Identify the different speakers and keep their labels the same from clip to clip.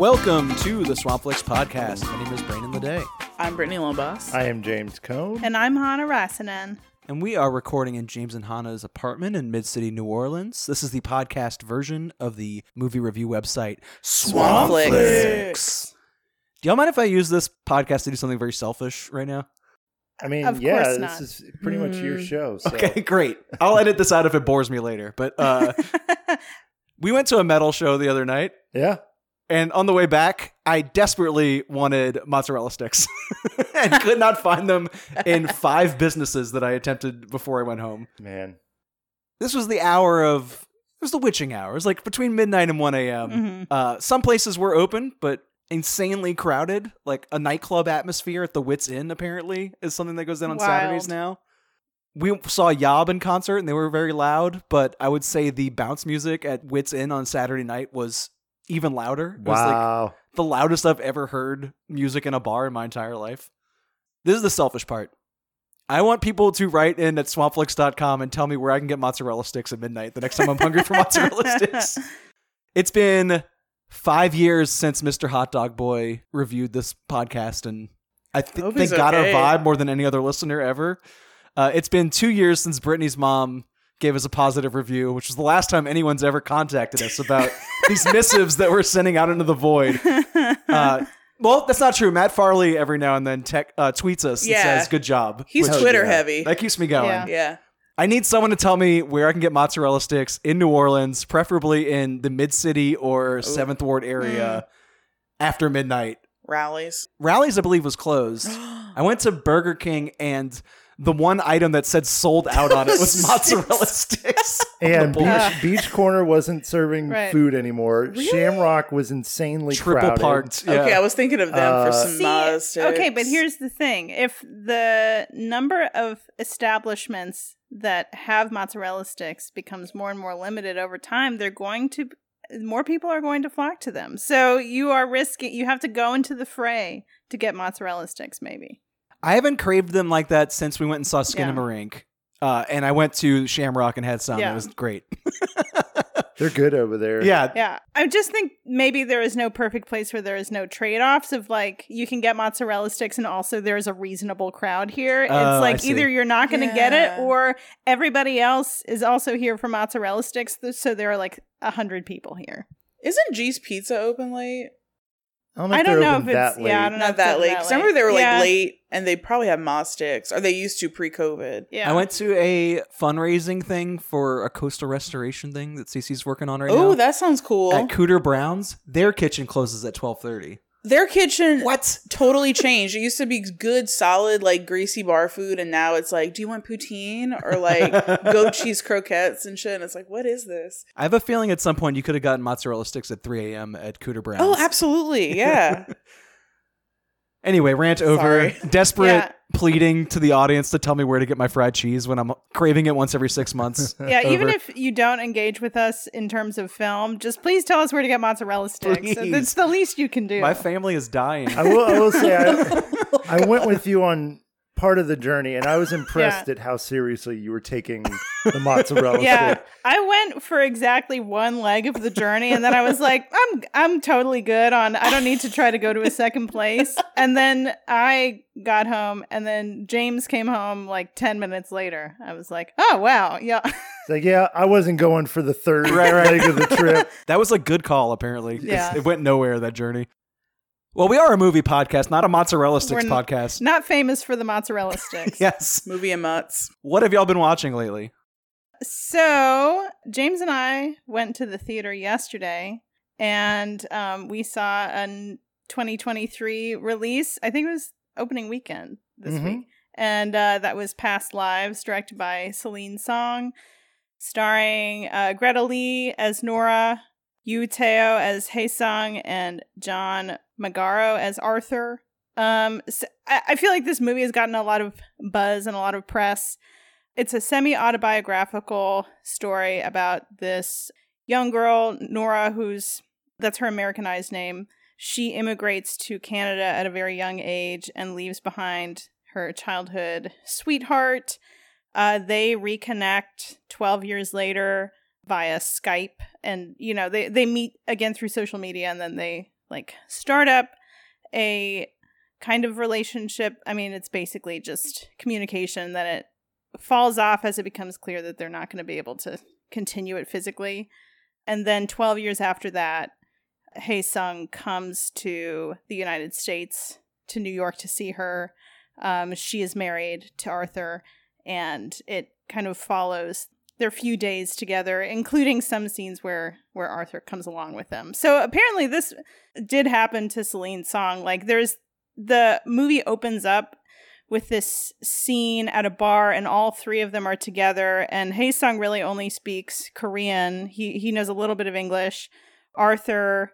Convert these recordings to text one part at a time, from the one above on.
Speaker 1: Welcome to the Swampflix podcast. My name is Brandon Ledet,
Speaker 2: I'm Britnee Lombas.
Speaker 3: I am James Cone.
Speaker 4: And I'm Hanna Räsänen.
Speaker 1: and we are recording in James and Hanna's apartment in Mid City, New Orleans. This is the podcast version of the movie review website
Speaker 2: Swampflix.
Speaker 1: Do y'all mind if I use this podcast to do something very selfish right now?
Speaker 3: I mean,
Speaker 4: Of
Speaker 3: yeah,
Speaker 4: course
Speaker 3: this
Speaker 4: not.
Speaker 3: is pretty much your
Speaker 2: Mm.
Speaker 3: show. So.
Speaker 1: Okay, great. I'll edit this out if it bores me later. But uh, we went to a metal show the other night,
Speaker 3: Yeah.
Speaker 1: And on the way back, I desperately wanted mozzarella sticks and could not find them in five businesses that I attempted before I went home.
Speaker 3: Man.
Speaker 1: This was the hour of it was the witching hour. It was like between midnight and one a.m.
Speaker 4: Mhm.
Speaker 1: Uh, some places were open, but insanely crowded. Like a nightclub atmosphere at the Wit's Inn, apparently, is something that goes down on Saturdays now. We saw Yob in concert, and they were very loud. But I would say the bounce music at Wit's Inn on Saturday night was even louder. It was like
Speaker 3: Wow.
Speaker 1: the loudest I've ever heard music in a bar in my entire life. This is the selfish part. I want people to write in at swampflix.com and tell me where I can get mozzarella sticks at midnight the next time I'm hungry for mozzarella sticks. It's been five years since Mr. Hot Dog Boy reviewed this podcast, and I th-
Speaker 2: Hope
Speaker 1: they got
Speaker 2: okay.
Speaker 1: our vibe more than any other listener ever. Uh, it's been two years since Britnee's mom gave us a positive review, which was the last time anyone's ever contacted us about these missives that we're sending out into the void. Uh, well, that's not true. Matt Farley every now and then tech, uh, tweets us
Speaker 2: Yeah.
Speaker 1: and says, "Good job."
Speaker 2: He's
Speaker 1: which-
Speaker 2: Twitter
Speaker 3: yeah.
Speaker 2: heavy.
Speaker 1: That keeps me going.
Speaker 4: Yeah.
Speaker 2: yeah.
Speaker 1: I need someone to tell me where I can get mozzarella sticks in New Orleans, preferably in the Mid City or Seventh Ward area after midnight.
Speaker 2: Rally's.
Speaker 1: Rally's, I believe, was closed. I went to Burger King and the one item that said sold out on it was mozzarella sticks.
Speaker 3: And
Speaker 1: on the.
Speaker 3: Beach, Beach Corner wasn't serving
Speaker 4: Right.
Speaker 3: food anymore. Shamrock was insanely
Speaker 1: triple
Speaker 3: crowded.
Speaker 1: parked. Yeah.
Speaker 2: Okay, I was thinking of them
Speaker 3: Uh,
Speaker 2: for some
Speaker 4: See,
Speaker 2: Maz sticks.
Speaker 4: okay, but here's the thing: if the number of establishments that have mozzarella sticks becomes more and more limited over time, they're going to more people are going to flock to them. So you are risking. You have to go into the fray to get mozzarella sticks. Maybe.
Speaker 1: I haven't craved them like that since we went and saw
Speaker 4: Yeah.
Speaker 1: Skinamarink. Uh, and I went to Shamrock and had some.
Speaker 4: Yeah.
Speaker 1: It was great.
Speaker 3: They're good over there.
Speaker 1: yeah,
Speaker 4: Yeah, I just think maybe there is no perfect place where there is no trade offs of like you can get mozzarella sticks and also there's a reasonable crowd here.
Speaker 1: Oh,
Speaker 4: it's like either you're not going to get it or everybody else is also here for mozzarella sticks. So there are like a hundred people here.
Speaker 2: Isn't G's Pizza open late?
Speaker 3: I don't know
Speaker 4: I
Speaker 3: if
Speaker 4: don't know
Speaker 3: open
Speaker 4: if it's
Speaker 3: that late.
Speaker 4: yeah, I don't know
Speaker 2: Not
Speaker 4: if
Speaker 2: that
Speaker 4: they're
Speaker 2: late. 'Cause I remember they were like
Speaker 4: Yeah.
Speaker 2: late and they probably have Maz sticks. Or they used to pre COVID.
Speaker 4: Yeah,
Speaker 1: I went to a fundraising thing for a coastal restoration thing that CC's working on right now.
Speaker 2: Oh, that sounds cool.
Speaker 1: at Cooter Brown's. Their kitchen closes at twelve thirty.
Speaker 2: Their kitchen
Speaker 1: What?
Speaker 2: totally changed. It used to be good, solid, like greasy bar food, and now it's like, do you want poutine or like goat cheese croquettes and shit? And it's like, what is this?
Speaker 1: I have a feeling at some point you could have gotten mozzarella sticks at three a.m. at Cooter Brown's.
Speaker 2: Oh, absolutely, yeah.
Speaker 1: Anyway, rant over.
Speaker 2: Sorry.
Speaker 1: Desperate
Speaker 4: Yeah.
Speaker 1: pleading to the audience to tell me where to get my fried cheese when I'm craving it once every six months.
Speaker 4: Yeah, even if you don't engage with us in terms of film, just please tell us where to get mozzarella sticks.
Speaker 1: Please.
Speaker 4: It's the least you can do.
Speaker 1: My family is dying.
Speaker 3: I will, I will say, I, I went with you on part of the journey, and I was impressed at how seriously you were taking the mozzarella
Speaker 4: yeah,
Speaker 3: stick.
Speaker 4: I went for exactly one leg of the journey, and then I was like, "I'm I'm totally good on. I don't need to try to go to a second place." And then I got home, and then James came home like ten minutes later. I was like, "Oh wow, yeah,
Speaker 3: It's like, yeah, I wasn't going for the third
Speaker 1: Right, right.
Speaker 3: leg of the trip.
Speaker 1: that was a good call, apparently.
Speaker 4: Yeah.
Speaker 1: It went nowhere, that journey. Well, we are a movie podcast, not a mozzarella sticks
Speaker 4: We're n-
Speaker 1: podcast.
Speaker 4: not famous for the mozzarella sticks."
Speaker 1: yes.
Speaker 2: Movie and mutts.
Speaker 1: What have y'all been watching lately?
Speaker 4: So James and I went to the theater yesterday, and um, we saw a 2023 release. I think it was opening weekend this
Speaker 3: Mhm.
Speaker 4: week, and uh, that was Past Lives, directed by Celine Song, starring uh, Greta Lee as Nora, Yu Teo as Haesung, and John Magaro as Arthur. Um, so I, feel like this movie has gotten a lot of buzz and a lot of press. It's a semi autobiographical story about this young girl, Nora, who's that's her Americanized name. She immigrates to Canada at a very young age and leaves behind her childhood sweetheart. Uh, they reconnect 12 years later via Skype. And, you know, they, they meet again through social media and then they like start up a kind of relationship. I mean, it's basically just communication that it falls off as it becomes clear that they're not going to be able to continue it physically. And then 12 years after that, Hae Sung comes to the United States, to New York to see her. Um, she is married to Arthur, and it kind of follows their few days together, including some scenes where where Arthur comes along with them. So apparently, this did happen to Celine Song. Like, there's the movie opens up with this scene at a bar and all three of them are together and Hae Sung really only speaks Korean. He he knows a little bit of English. Arthur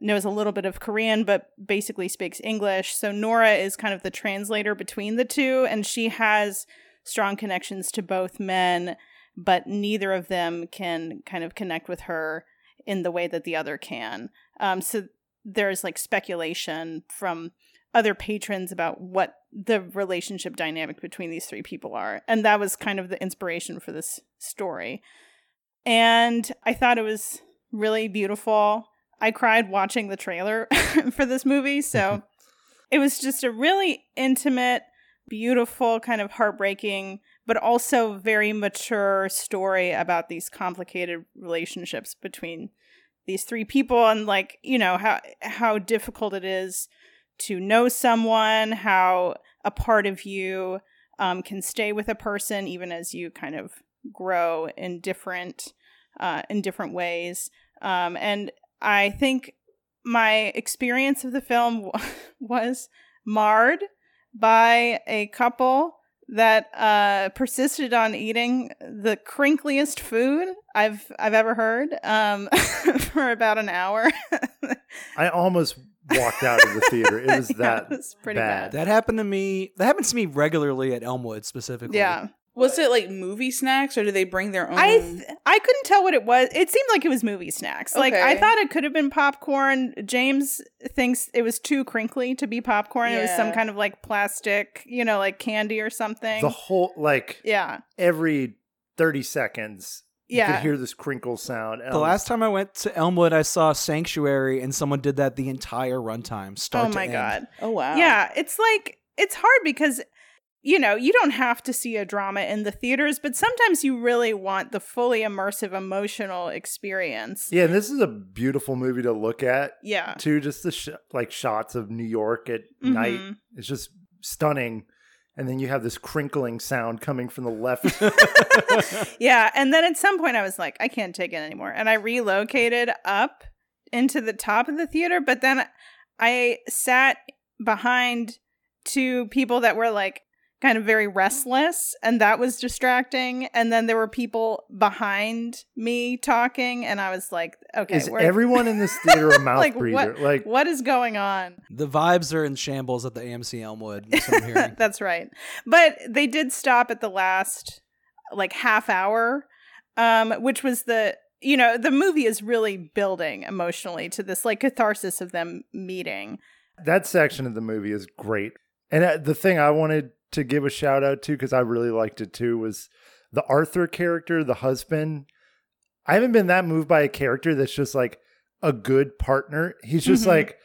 Speaker 4: knows a little bit of Korean but basically speaks English. So Nora is kind of the translator between the two and she has strong connections to both men but neither of them can kind of connect with her in the way that the other can. Um, so there's like speculation from other patrons about what the relationship dynamic between these three people are. And that was kind of the inspiration for this story. And I thought it was really beautiful. I cried watching the trailer for this movie. So it was just a really intimate, beautiful, kind of heartbreaking, but also very mature story about these complicated relationships between these three people and like, you know, how how difficult it is to know someone, how a part of you um, can stay with a person even as you kind of grow in different uh, in different ways. Um, and I think my experience of the film was marred by a couple that uh, persisted on eating the crinkliest food I've I've ever heard um, for about an hour.
Speaker 3: I almost walked out of the theater. It was that
Speaker 4: it was pretty
Speaker 3: bad.
Speaker 4: bad.
Speaker 1: That happened to me. That happens to me regularly at Elmwood specifically.
Speaker 4: Yeah.
Speaker 2: Was it like movie snacks or do they bring their own?
Speaker 4: I th- I couldn't tell what it was. It seemed like it was movie snacks. Like I thought it could have been popcorn. James thinks it was too crinkly to be popcorn. It was some
Speaker 2: Yeah.
Speaker 4: kind of like plastic, you know, like candy or something.
Speaker 3: The whole like
Speaker 4: yeah.
Speaker 3: every thirty seconds, you
Speaker 4: Yeah.
Speaker 3: could hear this crinkle sound. and
Speaker 1: The
Speaker 3: um,
Speaker 1: last time I went to Elmwood, I saw Sanctuary, and someone did that the entire runtime, start
Speaker 4: Oh
Speaker 1: to
Speaker 4: my
Speaker 1: end.
Speaker 4: god.
Speaker 2: oh wow.
Speaker 4: Yeah, it's like it's hard because you know, you don't have to see a drama in the theaters, but sometimes you really want the fully immersive emotional experience.
Speaker 3: yeah, and this is a beautiful movie to look at
Speaker 4: Yeah.
Speaker 3: too. Just the sh- like shots of New York at night.
Speaker 4: Mhm.
Speaker 3: It's just stunning. And then you have this crinkling sound coming from the left.
Speaker 4: Yeah, and then at some point I was like, I can't take it anymore. And I relocated up into the top of the theater, but then I sat behind two people that were like kind of very restless and that was distracting and then there were people behind me talking and I was like, okay,
Speaker 3: is
Speaker 4: we're-
Speaker 3: everyone in this theater a mouth
Speaker 4: Like, what-
Speaker 3: breather? Like
Speaker 4: what is going on?
Speaker 1: The vibes are in shambles at the AMC Elmwood. That's what I'm hearing.
Speaker 4: That's right. But they did stop at the last like half hour, um, which was the you know, the movie is really building emotionally to this like catharsis of them meeting.
Speaker 3: that section of the movie is great. And uh, the thing I wanted to give a shout out to because I really liked it too was the Arthur character, the husband. I haven't been that moved by a character that's just like a good partner. He's just
Speaker 4: Mhm.
Speaker 3: like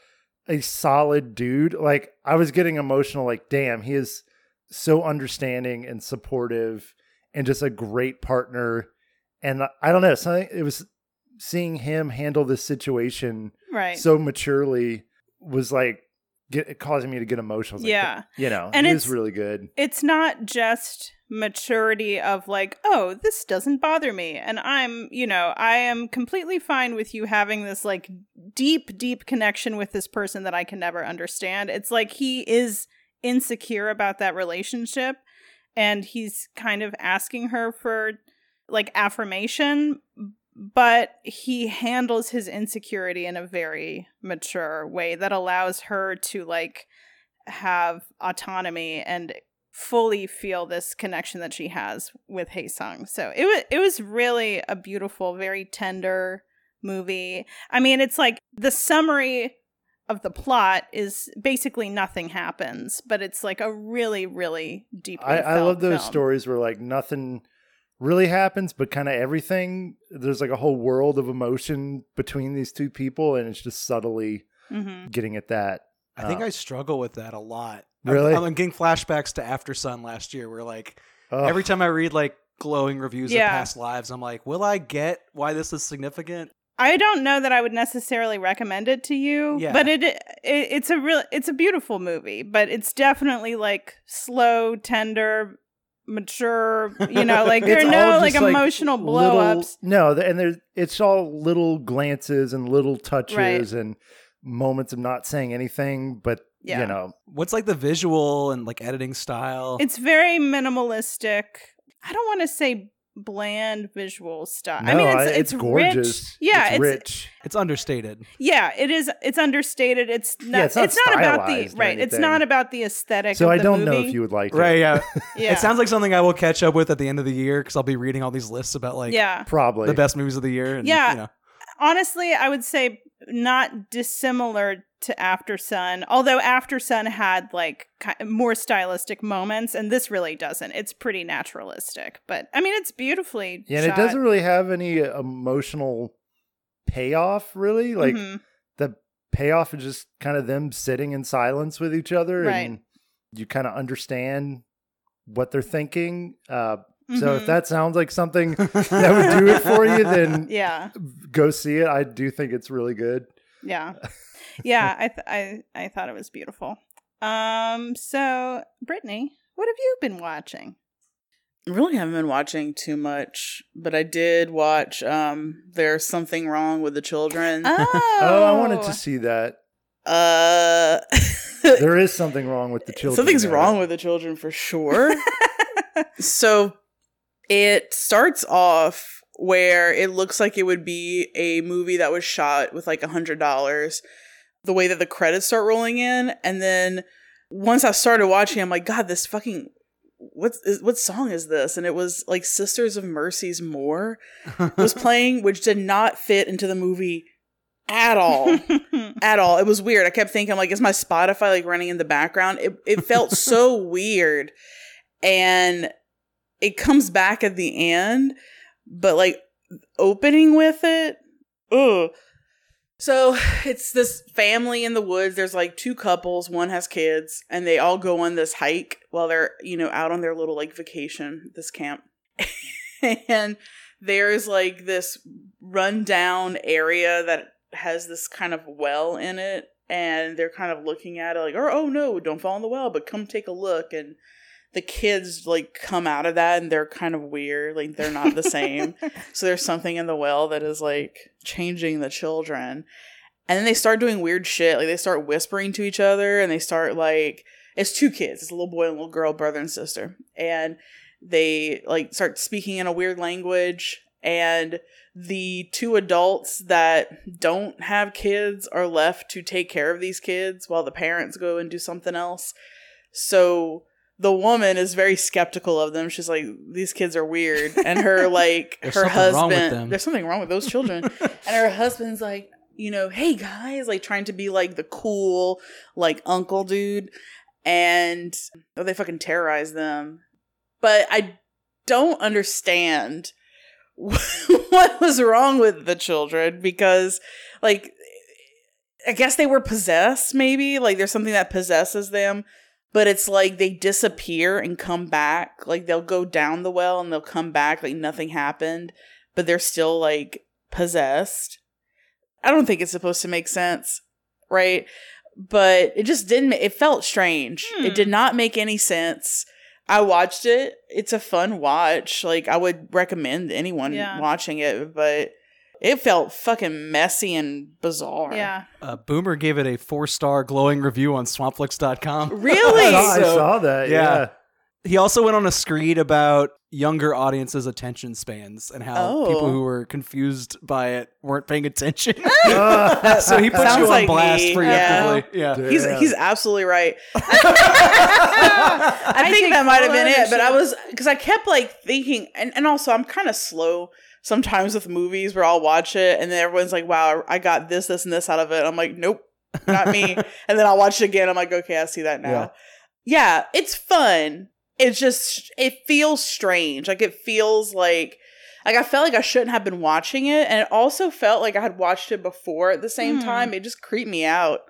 Speaker 3: a solid dude. Like I was getting emotional like damn, he is so understanding and supportive and just a great partner. And I don't know, something it was seeing him handle this situation
Speaker 4: Right.
Speaker 3: so maturely was like get causing me to get emotional. Like,
Speaker 4: Yeah.
Speaker 3: you know,
Speaker 4: And
Speaker 3: it is
Speaker 4: it's-
Speaker 3: really good.
Speaker 4: it's not just maturity of like, oh, this doesn't bother me. And I'm, you know, I am completely fine with you having this like deep, deep connection with this person that I can never understand. It's like he is insecure about that relationship and he's kind of asking her for like affirmation but he handles his insecurity in a very mature way that allows her to like have autonomy and fully feel this connection that she has with Hae Sung. So it was it was really a beautiful, very tender movie. I mean, it's like the summary of the plot is basically nothing happens, but it's like a really, really deep.
Speaker 3: I, I love those
Speaker 4: film.
Speaker 3: stories where like nothing really happens, but kind of everything. There's like a whole world of emotion between these two people, and it's just subtly
Speaker 4: hmm
Speaker 3: getting at that.
Speaker 1: I think
Speaker 3: Uh,
Speaker 1: I struggle with that a lot.
Speaker 3: Really?
Speaker 1: I'm, I'm getting flashbacks to Aftersun last year, where like
Speaker 3: Ugh.
Speaker 1: every time I read like glowing reviews
Speaker 4: Yeah.
Speaker 1: of past lives, I'm like, will I get why this is significant?
Speaker 4: I don't know that I would necessarily recommend it to you,
Speaker 1: Yeah.
Speaker 4: but it, it it's a real it's a beautiful movie, but it's definitely like slow, tender, mature. You know, like there are no
Speaker 3: all
Speaker 4: like emotional
Speaker 3: little-
Speaker 4: blow ups.
Speaker 3: No, and there's it's all little glances and little touches and moments of not saying anything, but
Speaker 4: Yeah.
Speaker 3: you know,
Speaker 1: What's like the visual and like editing style?
Speaker 4: It's very minimalistic. I don't want to say bland visual style. I
Speaker 3: no,
Speaker 4: mean,
Speaker 3: I-
Speaker 4: it's it's,
Speaker 3: gorgeous.
Speaker 4: Rich. Yeah,
Speaker 3: it's,
Speaker 4: it's,
Speaker 3: rich.
Speaker 1: it's understated.
Speaker 4: Yeah, it is. It's understated. It's not.
Speaker 3: it's
Speaker 4: it's
Speaker 3: not
Speaker 4: not, about the right. It's not about the aesthetic.
Speaker 3: So
Speaker 4: of
Speaker 3: I
Speaker 4: the
Speaker 3: don't know if you would like
Speaker 1: Right,
Speaker 3: it.
Speaker 1: yeah.
Speaker 4: Yeah.
Speaker 1: It sounds like something I will catch up with at the end of the year because I'll be reading all these lists about like
Speaker 4: yeah.
Speaker 3: Probably
Speaker 1: the best movies of the year. And,
Speaker 4: Yeah.
Speaker 1: You know.
Speaker 4: Honestly, I would say not dissimilar to Aftersun. Although Aftersun had like more stylistic moments, and this really doesn't. It's pretty naturalistic, but I mean, it's beautifully.
Speaker 3: Yeah, and it doesn't really have any emotional payoff, really. Like
Speaker 4: Mhm.
Speaker 3: the payoff is just kind of them sitting in silence with each other,
Speaker 4: Right.
Speaker 3: and you kind of understand what they're thinking. Uh, So if
Speaker 4: Mhm.
Speaker 3: that sounds like something that would do it for you, then
Speaker 4: yeah,
Speaker 3: go see it. I do think it's really good.
Speaker 4: yeah, yeah. I th- I I thought it was beautiful. Um. So, Britnee, what have you been watching?
Speaker 2: really haven't been watching too much, but I did watch um There's Something Wrong with the Children.
Speaker 4: Oh,
Speaker 3: Oh, I wanted to see that.
Speaker 2: Uh
Speaker 3: There is something wrong with the children.
Speaker 2: Something's
Speaker 3: there.
Speaker 2: wrong with the children for sure. so it starts off where it looks like it would be a movie that was shot with like a hundred dollars. The way that the credits start rolling in, and then once I started watching, I'm like, God, this fucking what is what song is this? And it was like Sisters of Mercy's More was playing, which did not fit into the movie at all at all. It was weird. I kept thinking, like, is my Spotify like running in the background? It it felt so weird, and it comes back at the end, but like opening with it, ugh. So it's this family in the woods. There's like two couples. One has kids, and they all go on this hike while they're you know out on their little like vacation, this camp, and there's like this rundown area that has this kind of well in it and they're kind of looking at it like oh, oh no don't fall in the well but come take a look and the kids like come out of that and they're kind of weird like they're not the same. So there's something in the well that is like changing the children. And then they start doing weird shit like they start whispering to each other and they start like it's two kids it's a little boy and a little girl brother and sister. And they like start speaking in a weird language and the two adults that don't have kids are left to take care of these kids while the parents go and do something else. So the woman is very skeptical of them. She's like these kids are weird. And her like her
Speaker 1: something wrong with
Speaker 2: husband there's something wrong with those children. And her husband's like you know hey guys like trying to be like the cool like uncle dude. And oh, they fucking terrorize them. But i don't understand what was wrong with the children because like i guess they were possessed maybe? Like there's something that possesses them but it's like they disappear and come back. Like they'll go down the well and they'll come back like nothing happened but they're still like possessed. I don't think it's supposed to make sense right? But it just didn't it felt strange.
Speaker 4: Hmm.
Speaker 2: it did not make any sense. I watched it. It's a fun watch. Like i would recommend anyone
Speaker 4: Yeah.
Speaker 2: watching it but it felt fucking messy and bizarre
Speaker 4: yeah.
Speaker 1: Uh, Boomer gave it a four star glowing review on swampflix.com.
Speaker 2: really
Speaker 3: I saw, I saw that.
Speaker 1: yeah.
Speaker 3: Yeah.
Speaker 1: He also went on a screed about younger audiences' attention spans and how
Speaker 2: Oh.
Speaker 1: people who were confused by it weren't paying attention. So he puts
Speaker 2: Sounds
Speaker 1: you on
Speaker 2: like
Speaker 1: blast
Speaker 2: me,
Speaker 1: preemptively. Yeah.
Speaker 3: Dude.
Speaker 2: He's
Speaker 3: Yeah.
Speaker 2: he's absolutely right. I, think
Speaker 4: take
Speaker 2: that might have been it, but I was because I kept like thinking, and, and also I'm kind of slow sometimes with movies where I'll watch it and then everyone's like, "Wow, I got this, this, and this out of it." I'm like, "Nope, not me." and then I'll watch it again. I'm like, "Okay, I see that now."
Speaker 3: Yeah.
Speaker 2: Yeah, it's fun. It's just it feels strange. Like it feels like Like I felt like I shouldn't have been watching it, and it also felt like I had watched it before at the same
Speaker 4: Hmm.
Speaker 2: time. It just creeped me out,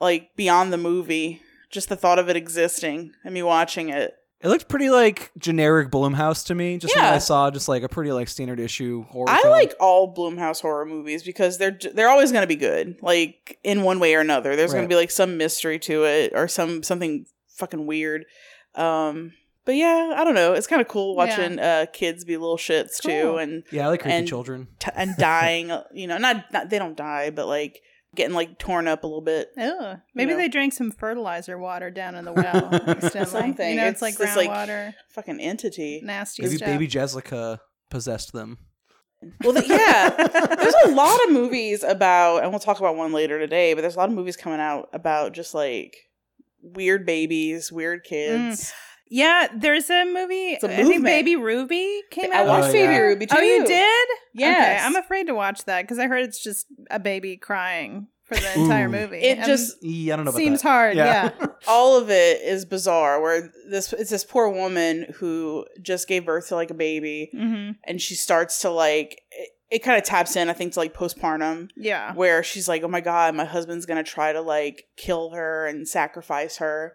Speaker 2: like beyond the movie. Just the thought of it existing and me watching it.
Speaker 1: It looked pretty like generic Blumhouse to me. Just when
Speaker 2: Yeah.
Speaker 1: I saw just like a pretty like standard issue horror.
Speaker 2: I
Speaker 1: film.
Speaker 2: like all Blumhouse horror movies because they're they're always going to be good, like in one way or another. There's going to be like some mystery to it or some something fucking weird. Um, but yeah, I don't know. It's kind of cool watching uh kids be little shits too, and
Speaker 1: Yeah, I like creepy
Speaker 2: and-
Speaker 1: children.
Speaker 2: t- and dying. You know, not, not they don't die, but like getting like torn up a little bit.
Speaker 4: Ugh. Maybe
Speaker 2: know.
Speaker 4: they drank some fertilizer water down in the well.
Speaker 2: Something.
Speaker 4: You know, it's,
Speaker 2: It's
Speaker 4: like
Speaker 2: this, like,
Speaker 4: groundwater.
Speaker 2: Fucking entity.
Speaker 4: nasty
Speaker 1: Maybe
Speaker 4: stuff.
Speaker 1: baby Jessica possessed them.
Speaker 2: Well, the, yeah, there's a lot of movies about, and we'll talk about one later today. But there's a lot of movies coming out about just like weird babies, weird kids. Mm.
Speaker 4: Yeah, there's a movie.
Speaker 2: a
Speaker 4: I think. Baby Ruby came out.
Speaker 2: I
Speaker 4: out.
Speaker 2: watched
Speaker 1: Oh,
Speaker 2: Baby
Speaker 1: yeah.
Speaker 2: Ruby too.
Speaker 4: Oh, you did?
Speaker 2: Yes.
Speaker 4: Okay, I'm afraid to watch that because I heard it's just a baby crying for the entire
Speaker 1: Ooh.
Speaker 4: movie.
Speaker 2: It
Speaker 4: and
Speaker 2: just
Speaker 1: Yeah, I don't know about
Speaker 4: seems
Speaker 1: that.
Speaker 4: hard. Yeah.
Speaker 2: all of it is bizarre. Where this it's this poor woman who just gave birth to like a baby,
Speaker 4: hmm
Speaker 2: and she starts to like it, it kind of taps in, I think, to like postpartum.
Speaker 4: Yeah.
Speaker 2: where she's like, "Oh my god, my husband's gonna try to like kill her and sacrifice her,"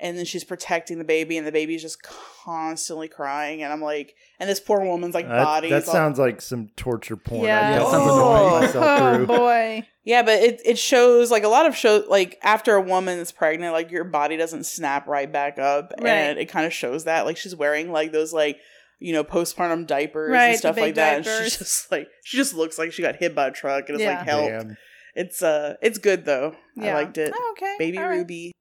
Speaker 2: and then she's protecting the baby, and the baby's just constantly crying, and I'm like, and this poor woman's like
Speaker 3: That,
Speaker 2: body.
Speaker 3: that
Speaker 2: is all-
Speaker 3: sounds like some torture porn.
Speaker 4: Yeah.
Speaker 3: I
Speaker 1: Yeah,
Speaker 3: guess
Speaker 1: it sounds
Speaker 3: I'm gonna
Speaker 2: annoying.
Speaker 3: put myself
Speaker 4: Oh boy.
Speaker 2: yeah, but it it shows like a lot of shows like after a woman is pregnant, like your body doesn't snap right back up,
Speaker 4: Right.
Speaker 2: and it kind of shows that like she's wearing like those like. You know, postpartum diapers
Speaker 4: Right,
Speaker 2: and stuff like that. And she's just like she just looks like she got hit by a truck and it's
Speaker 4: Yeah.
Speaker 2: like help. It's uh it's good though. I liked it.
Speaker 4: Oh, okay.
Speaker 2: Baby
Speaker 4: All right.
Speaker 2: Ruby.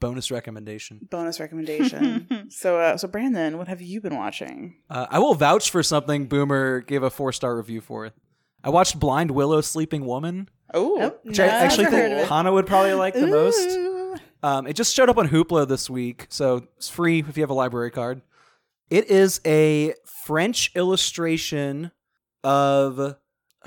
Speaker 1: Bonus recommendation.
Speaker 2: bonus recommendation. so, uh, so Brandon, what have you been watching?
Speaker 1: Uh, I will vouch for something Boomer gave a four star review for. it. I watched Blind Willow Sleeping Woman,
Speaker 2: Oh,
Speaker 4: Nope.
Speaker 1: which I actually
Speaker 4: never heard of
Speaker 1: think
Speaker 4: it.
Speaker 1: Hanna would probably like the most. Um, it just showed up on Hoopla this week, so it's free if you have a library card. It is a French illustration of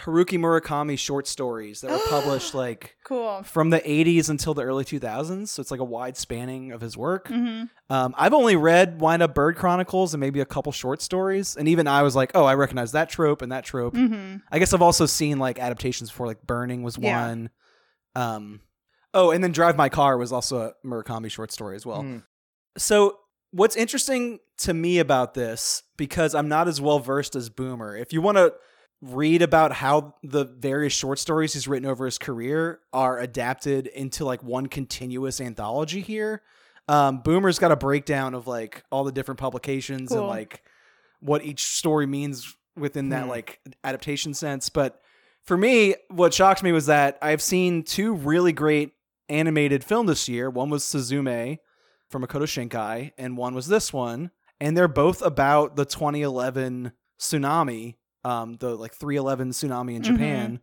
Speaker 1: Haruki Murakami short stories that were published like
Speaker 4: Cool.
Speaker 1: from the 80s until the early 2000s. So it's like a wide spanning of his work.
Speaker 4: hmm
Speaker 1: Um, I've only read Wind Up Bird Chronicles and maybe a couple short stories, and even I was like, oh, I recognize that trope and that trope.
Speaker 4: hmm
Speaker 1: I guess I've also seen like adaptations before, like Burning was
Speaker 4: Yeah.
Speaker 1: one. Um, oh, and then Drive My Car was also a Murakami short story as well.
Speaker 3: Hmm.
Speaker 1: So what's interesting to me about this, because I'm not as well versed as Boomer, if you want to read about how the various short stories he's written over his career are adapted into like one continuous anthology here. Um, Boomer's got a breakdown of like all the different publications and like what each story means within that
Speaker 3: Hmm.
Speaker 1: like adaptation sense. But for me, what shocked me was that I've seen two really great animated film this year. One was Suzume from Makoto Shinkai, and one was this one. And they're both about the 2011 tsunami, um, the like 311 tsunami in
Speaker 4: Mhm.
Speaker 1: Japan.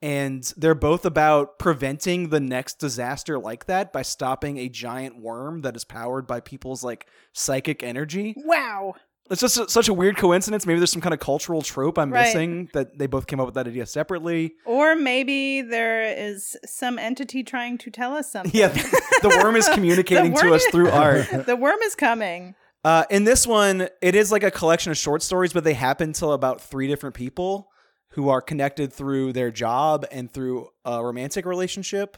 Speaker 1: And they're both about preventing the next disaster like that by stopping a giant worm that is powered by people's like psychic energy.
Speaker 4: Wow.
Speaker 1: It's just a- such a weird coincidence. Maybe there's some kind of cultural trope I'm
Speaker 4: Right.
Speaker 1: missing that they both came up with that idea separately.
Speaker 4: Or maybe there is some entity trying to tell us something.
Speaker 1: Yeah, the worm is communicating to us through art.
Speaker 4: the worm is coming.
Speaker 1: Uh, in this one, it is like a collection of short stories, but they happen to about three different people who are connected through their job and through a romantic relationship.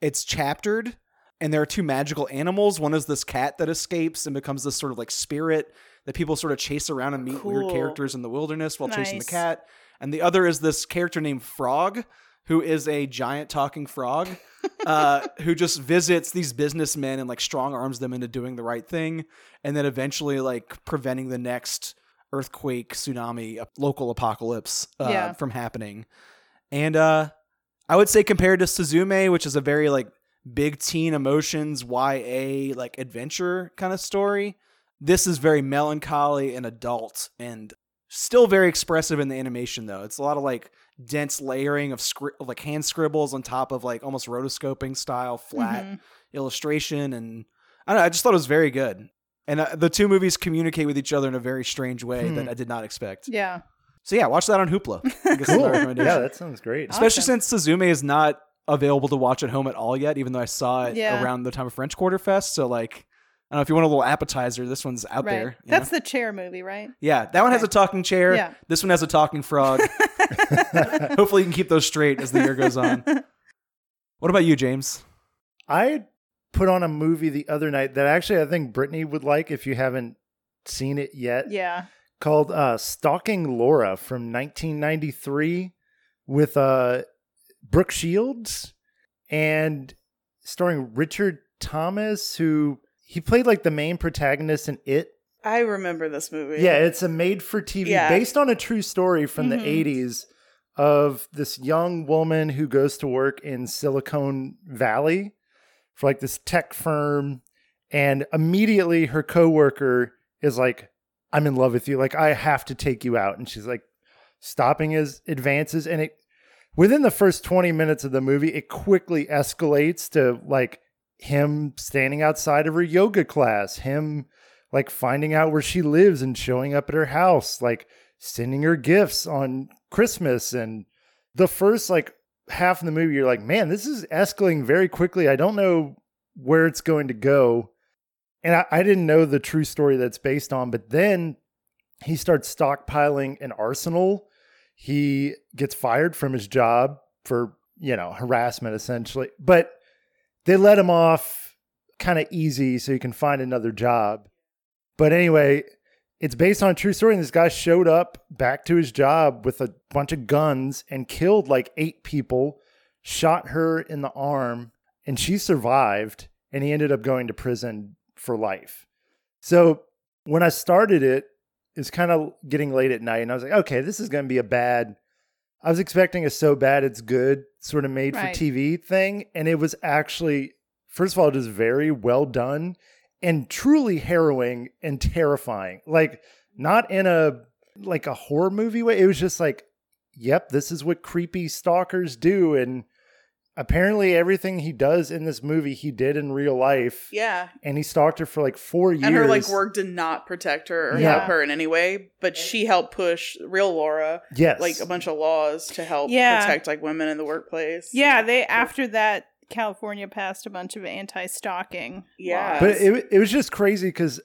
Speaker 1: It's chaptered, and there are two magical animals. One is this cat that escapes and becomes this sort of like spirit that people sort of chase around and meet weird characters in the wilderness while chasing the cat. And the other is this character named Frog, who is a giant talking frog uh, who just visits these businessmen and like strong arms them into doing the right thing, and then eventually like preventing the next earthquake, tsunami, local apocalypse uh,
Speaker 4: Yeah.
Speaker 1: from happening. And uh, I would say compared to Suzume, which is a very like big teen emotions YA like adventure kind of story, this is very melancholy and adult and still very expressive in the animation though. It's a lot of like dense layering of, scri- like hand scribbles on top of like almost rotoscoping style flat
Speaker 4: Mhm.
Speaker 1: illustration and I don't know, I just thought it was very good. And uh, the two movies communicate with each other in a very strange way
Speaker 3: Hmm.
Speaker 1: that I did not expect.
Speaker 4: Yeah.
Speaker 1: So yeah, watch that on Hoopla. I guess is
Speaker 3: Cool. Yeah, that sounds great.
Speaker 1: Especially
Speaker 4: Awesome.
Speaker 1: since Suzume is not available to watch at home at all yet, even though I saw it
Speaker 4: Yeah.
Speaker 1: around the time of French Quarter Fest. So like I don't know if you want a little appetizer. This one's out
Speaker 4: right.
Speaker 1: there. you
Speaker 4: That's
Speaker 1: know?
Speaker 4: the chair movie, right?
Speaker 1: yeah. That one has a talking chair.
Speaker 4: Yeah.
Speaker 1: This one has a talking frog. Hopefully, you can keep those straight as the year goes on. What about you, James?
Speaker 3: I put on a movie the other night that actually I think Britnee would like if you haven't seen it yet.
Speaker 4: yeah.
Speaker 3: Called uh, Stalking Laura from 1993 with uh, Brooke Shields and starring Richard Thomas, who he played like the main protagonist in It.
Speaker 2: I remember this movie.
Speaker 3: Yeah, it's a made for TV
Speaker 2: Yeah.
Speaker 3: based on a true story from
Speaker 4: Mhm.
Speaker 3: the 80s of this young woman who goes to work in Silicon Valley for like this tech firm and immediately her coworker is like I'm in love with you like I have to take you out and she's like stopping his advances and it within the first 20 minutes of the movie it quickly escalates to like him standing outside of her yoga class him like finding out where she lives and showing up at her house, like sending her gifts on Christmas. And the first like half of the movie, you're like, man, this is escalating very quickly. I don't know where it's going to go. And I, I didn't know the true story that's based on, but then he starts stockpiling an arsenal. He gets fired from his job for, you know, harassment essentially. But they let him off kind of easy so he can find another job. But anyway, it's based on a true story. And this guy showed up back to his job with a bunch of guns and killed like eight people, shot her in the arm, and she survived. And he ended up going to prison for life. So when I started it, it's kind of getting late at night. And I was like, okay, this is going to be a bad. I was expecting a so bad it's good sort of made
Speaker 4: Right.
Speaker 3: for TV thing. And it was actually, first of all, just very well done and truly harrowing and terrifying. Like not in a like a horror movie way. It was just like, yep, this is what creepy stalkers do and apparently everything he does in this movie he did in real life.
Speaker 2: Yeah.
Speaker 3: And he stalked her for like 4 years.
Speaker 2: And her like work did not protect her or
Speaker 3: Yeah.
Speaker 2: help her in any way, but she helped push real Laura
Speaker 3: Yes.
Speaker 2: like a bunch of laws to help
Speaker 4: Yeah.
Speaker 2: protect like women in the workplace.
Speaker 4: Yeah, they after that California passed a bunch of anti-stalking.
Speaker 2: Yeah.
Speaker 4: laws.
Speaker 3: But it it was just crazy because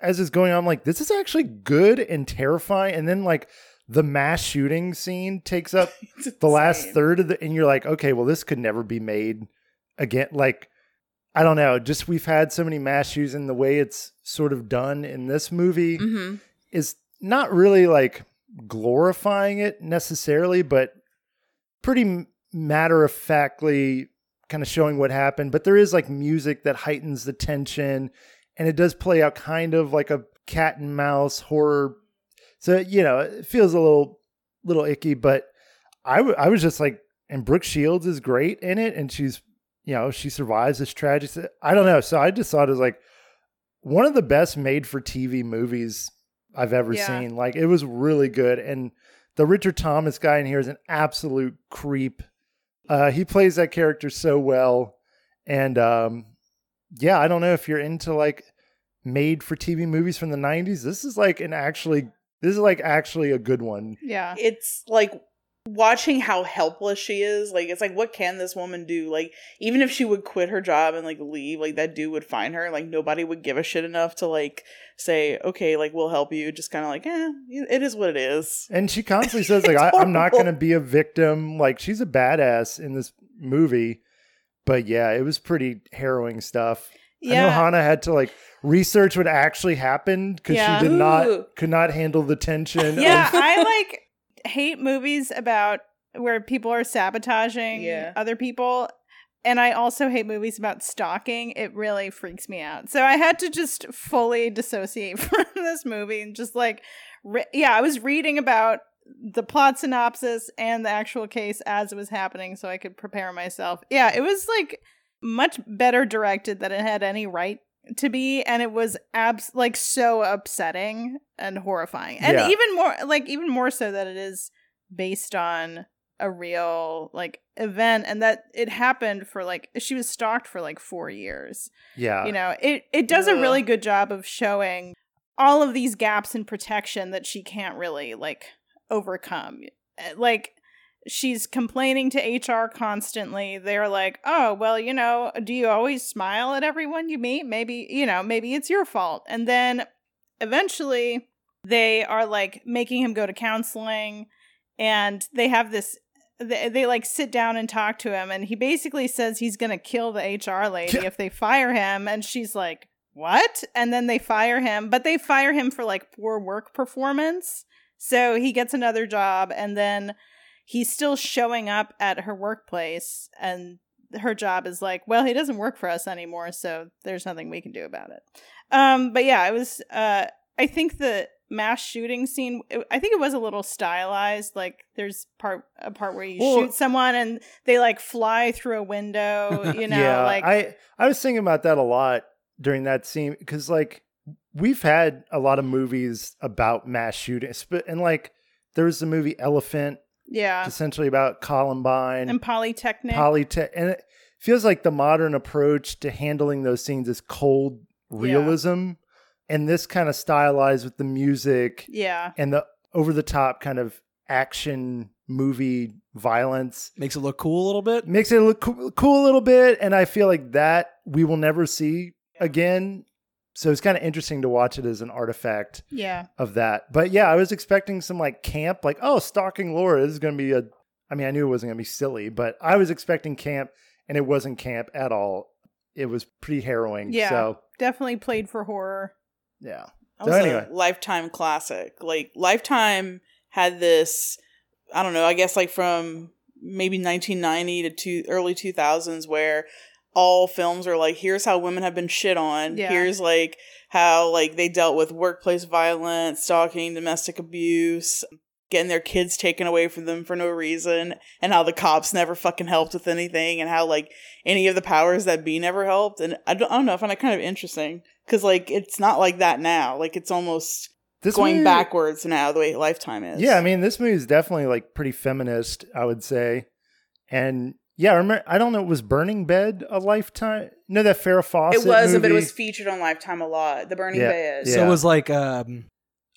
Speaker 3: as it's going on, I'm like, this is actually good and terrifying. And then like the mass shooting scene takes up the last third of the, and you're like, okay, well, this could never be made again. Like, I don't know. Just we've had so many mass shootings, and the way it's sort of done in this movie
Speaker 2: Mhm.
Speaker 3: is not really like glorifying it necessarily, but pretty matter of factly kind of showing what happened. But there is like music that heightens the tension, and it does play out kind of like a cat and mouse horror. So you know, it feels a little little icky, but I w- I was just like, and Brooke Shields is great in it, and she's you know she survives this tragic. I don't know, so I just thought it was like one of the best made for TV movies I've ever
Speaker 4: Yeah.
Speaker 3: seen. Like it was really good, and the Richard Thomas guy in here is an absolute creep. Uh, he plays that character so well, and um, yeah, I don't know if you're into like made for TV movies from the '90s. This is like an actually, this is like actually a good one.
Speaker 4: yeah.
Speaker 2: It's like watching how helpless she is. Like it's like what can this woman do? Like even if she would quit her job and like leave, like that dude would find her. Like nobody would give a shit enough to like say, okay, like we'll help you. Just kind of like, eh, it is what it is.
Speaker 3: And she constantly says like, I, "I'm not going to be a victim." Like she's a badass in this movie. But yeah, it was pretty harrowing stuff. I know
Speaker 4: Yeah.
Speaker 3: Hanna had to like research what actually happened because
Speaker 4: Yeah.
Speaker 3: she did
Speaker 2: Ooh.
Speaker 3: not could not handle the tension.
Speaker 4: yeah,
Speaker 3: of-
Speaker 4: I like hate movies about where people are sabotaging
Speaker 2: Yeah.
Speaker 4: other people. And I also hate movies about stalking. It really freaks me out. So I had to just fully dissociate from this movie and just like, re- yeah, I was reading about the plot synopsis and the actual case as it was happening so I could prepare myself. Yeah, it was like much better directed than it had any right to be and it was abs like so upsetting and horrifying and
Speaker 3: Yeah.
Speaker 4: even more like even more so that it is based on a real like event and that it happened for like she was stalked for like four years
Speaker 3: yeah.
Speaker 4: you know it it does a really good job of showing all of these gaps in protection that she can't really like overcome Uh, like she's complaining to HR constantly. They're like, "Oh, well, you know, do you always smile at everyone you meet? Maybe, you know, maybe it's your fault." And then eventually they are like making him go to counseling and they have this they, they like sit down and talk to him and he basically says he's going to kill the HR lady if they fire him and she's like, "What?" And then they fire him, but they fire him for like poor work performance. So he gets another job and then he's still showing up at her workplace and her job is like, well, he doesn't work for us anymore, so there's nothing we can do about it. Um, but yeah, I was. Uh, I think the mass shooting scene. it- I think it was a little stylized. Like there's part a part where you
Speaker 3: Well-
Speaker 4: shoot someone and they like fly through a window. You know,
Speaker 3: yeah,
Speaker 4: like
Speaker 3: I I was thinking about that a lot during that scene because like we've had a lot of movies about mass shootings, but and like there was the movie Elephant,
Speaker 4: yeah,
Speaker 3: essentially about Columbine,
Speaker 4: and Polytechnique.
Speaker 3: Polytech, and it feels like the modern approach to handling those scenes is cold realism, and this kind of stylized with the music
Speaker 4: yeah,
Speaker 3: and the over the top kind of action movie violence.
Speaker 1: Makes it look cool a little bit.
Speaker 3: makes it look cool, cool a little bit and i feel like that we will never see again so it's kind of interesting to watch it as an artifact
Speaker 4: yeah.
Speaker 3: of that but yeah i was expecting some like camp like oh stalking laura this is going to be a i mean i knew it wasn't going to be silly but i was expecting camp and it wasn't camp at all it was pretty harrowing
Speaker 4: Yeah.
Speaker 3: so
Speaker 4: Definitely played for horror.
Speaker 3: yeah
Speaker 2: That
Speaker 3: So
Speaker 2: was
Speaker 3: anyway.
Speaker 2: a lifetime classic. Like Lifetime had this, I don't know, I guess like from maybe 1990 to two, early 2000s where all films are like here's how women have been shit on.
Speaker 4: Yeah.
Speaker 2: Here's like how like they dealt with workplace violence, stalking, domestic abuse, getting their kids taken away from them for no reason and how the cops never fucking helped with anything and how like any of the powers that be never helped and I don't, I don't know, I find it kind of interesting because like it's not like that now. Like it's almost
Speaker 3: this
Speaker 2: going
Speaker 3: movie-
Speaker 2: backwards now the way Lifetime is.
Speaker 3: Yeah, I mean, this movie is definitely like pretty feminist, I would say. And yeah, I remember. I don't know. Was Burning Bed a lifetime? No, that Farrah Fawcett.
Speaker 2: it was, but it was featured on Lifetime a lot. The Burning
Speaker 3: Yeah,
Speaker 2: Bed.
Speaker 3: yeah.
Speaker 1: So it was like um,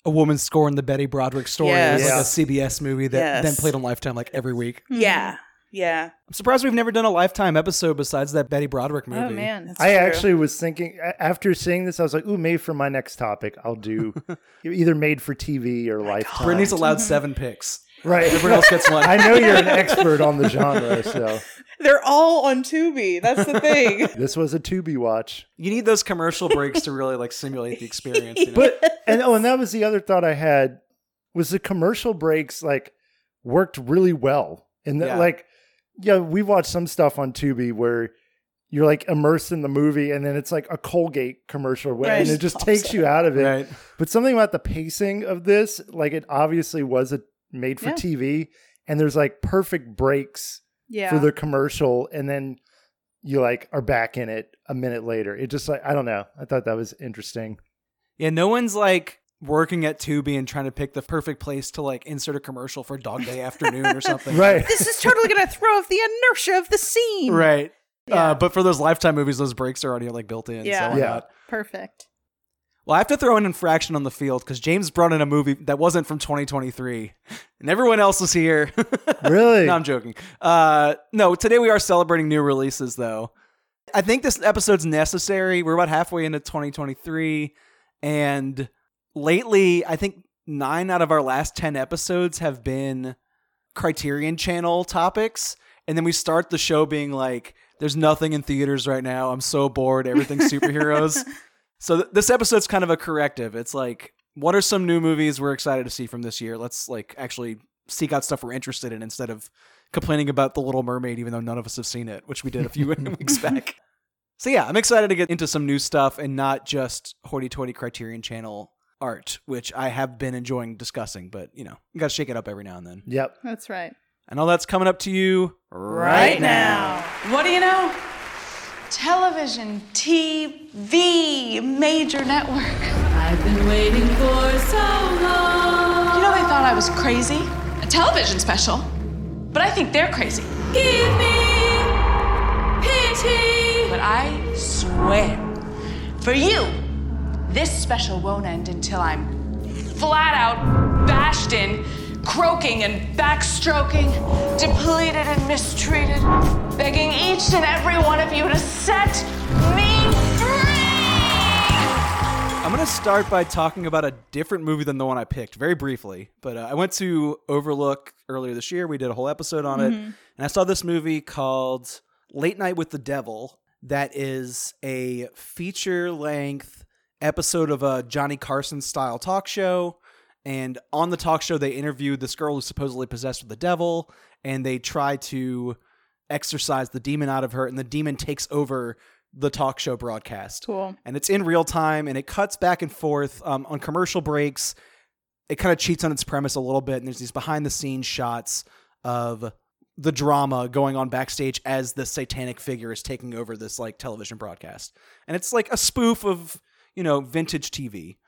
Speaker 1: a woman scorned the Betty Broderick story. It was like a CBS movie that
Speaker 2: Yes.
Speaker 1: then played on Lifetime like every week.
Speaker 2: yeah, yeah.
Speaker 1: I'm surprised we've never done a Lifetime episode besides that Betty Broderick movie.
Speaker 4: Oh man.
Speaker 2: That's
Speaker 3: I
Speaker 2: true.
Speaker 3: actually was thinking after seeing this, I was like, "Ooh, maybe for my next topic, I'll do either made for TV or Lifetime."
Speaker 1: Britnee's allowed seven picks.
Speaker 3: Right.
Speaker 1: Everyone else gets one.
Speaker 3: I know you're an expert on the genre, so
Speaker 2: They're all on Tubi. That's the thing.
Speaker 3: this was a Tubi watch.
Speaker 1: You need those commercial breaks to really like simulate the experience. You know?
Speaker 3: But and oh, and that was the other thought I had was the commercial breaks like worked really well. And the,
Speaker 1: Yeah.
Speaker 3: like, yeah, we watched some stuff on Tubi where you're like immersed in the movie, and then it's like a Colgate commercial, where- and it just takes you out of it.
Speaker 1: right.
Speaker 3: But something about the pacing of this, like it obviously was a made for
Speaker 4: Yeah.
Speaker 3: TV, and there's like perfect breaks
Speaker 4: yeah.
Speaker 3: for the commercial, and then you like are back in it a minute later. It just like I don't know. I thought that was interesting.
Speaker 1: Yeah, no one's like working at Tubi and trying to pick the perfect place to like insert a commercial for Dog Day Afternoon or something.
Speaker 3: Right.
Speaker 4: this is totally gonna throw off the inertia of the scene.
Speaker 1: Right.
Speaker 4: Yeah.
Speaker 1: Uh, but for those Lifetime movies, those breaks are already like built in.
Speaker 4: Yeah.
Speaker 1: So
Speaker 3: Yeah.
Speaker 1: not?
Speaker 4: Perfect.
Speaker 1: Well, I have to throw an infraction on the field because James brought in a movie that wasn't from 2023, and everyone else was here.
Speaker 3: Really?
Speaker 1: no, I'm joking. Uh, no, today we are celebrating new releases, though. I think this episode's necessary. We're about halfway into 2023, and lately, I think nine out of our last 10 episodes have been Criterion Channel topics. And then we start the show being like, there's nothing in theaters right now. I'm so bored. Everything's superheroes. So th- this episode's kind of a corrective. It's like, what are some new movies we're excited to see from this year? Let's like actually seek out stuff we're interested in instead of complaining about The Little Mermaid, even though none of us have seen it, which we did a few weeks back. So yeah, I'm excited to get into some new stuff and not just hoity-toity Criterion Channel art, which I have been enjoying discussing. But you know, you got to shake it up every now and then.
Speaker 3: Yep.
Speaker 4: That's right.
Speaker 1: And all that's coming up to you right, now.
Speaker 5: What do you know? Television, TV, major network.
Speaker 6: I've been waiting for so long.
Speaker 5: You know, they thought I was crazy. A television special. But I think they're crazy.
Speaker 6: Give me pity.
Speaker 5: But I swear, for you, this special won't end until I'm flat out bashed in, croaking and backstroking, depleted and mistreated, begging each and every one of you to set me free!
Speaker 1: I'm going to start by talking about a different movie than the one I picked, very briefly. But uh, I went to Overlook earlier this year. We did a whole episode on it. And I saw this movie called Late Night with the Devil, that is a feature length episode of a Johnny Carson style talk show. And on the talk show, they interviewed this girl who's supposedly possessed with the devil, and they try to exorcise the demon out of her, and the demon takes over the talk show broadcast.
Speaker 4: Cool.
Speaker 1: and it's in real time and it cuts back and forth um, on commercial breaks. It kind of cheats on its premise a little bit and there's these behind the scenes shots of the drama going on backstage as the satanic figure is taking over this like television broadcast. And it's like a spoof of you know vintage tv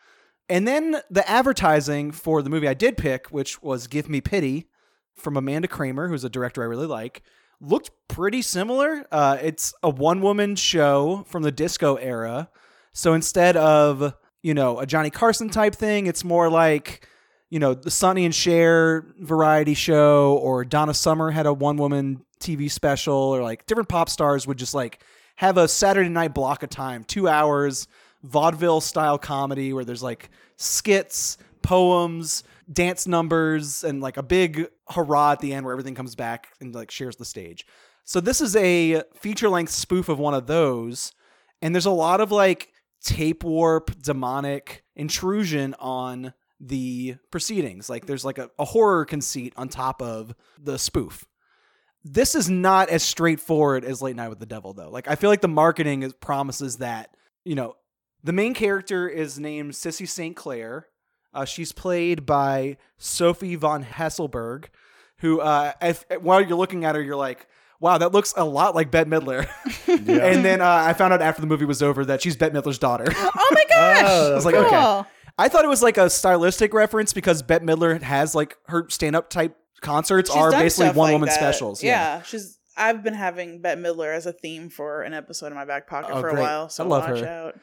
Speaker 1: and then the advertising for the movie i did pick which was give me pity from amanda kramer who's a director i really like looked pretty similar. Uh, it's a one woman show from the disco era. So instead of, you know, a Johnny Carson type thing, it's more like, you know, the Sonny and Cher variety show or Donna Summer had a one woman TV special or like different pop stars would just like have a Saturday night block of time, two hours, vaudeville style comedy where there's like skits, poems, dance numbers, and like a big hurrah at the end where everything comes back and like shares the stage. So this is a feature length spoof of one of those, and there's a lot of like tape warp, demonic intrusion on the proceedings. Like there's like a, a horror conceit on top of the spoof. This is not as straightforward as Late Night with the Devil, though. Like I feel like the marketing is, promises that you know the main character is named Sissy St. Clair. Uh, she's played by Sophie von Haselberg, who, uh, if, while you're looking at her, you're like, wow, that looks a lot like Bette Midler. and then uh, I found out after the movie was over that she's Bette Midler's daughter.
Speaker 4: Oh my gosh.
Speaker 3: Oh,
Speaker 1: I was like,
Speaker 4: cool.
Speaker 1: okay. I thought it was like a stylistic reference because Bette Midler has like her stand up type concerts
Speaker 2: She's
Speaker 1: are basically one
Speaker 2: like
Speaker 1: woman
Speaker 2: that.
Speaker 1: specials.
Speaker 2: Yeah. she's. I've been having Bette Midler as a theme for an episode in my back pocket
Speaker 1: Oh,
Speaker 2: for
Speaker 1: great.
Speaker 2: a while. So
Speaker 1: I love
Speaker 2: watch
Speaker 1: her.
Speaker 2: out.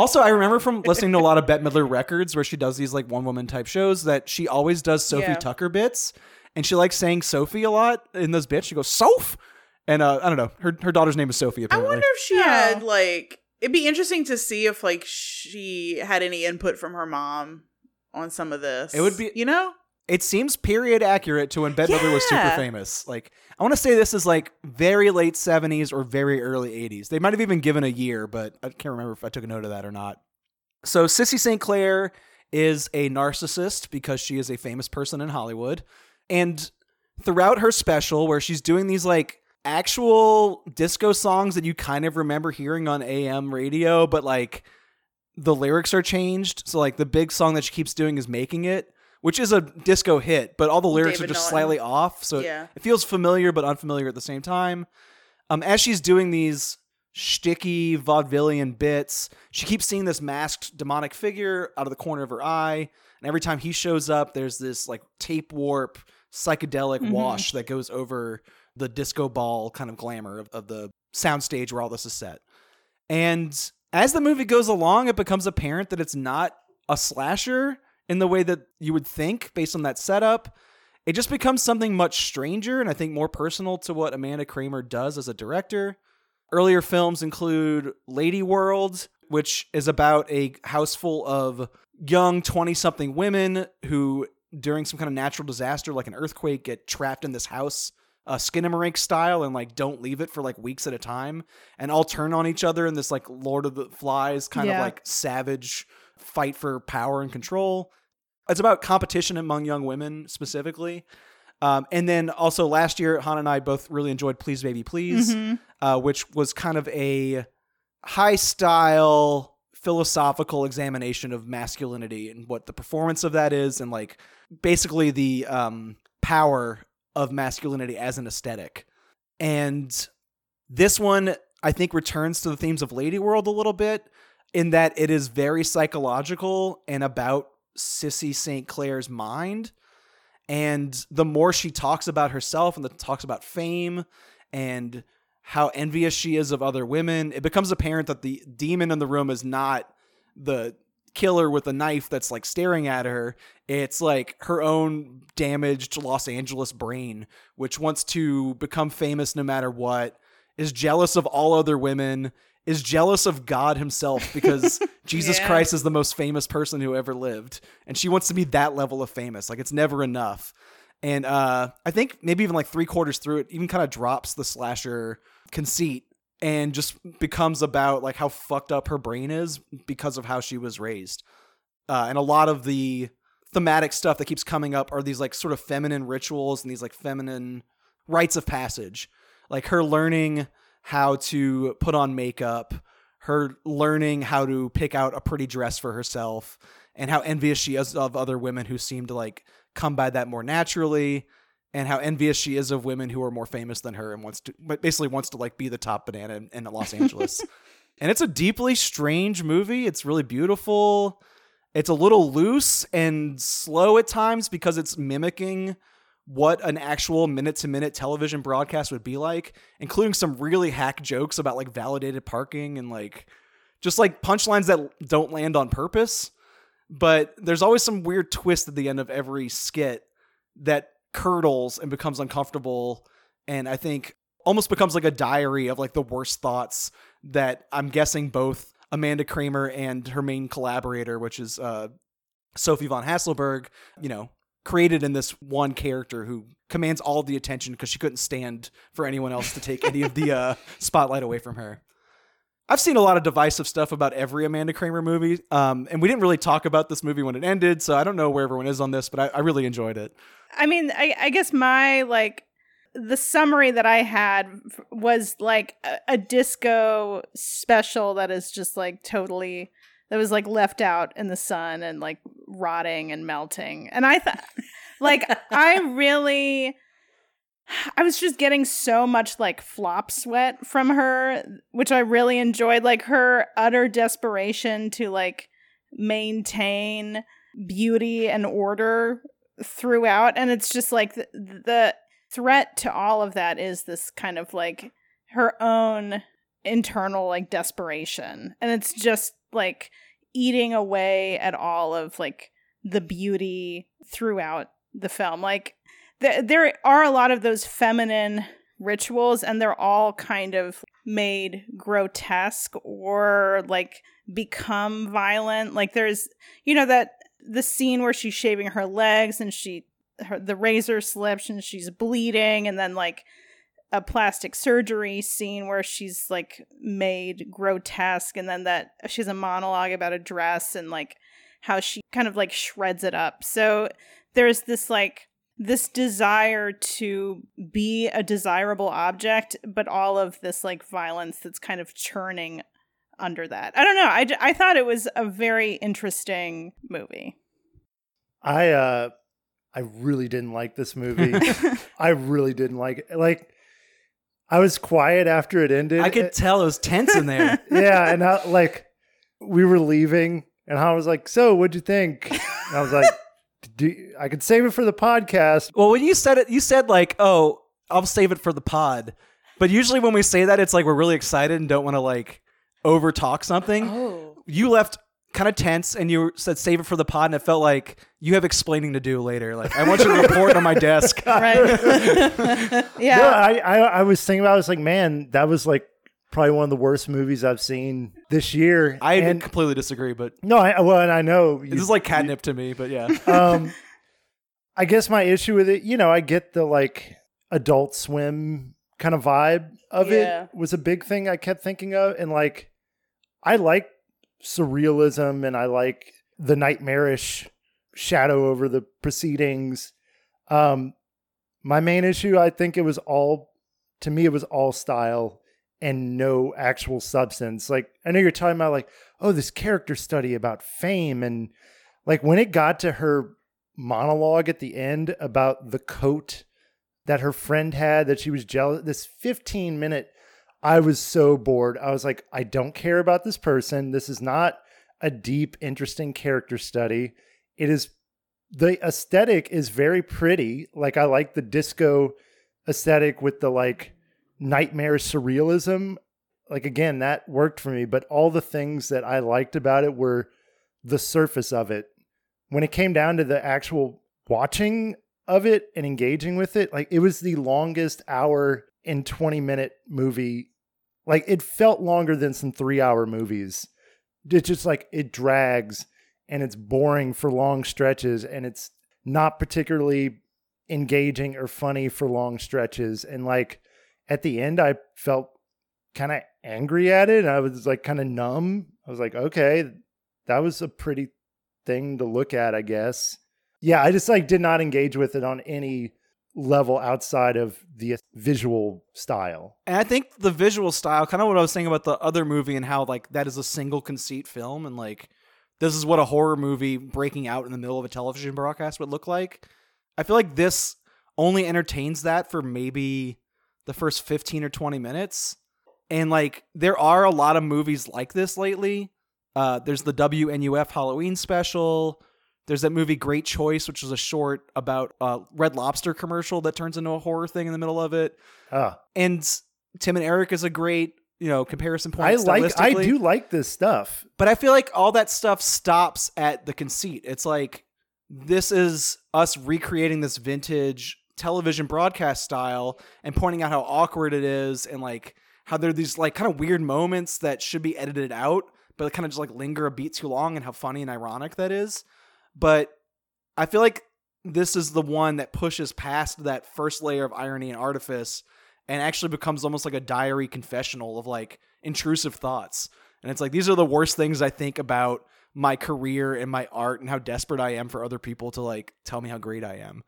Speaker 1: Also, I remember from listening to a lot of Bette Midler records where she does these like one woman type shows that she always does Sophie
Speaker 2: Yeah.
Speaker 1: Tucker bits, and she likes saying Sophie a lot in those bits. She goes Soph, and uh, I don't know. Her her daughter's name is Sophie. Apparently, I
Speaker 2: wonder if she
Speaker 4: Oh.
Speaker 2: had like. It'd be interesting to see if like she had any input from her mom on some of this.
Speaker 1: It would be-
Speaker 2: you know,
Speaker 1: it seems period accurate to when Bette Midler was super famous. Like I want to say this is like very late seventies or very early eighties. They might have even given a year, but I can't remember if I took a note of that or not. So Sissy St. Clair is a narcissist because she is a famous person in Hollywood, and throughout her special, where she's doing these like actual disco songs that you kind of remember hearing on AM radio, but like the lyrics are changed. So like the big song that she keeps doing is "Making It." Which is a disco hit, but all the lyrics
Speaker 2: David
Speaker 1: are just
Speaker 2: Naughton.
Speaker 1: slightly off. So it-
Speaker 2: Yeah.
Speaker 1: it feels familiar but unfamiliar at the same time. Um, as she's doing these shticky vaudevillian bits, she keeps seeing this masked demonic figure out of the corner of her eye, and every time he shows up, there's this like tape warp psychedelic
Speaker 2: Mm-hmm.
Speaker 1: wash that goes over the disco ball kind of glamour of, of the soundstage where all this is set. And as the movie goes along, it becomes apparent that it's not a slasher in the way that you would think based on that setup. It just becomes something much stranger and I think more personal to what Amanda Kramer does as a director. Earlier films include Lady World, which is about a house full of young 20 something women who, during some kind of natural disaster like an earthquake, get trapped in this house, uh, Skinamarink style, and like don't leave it for like weeks at a time and all turn on each other in this like Lord of the Flies kind of like savage fight for power and control. It's about competition among young women specifically. Um, and then also last year, Han and I both really enjoyed Please Baby Please, uh, which was kind of a high style philosophical examination of masculinity and what the performance of that is, and like basically the um, power of masculinity as an aesthetic. And this one, I think, returns to the themes of Lady World a little bit in that it is very psychological and about Sissy St. Clair's mind. And the more she talks about herself and the talks about fame and how envious she is of other women, it becomes apparent that the demon in the room is not the killer with a knife that's like staring at her. It's like her own damaged Los Angeles brain, which wants to become famous no matter what, is jealous of all other women, is jealous of God himself because Jesus
Speaker 4: Yeah.
Speaker 1: Christ is the most famous person who ever lived. And she wants to be that level of famous. Like it's never enough. And uh, I think maybe even like three quarters through it, even kind of drops the slasher conceit and just becomes about like how fucked up her brain is because of how she was raised. Uh, and a lot of the thematic stuff that keeps coming up are these like sort of feminine rituals and these like feminine rites of passage. Like her learning how to put on makeup, her learning how to pick out a pretty dress for herself, and how envious she is of other women who seem to like come by that more naturally and how envious she is of women who are more famous than her and wants to but basically wants to like be the top banana in, in Los Angeles. and it's a deeply strange movie. It's really beautiful. It's a little loose and slow at times because it's mimicking what an actual minute to minute television broadcast would be like, including some really hack jokes about like validated parking and like just like punchlines that don't land on purpose. But there's always some weird twist at the end of every skit that curdles and becomes uncomfortable and I think almost becomes like a diary of like the worst thoughts that I'm guessing both Amanda Kramer and her main collaborator, which is uh, Sophie von Haselberg, you know, created in this one character who commands all the attention because she couldn't stand for anyone else to take any of the uh, spotlight away from her. I've seen a lot of divisive stuff about every Amanda Kramer movie, um, and we didn't really talk about this movie when it ended, so I don't know where everyone is on this, but I, I really enjoyed it.
Speaker 4: I mean, I, I guess my like the summary that I had was like a, a disco special that is just like totally that was like left out in the sun and like rotting and melting. And I thought like I really I was just getting so much like flop sweat from her, which I really enjoyed like her utter desperation to like maintain beauty and order throughout and it's just like the, the threat to all of that is this kind of like her own internal like desperation and it's just like eating away at all of like the beauty throughout the film. Like th- there are a lot of those feminine rituals and they're all kind of made grotesque or like become violent. Like there's you know that the scene where she's shaving her legs and she her, the razor slips and she's bleeding and then like a plastic surgery scene where she's like made grotesque and then that she's a monologue about a dress and like how she kind of like shreds it up so there's this like this desire to be a desirable object but all of this like violence that's kind of churning under that i don't know I, I thought it was a very interesting movie
Speaker 3: I uh I really didn't like this movie. I really didn't like it. Like I was quiet after it ended.
Speaker 1: I could tell it was tense in there.
Speaker 3: yeah, and I, like we were leaving, and I was like, "So, what'd you think?" And I was like, Do, "I could save it for the podcast."
Speaker 1: Well, when you said it, you said like, "Oh, I'll save it for the pod." But usually when we say that, it's like we're really excited and don't want to like over talk something.
Speaker 2: Oh.
Speaker 1: You left kind of tense and you said save it for the pod, and it felt like you have explaining to do later. Like I want you to report on my desk.
Speaker 4: right yeah
Speaker 3: No, I, I I was thinking about. it, I was like, "Man, that was like probably one of the worst movies I've seen this year."
Speaker 1: I
Speaker 3: and
Speaker 1: completely disagree, but
Speaker 3: no, I well, and I know you-
Speaker 1: this is like catnip to me. But yeah,
Speaker 3: um i guess my issue with it you know i get the like adult swim kind of vibe of
Speaker 2: Yeah.
Speaker 3: it was a big thing i kept thinking of and like i like surrealism and i like the nightmarish shadow over the proceedings. Um my main issue i think it was all to me it was all style and no actual substance. Like i know you're talking about like oh this character study about fame and like when it got to her monologue at the end about the coat that her friend had that she was jealous this 15 minute i was so bored i was like i don't care about this person this is not a deep interesting character study it is the aesthetic is very pretty like i like the disco aesthetic with the like nightmare surrealism like again that worked for me but all the things that i liked about it were the surface of it. When it came down to the actual watching of it and engaging with it, like it was the longest hour and 20 minute movie. Like it felt longer than some three hour movies. It's just like it drags and it's boring for long stretches and it's not particularly engaging or funny for long stretches. And like at the end, I felt kind of angry at it. I was like kind of numb. I was like, okay, that was a pretty thing to look at, I guess. Yeah, I just like did not engage with it on any level outside of the visual style.
Speaker 1: And I think the visual style, kind of what I was saying about the other movie and how like that is a single conceit film and like this is what a horror movie breaking out in the middle of a television broadcast would look like. I feel like this only entertains that for maybe the first 15 or 20 minutes. And like there are a lot of movies like this lately. Uh, there's the WNUF Halloween special. There's that movie Great Choice, which is a short about a Red Lobster commercial that turns into a horror thing in the middle of it.
Speaker 3: Ah,
Speaker 1: And Tim and Eric is a great, you know, comparison point.
Speaker 3: I like I do like this stuff.
Speaker 1: But I feel like all that stuff stops at the conceit. It's like this is us recreating this vintage television broadcast style and pointing out how awkward it is and like how there are these like kind of weird moments that should be edited out, but kind of just like linger a beat too long and how funny and ironic that is. But I feel like this is the one that pushes past that first layer of irony and artifice and actually becomes almost like a diary confessional of like intrusive thoughts. And it's like these are the worst things I think about my career and my art and how desperate I am for other people to like tell me how great I am.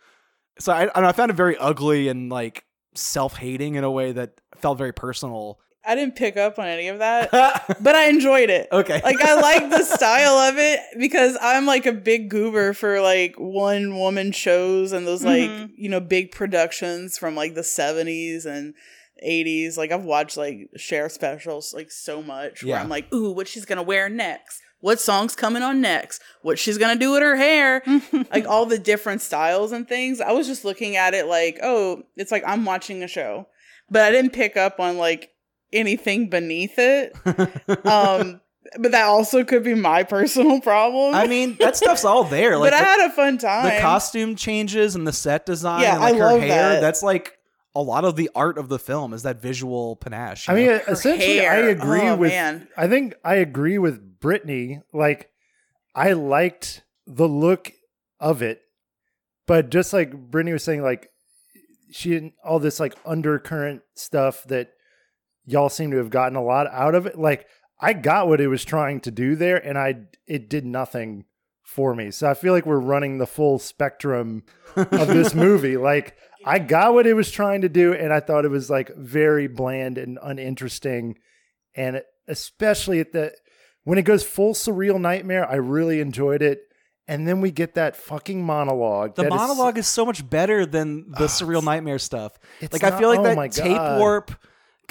Speaker 1: So I, I, found it very ugly and like self-hating in a way that felt very personal.
Speaker 2: I didn't pick up on any of that, but I enjoyed it.
Speaker 1: okay.
Speaker 2: Like I like the style of it because I'm like a big goober for like one woman shows and those like,
Speaker 4: Mhm.
Speaker 2: you know, big productions from like the 70s and 80s. Like I've watched like Cher specials like so much where
Speaker 1: Yeah.
Speaker 2: I'm like, "Ooh, what she's going to wear next? What song's coming on next? What she's going to do with her hair?" like all the different styles and things. I was just looking at it like, "Oh, it's like I'm watching a show." But I didn't pick up on like anything beneath it um but that also could be my personal problem
Speaker 1: I mean, that stuff's all there. Like
Speaker 2: but i
Speaker 1: the,
Speaker 2: had a fun time
Speaker 1: the costume changes and the set design
Speaker 2: Yeah,
Speaker 1: and like
Speaker 2: I
Speaker 1: her
Speaker 2: love
Speaker 1: hair,
Speaker 2: that.
Speaker 1: that's like a lot of the art of the film is that visual panache.
Speaker 3: I
Speaker 1: you
Speaker 3: mean,
Speaker 1: know?
Speaker 3: essentially, I agree
Speaker 2: Oh,
Speaker 3: with.
Speaker 2: man.
Speaker 3: I think I agree with Britnee. Like, I liked the look of it, but just like Britnee was saying, like she didn't all this like undercurrent stuff that y'all seem to have gotten a lot out of it. Like, I got what it was trying to do there, and I it did nothing for me. So I feel like we're running the full spectrum of this movie. Like I got what it was trying to do, and I thought it was like very bland and uninteresting, and especially at the when it goes full surreal nightmare, I really enjoyed it. And then we get that fucking monologue.
Speaker 1: the monologue is, so much better than the
Speaker 3: Ah,
Speaker 1: surreal nightmare stuff. Like I feel like
Speaker 3: oh
Speaker 1: that tape
Speaker 3: God.
Speaker 1: warp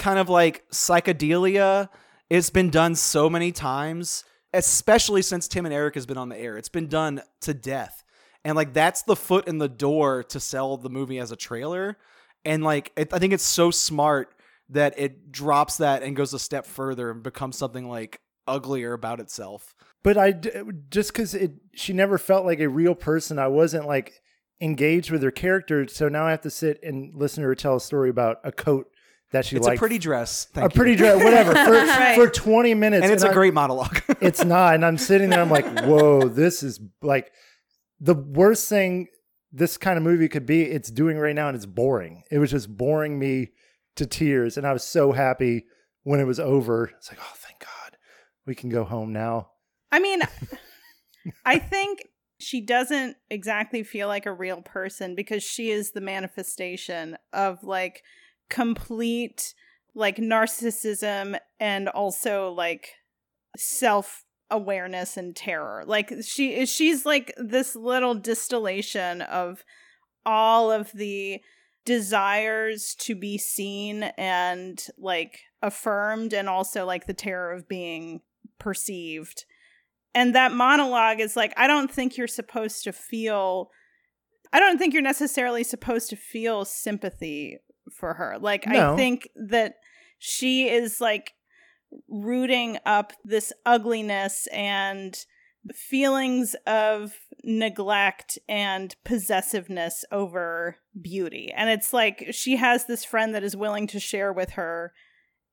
Speaker 1: kind of like psychedelia it's been done so many times especially since Tim and Eric has been on the air. It's been done to death. And like that's the foot in the door to sell the movie as a trailer. And like it, I think it's so smart that it drops that and goes a step further and becomes something like uglier about itself.
Speaker 3: But I just because it she never felt like a real person. I wasn't like engaged with her character, so now I have to sit and listen to her tell a story about a coat that she
Speaker 1: it's
Speaker 3: liked.
Speaker 1: a pretty dress thank
Speaker 3: a
Speaker 1: you.
Speaker 3: pretty dress, whatever, for,
Speaker 4: Right.
Speaker 3: for twenty minutes,
Speaker 1: and it's a
Speaker 3: I-
Speaker 1: great monologue
Speaker 3: it's not. And I'm sitting there, I'm like, whoa, this is like the worst thing this kind of movie could be. It's doing right now, and it's boring. It was just boring me to tears, and I was so happy when it was over. It's like, oh, thank God, we can go home now.
Speaker 4: I mean, I think she doesn't exactly feel like a real person because she is the manifestation of like complete like narcissism and also like self awareness and terror. Like she is she's like this little distillation of all of the desires to be seen and like affirmed and also like the terror of being perceived and that monologue is like i don't think you're supposed to feel i don't think you're necessarily supposed to feel sympathy for her like
Speaker 3: No.
Speaker 4: i think that she is like rooting up this ugliness and feelings of neglect and possessiveness over beauty. And it's like she has this friend that is willing to share with her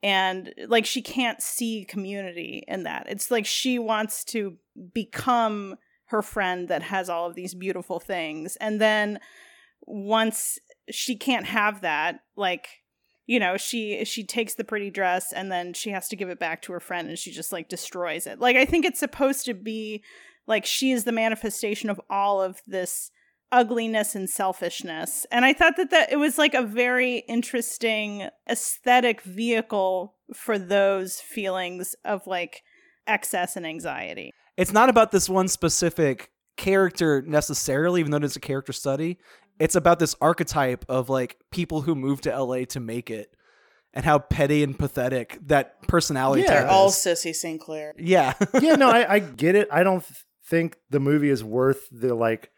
Speaker 4: and like she can't see community in that. It's like she wants to become her friend that has all of these beautiful things. And then once she can't have that, like you know, she she takes the pretty dress and then she has to give it back to her friend and she just like destroys it. Like I think it's supposed to be like she is the manifestation of all of this ugliness and selfishness. And I thought that that it was like a very interesting aesthetic vehicle for those feelings of like excess and anxiety.
Speaker 1: It's not about this one specific character necessarily, even though it's a character study. It's about this archetype of like people who move to LA to make it and how petty and pathetic that personality
Speaker 3: Yeah.
Speaker 1: type
Speaker 2: All
Speaker 1: is.
Speaker 2: Sissy St. Clair.
Speaker 1: yeah.
Speaker 3: yeah, no, I, I get it. I don't think the movie is worth the like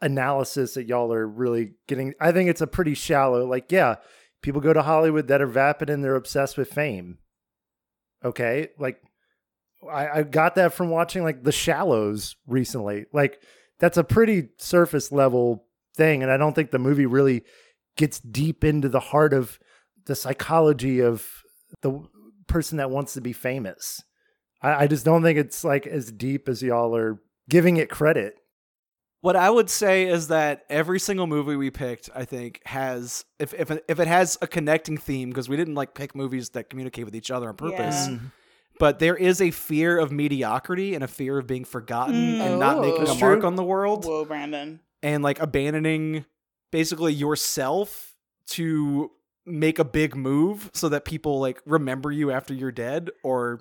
Speaker 3: analysis that y'all are really getting. I think it's a pretty shallow, like, yeah, people go to Hollywood that are vapid and they're obsessed with fame. Okay. Like, I, I got that from watching like The Shallows recently. Like, that's a pretty surface level thing. And I don't think the movie really gets deep into the heart of the psychology of the person that wants to be famous. I, I just don't think it's like as deep as y'all are giving it credit.
Speaker 1: What I would say is that every single movie we picked, I think, has if if if it has a connecting theme because we didn't like pick movies that communicate with each other on purpose.
Speaker 4: Yeah.
Speaker 1: But there is a fear of mediocrity and a fear of being forgotten
Speaker 4: Mm.
Speaker 1: and not
Speaker 2: Oh.
Speaker 1: making a mark on the world
Speaker 2: Whoa, Brandon.
Speaker 1: And like abandoning basically yourself to make a big move so that people like remember you after you're dead or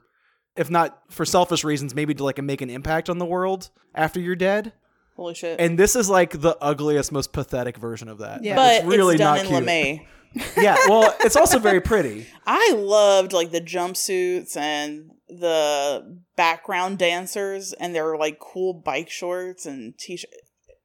Speaker 1: if not for selfish reasons maybe to like make an impact on the world after you're dead
Speaker 2: Holy shit.
Speaker 1: and this is like the ugliest most pathetic version of that
Speaker 4: Yeah.
Speaker 2: but
Speaker 1: it's really
Speaker 2: it's done
Speaker 1: not
Speaker 2: in
Speaker 1: cute
Speaker 2: LeMay.
Speaker 1: yeah well it's also very pretty
Speaker 2: I loved like the jumpsuits and the background dancers and their like cool bike shorts and t-shirt.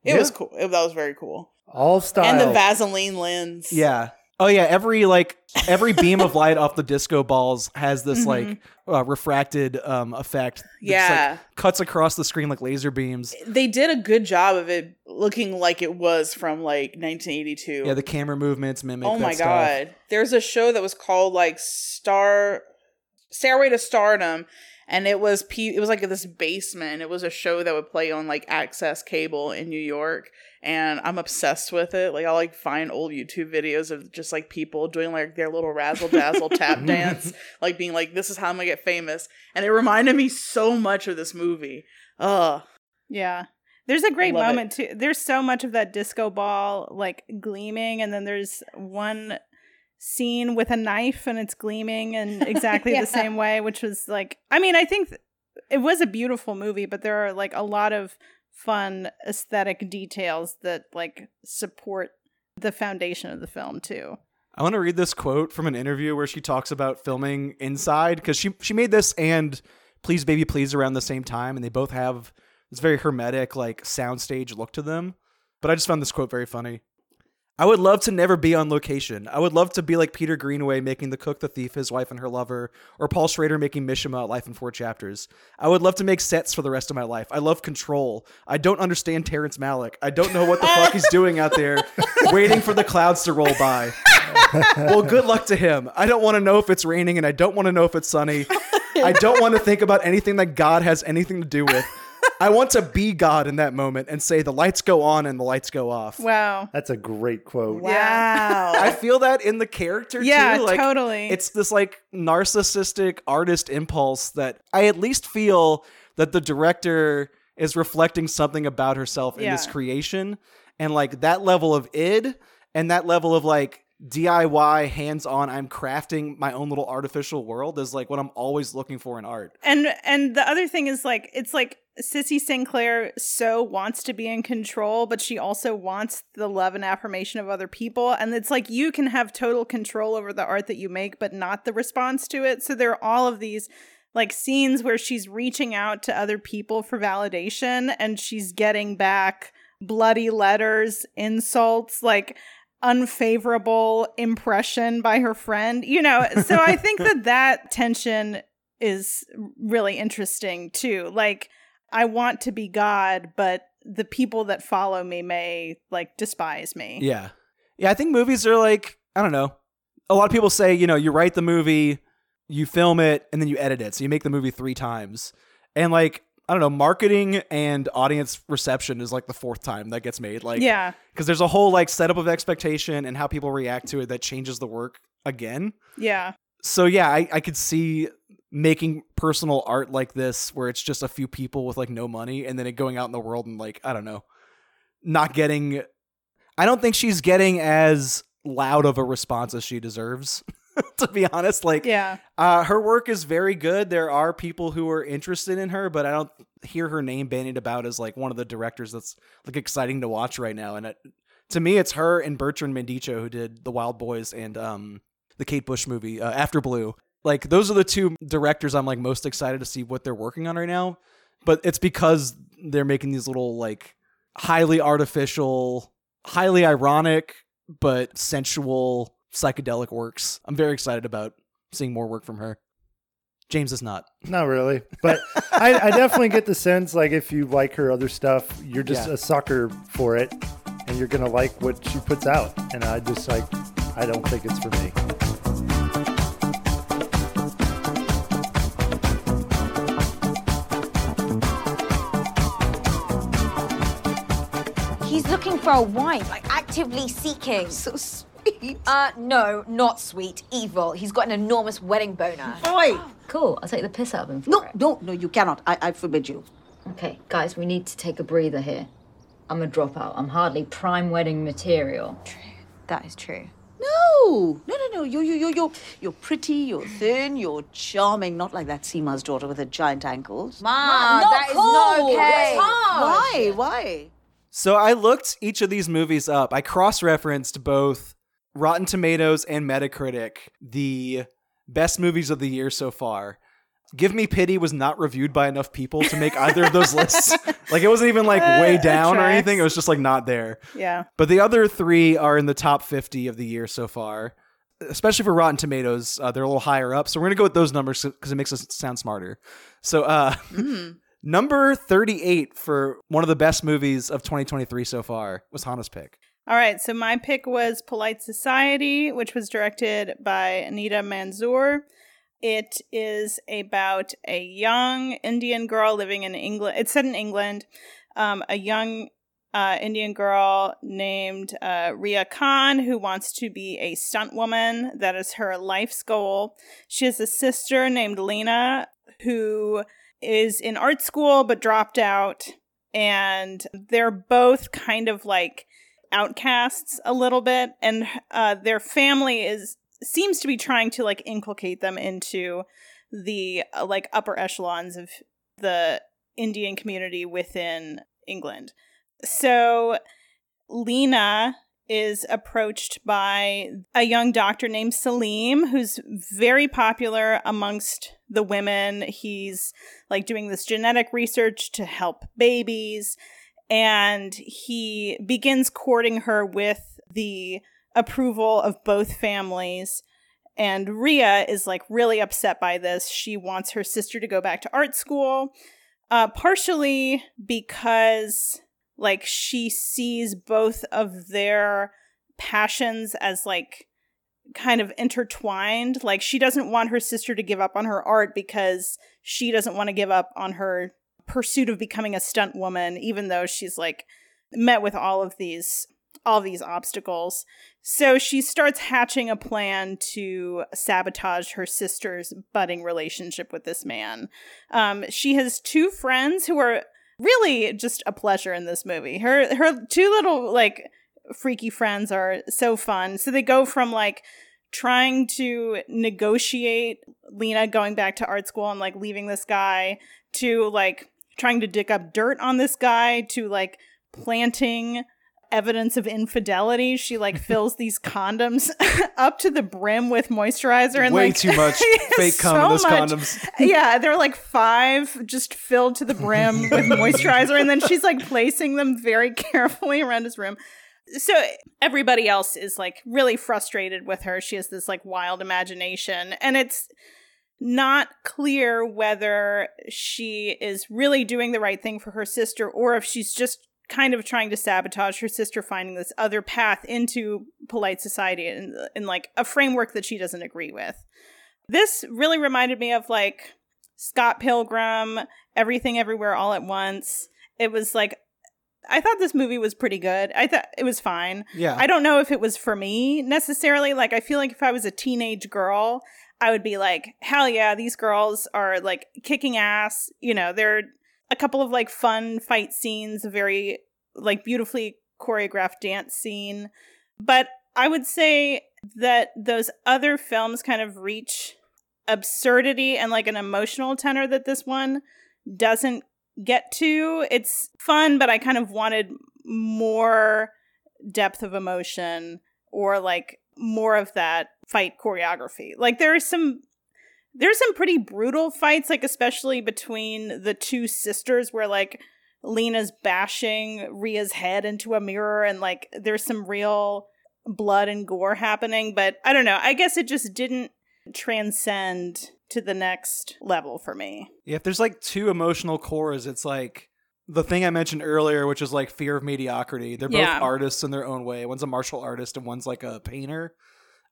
Speaker 2: It
Speaker 3: Yeah.
Speaker 2: was cool. It, that was very cool.
Speaker 3: All style.
Speaker 2: And the Vaseline lens.
Speaker 1: yeah oh yeah every like every beam of light off the disco balls has this
Speaker 4: Mhm.
Speaker 1: like uh, refracted um effect just, like,
Speaker 2: Yeah.
Speaker 1: cuts across the screen like laser beams
Speaker 2: They did a good job of it looking like it was from like 1982.
Speaker 1: Yeah, the camera movements mimic.
Speaker 2: oh my
Speaker 1: stuff.
Speaker 2: god. There's a show that was called like Star Stairway to Stardom and it was pe- it was like this basement. It was a show that would play on like access cable in New York and I'm obsessed with it. Like I'll like find old YouTube videos of just like people doing like their little razzle dazzle tap dance, like being like this is how I'm to get famous. And it reminded me so much of this movie. Ugh.
Speaker 4: Yeah. There's a great
Speaker 2: Love it.
Speaker 4: moment too. There's so much of that disco ball like gleaming, and then there's one scene with a knife and it's gleaming in exactly
Speaker 6: Yeah.
Speaker 4: the same way, which was like, I mean, I think th- it was a beautiful movie, but there are like a lot of fun aesthetic details that like support the foundation of the film too.
Speaker 1: I want to read this quote from an interview where she talks about filming inside because she she made this and Please Baby Please around the same time, and they both have this very hermetic like soundstage look to them. But I just found this quote very funny. I would love to never be on location. I would love to be like Peter Greenaway making The Cook, the Thief, His Wife, and Her Lover, or Paul Schrader making Mishima, Life in Four Chapters. I would love to make sets for the rest of my life. I love control. I don't understand Terrence Malick. I don't know what the fuck he's doing out there, waiting for the clouds to roll by. well, good luck to him. I don't want to know if it's raining, and I don't want to know if it's sunny. I don't want to think about anything that God has anything to do with. I want to be God in that moment and say the lights go on and the lights go off.
Speaker 4: Wow.
Speaker 3: That's a great quote.
Speaker 2: Wow.
Speaker 1: I feel that in the character
Speaker 4: Yeah,
Speaker 1: too. Like,
Speaker 4: totally.
Speaker 1: It's this like narcissistic artist impulse that I at least feel that the director is reflecting something about herself in this creation. And like that level of id and that level of like DIY hands on, I'm crafting my own little artificial world is like what I'm always looking for in art.
Speaker 4: And and the other thing is like it's like Sissy Sinclair so wants to be in control, but she also wants the love and affirmation of other people. And it's like you can have total control over the art that you make, but not the response to it. So there are all of these like scenes where she's reaching out to other people for validation and she's getting back bloody letters, insults, like unfavorable impression by her friend. You know, so I think that that tension is really interesting too. Like I want to be God, but the people that follow me may like despise me.
Speaker 1: Yeah. Yeah, I think movies are like, I don't know. A lot of people say, you know, you write the movie, you film it, and then you edit it. So you make the movie three times. And like, I don't know, marketing and audience reception is like the fourth time that gets made. Like,
Speaker 4: yeah.
Speaker 1: because there's a whole like setup of expectation and how people react to it that changes the work again.
Speaker 4: Yeah.
Speaker 1: So yeah, I, I could see making personal art like this where it's just a few people with like no money and then it going out in the world and like, I don't know, not getting I don't think she's getting as loud of a response as she deserves. to be honest, like
Speaker 4: Yeah.
Speaker 1: uh, her work is very good. There are people who are interested in her, but I don't hear her name bandied about as like one of the directors that's like exciting to watch right now. And it, to me, it's her and Bertrand Mandico who did The Wild Boys and um, the Kate Bush movie uh, After Blue. Like those are the two directors I'm like most excited to see what they're working on right now. But it's because they're making these little like highly artificial, highly ironic, but sensual psychedelic works. I'm very excited about seeing more work from her. James is not.
Speaker 3: Not really, but I, I definitely get the sense like if you like her other stuff, you're just
Speaker 1: Yeah.
Speaker 3: a sucker for it, and you're gonna like what she puts out. And I just like, I don't think it's for me.
Speaker 7: He's looking for a wife, like actively seeking.
Speaker 8: So sweet.
Speaker 7: Uh, no, not sweet, evil. He's got an enormous wedding boner.
Speaker 8: Oi!
Speaker 9: Cool. I'll take the piss out of him for
Speaker 8: No,
Speaker 9: it.
Speaker 8: no, no, you cannot. I, I forbid you.
Speaker 9: Okay, guys, we need to take a breather here. I'm a dropout. I'm hardly prime wedding material.
Speaker 7: That is true.
Speaker 8: No, no, no, no. You, you, you, you. You're pretty. You're thin. You're charming. Not like that Seema's daughter with her giant ankles.
Speaker 7: Ma,
Speaker 9: not
Speaker 7: that is not
Speaker 9: cool.
Speaker 7: okay.
Speaker 9: That's harsh.
Speaker 8: Why? Why?
Speaker 1: So I looked each of these movies up. I cross-referenced both Rotten Tomatoes and Metacritic, the best movies of the year so far. Give Me Pity was not reviewed by enough people to make either of those lists. Like it wasn't even like
Speaker 4: Uh,
Speaker 1: way down or anything. It was just like not there.
Speaker 4: Yeah.
Speaker 1: But the other three are in the top 50 of the year so far, especially for Rotten Tomatoes. Uh, they're a little higher up. So we're going to go with those numbers because it makes us sound smarter. So, uh, number 38 for one of the best movies of 2023 so far was Hanna's pick.
Speaker 4: All right, so my pick was Polite Society, which was directed by Nida Manzoor. It is about a young Indian girl living in England. It's set in England. Um, a young uh, Indian girl named uh, Ria Khan who wants to be a stunt woman. That is her life's goal. She has a sister named Lena who is in art school but dropped out. And they're both kind of like outcasts a little bit and uh, their family is seems to be trying to like inculcate them into the uh, like upper echelons of the indian community within england so lena is approached by a young doctor named Salim, who's very popular amongst the women. He's like doing this genetic research to help babies and he begins courting her with the approval of both families. And Ria is like really upset by this. She wants her sister to go back to art school, uh, partially because like she sees both of their passions as like kind of intertwined. Like she doesn't want her sister to give up on her art because she doesn't want to give up on her pursuit of becoming a stunt woman even though she's like met with all of these all these obstacles. So she starts hatching a plan to sabotage her sister's budding relationship with this man. Um, she has two friends who are really just a pleasure in this movie. Her her two little like freaky friends are so fun. So they go from like trying to negotiate lena going back to art school and like leaving this guy to like trying to dig up dirt on this guy to like planting evidence of infidelity. She like fills these condoms up to the brim with moisturizer and
Speaker 1: Way
Speaker 4: like
Speaker 1: too much fake cum in
Speaker 4: so
Speaker 1: condoms.
Speaker 4: yeah, they're like five just filled to the brim with moisturizer and then she's like placing them very carefully around his room. So everybody else is like really frustrated with her. She has this like wild imagination and it's not clear whether she is really doing the right thing for her sister or if she's just kind of trying to sabotage her sister finding this other path into polite society in, in like a framework that she doesn't agree with. This really reminded me of like Scott Pilgrim, Everything Everywhere All at Once. It was like I thought this movie was pretty good. I thought it was fine.
Speaker 1: Yeah.
Speaker 4: I don't know if it was for me necessarily. Like I feel like if I was a teenage girl, I would be like, "Hell yeah, these girls are like kicking ass." You know, they're a couple of like fun fight scenes, a very like beautifully choreographed dance scene. But I would say that those other films kind of reach absurdity and like an emotional tenor that this one doesn't get to. It's fun, but I kind of wanted more depth of emotion or like more of that fight choreography. Like there are some there's some pretty brutal fights like especially between the two sisters where like Lena's bashing Ria's head into a mirror and like there's some real blood and gore happening, but I don't know. I guess it just didn't transcend to the next level for me.
Speaker 1: Yeah, if there's like two emotional cores, it's like the thing I mentioned earlier, which is like fear of mediocrity. They're both
Speaker 4: Yeah.
Speaker 1: artists in their own way. One's a martial artist and one's like a painter.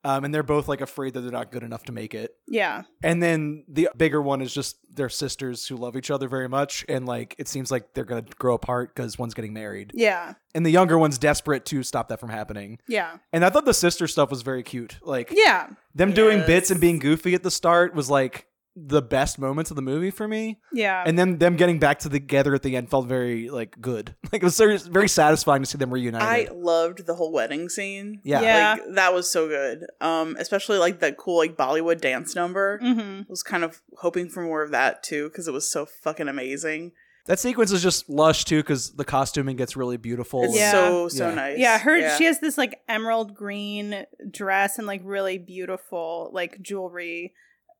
Speaker 1: Um, and they're both like afraid that they're not good enough to make it.
Speaker 4: Yeah.
Speaker 1: And then the bigger one is just their sisters who love each other very much. And like it seems like they're going to grow apart because one's getting married.
Speaker 4: Yeah.
Speaker 1: And the younger one's desperate to stop that from happening.
Speaker 4: Yeah.
Speaker 1: And I thought the sister stuff was very cute. Like
Speaker 4: Yeah.
Speaker 1: them doing bits and being goofy at the start was like the best moments of the movie for me.
Speaker 4: Yeah.
Speaker 1: And then them getting back to together at the end felt very like good. Like it was very, very satisfying to see them reunited.
Speaker 2: I loved the whole wedding scene.
Speaker 1: Yeah. Yeah.
Speaker 2: Like that was so good. Um, especially like that cool like Bollywood dance number.
Speaker 4: Mm-hmm.
Speaker 2: Was kind of hoping for more of that too because it was so fucking amazing.
Speaker 1: that sequence is just lush too because the costuming gets really beautiful.
Speaker 2: It's
Speaker 4: Yeah.
Speaker 2: so so
Speaker 1: Yeah.
Speaker 2: nice.
Speaker 4: Yeah, her
Speaker 2: Yeah.
Speaker 4: she has this like emerald green dress and like really beautiful like jewelry,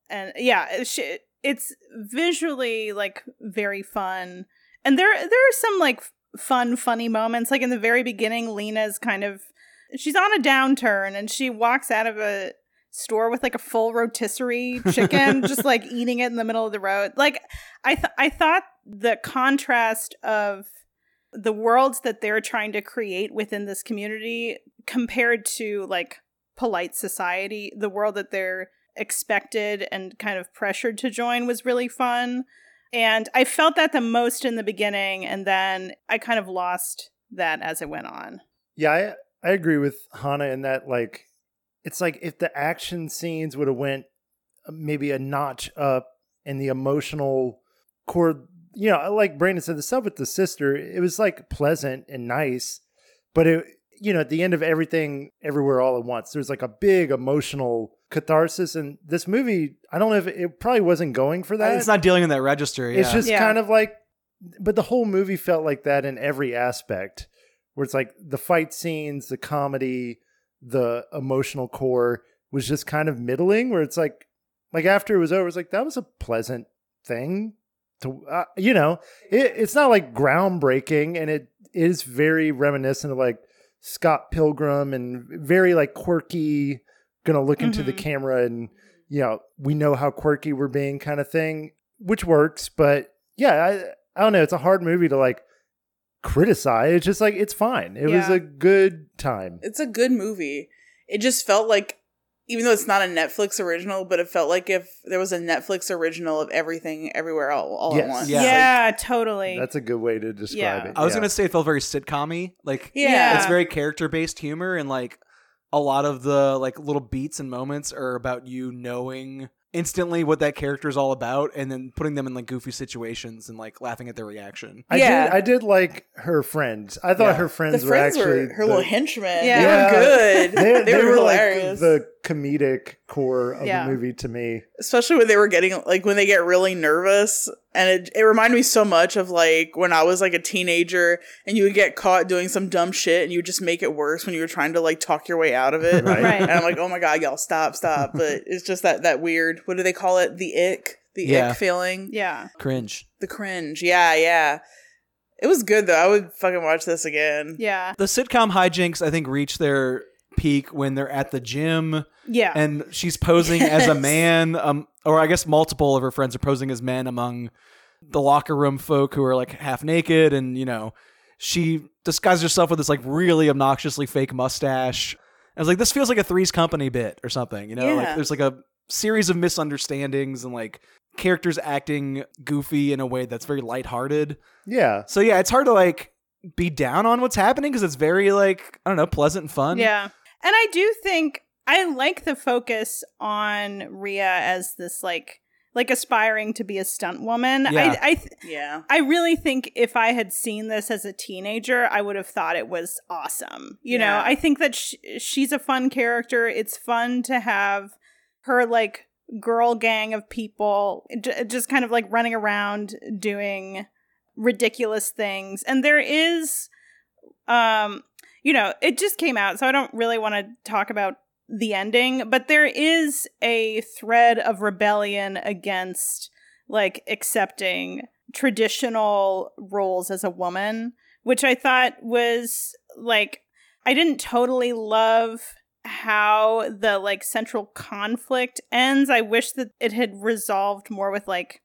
Speaker 4: and yeah, she, it's visually like very fun. And there there are some like fun funny moments. Like in the very beginning, Lena's kind of she's on a downturn and she walks out of a store with like a full rotisserie chicken, just like eating it in the middle of the road. Like I th- I thought the contrast of the worlds that they're trying to create within this community compared to like polite society, the world that they're expected and kind of pressured to join was really fun. And I felt that the most in the beginning, and then I kind of lost that as it went on.
Speaker 3: Yeah, I, I agree with Hanna in that like it's like if the action scenes would have went uh, maybe a notch up in the emotional core, you know, like Brandon said, the stuff with the sister, it was like pleasant and nice, but it you know, at the end of everything everywhere all at once, there's like a big emotional catharsis and this movie, I don't know if it, it probably wasn't going for that.
Speaker 1: it's not dealing in that register. Yeah.
Speaker 3: It's just
Speaker 4: Yeah.
Speaker 3: kind of like, but the whole movie felt like that in every aspect, where it's like the fight scenes, the comedy, the emotional core was just kind of middling. Where it's like, like after it was over, it's like that was a pleasant thing to, uh, you know, it, it's not like groundbreaking, and it is very reminiscent of like Scott Pilgrim and very like quirky, gonna look into the
Speaker 4: Mhm.
Speaker 3: camera and you know we know how quirky we're being kind of thing, which works. But yeah, I I don't know. It's a hard movie to like criticize. It's just like it's fine. It was a good time.
Speaker 2: It's a good movie. It just felt like, even though it's not a Netflix original, but it felt like if there was a Netflix original of everything everywhere all, all
Speaker 3: Yes.
Speaker 2: at once.
Speaker 1: Yeah.
Speaker 4: Yeah, totally.
Speaker 3: That's a good way to describe
Speaker 4: Yeah.
Speaker 3: it.
Speaker 1: I was
Speaker 3: yeah.
Speaker 1: gonna say it felt very sitcom-y. Like
Speaker 2: Yeah.
Speaker 1: it's very character based humor and like a lot of the like little beats and moments are about you knowing instantly what that character is all about and then putting them in like goofy situations and like laughing at their reaction.
Speaker 3: I
Speaker 2: Yeah.
Speaker 3: did. I did like her friends. I thought
Speaker 1: Yeah.
Speaker 3: her
Speaker 2: The
Speaker 3: friends,
Speaker 2: friends
Speaker 3: were
Speaker 2: were,
Speaker 3: actually
Speaker 2: her
Speaker 3: the-
Speaker 2: little henchmen.
Speaker 4: Yeah.
Speaker 2: They
Speaker 3: Yeah.
Speaker 2: were good.
Speaker 3: They,
Speaker 2: They,
Speaker 3: they
Speaker 2: were,
Speaker 3: were
Speaker 2: hilarious.
Speaker 3: like the comedic core of
Speaker 4: Yeah.
Speaker 3: the movie to me.
Speaker 2: especially when they were getting like when they get really nervous and it, it reminded me so much of like when i was like a teenager and you would get caught doing some dumb shit and you would just make it worse when you were trying to like talk your way out of it
Speaker 3: Right.
Speaker 4: Right.
Speaker 2: and i'm like oh my god y'all stop stop but it's just that that weird what do they call it the ick the
Speaker 1: Yeah.
Speaker 2: ick feeling
Speaker 4: yeah.
Speaker 1: Cringe.
Speaker 2: the cringe yeah yeah it was good though i would fucking watch this again
Speaker 4: Yeah.
Speaker 1: The sitcom hijinks I think reach their peak when they're at the gym
Speaker 4: Yeah.
Speaker 1: and she's posing as a man um or i guess multiple of her friends are posing as men among the locker room folk who are like half naked and you know she disguises herself with this like really obnoxiously fake mustache i was like this feels like a three's company bit or something you know like there's like a series of misunderstandings and like characters acting goofy in a way that's very lighthearted
Speaker 3: Yeah.
Speaker 1: so yeah it's hard to like be down on what's happening because it's very like i don't know pleasant and fun
Speaker 4: Yeah. And I do think I like the focus on Ria as this like like aspiring to be a stunt woman.
Speaker 1: Yeah.
Speaker 4: I I th-
Speaker 2: Yeah.
Speaker 4: I really think if I had seen this as a teenager, I would have thought it was awesome. You know, I think that sh- she's a fun character. It's fun to have her like girl gang of people j- just kind of like running around doing ridiculous things. And there is um you know, it just came out, so I don't really want to talk about the ending, but there is a thread of rebellion against like accepting traditional roles as a woman, which I thought was like I didn't totally love how the like central conflict ends. I wish that it had resolved more with like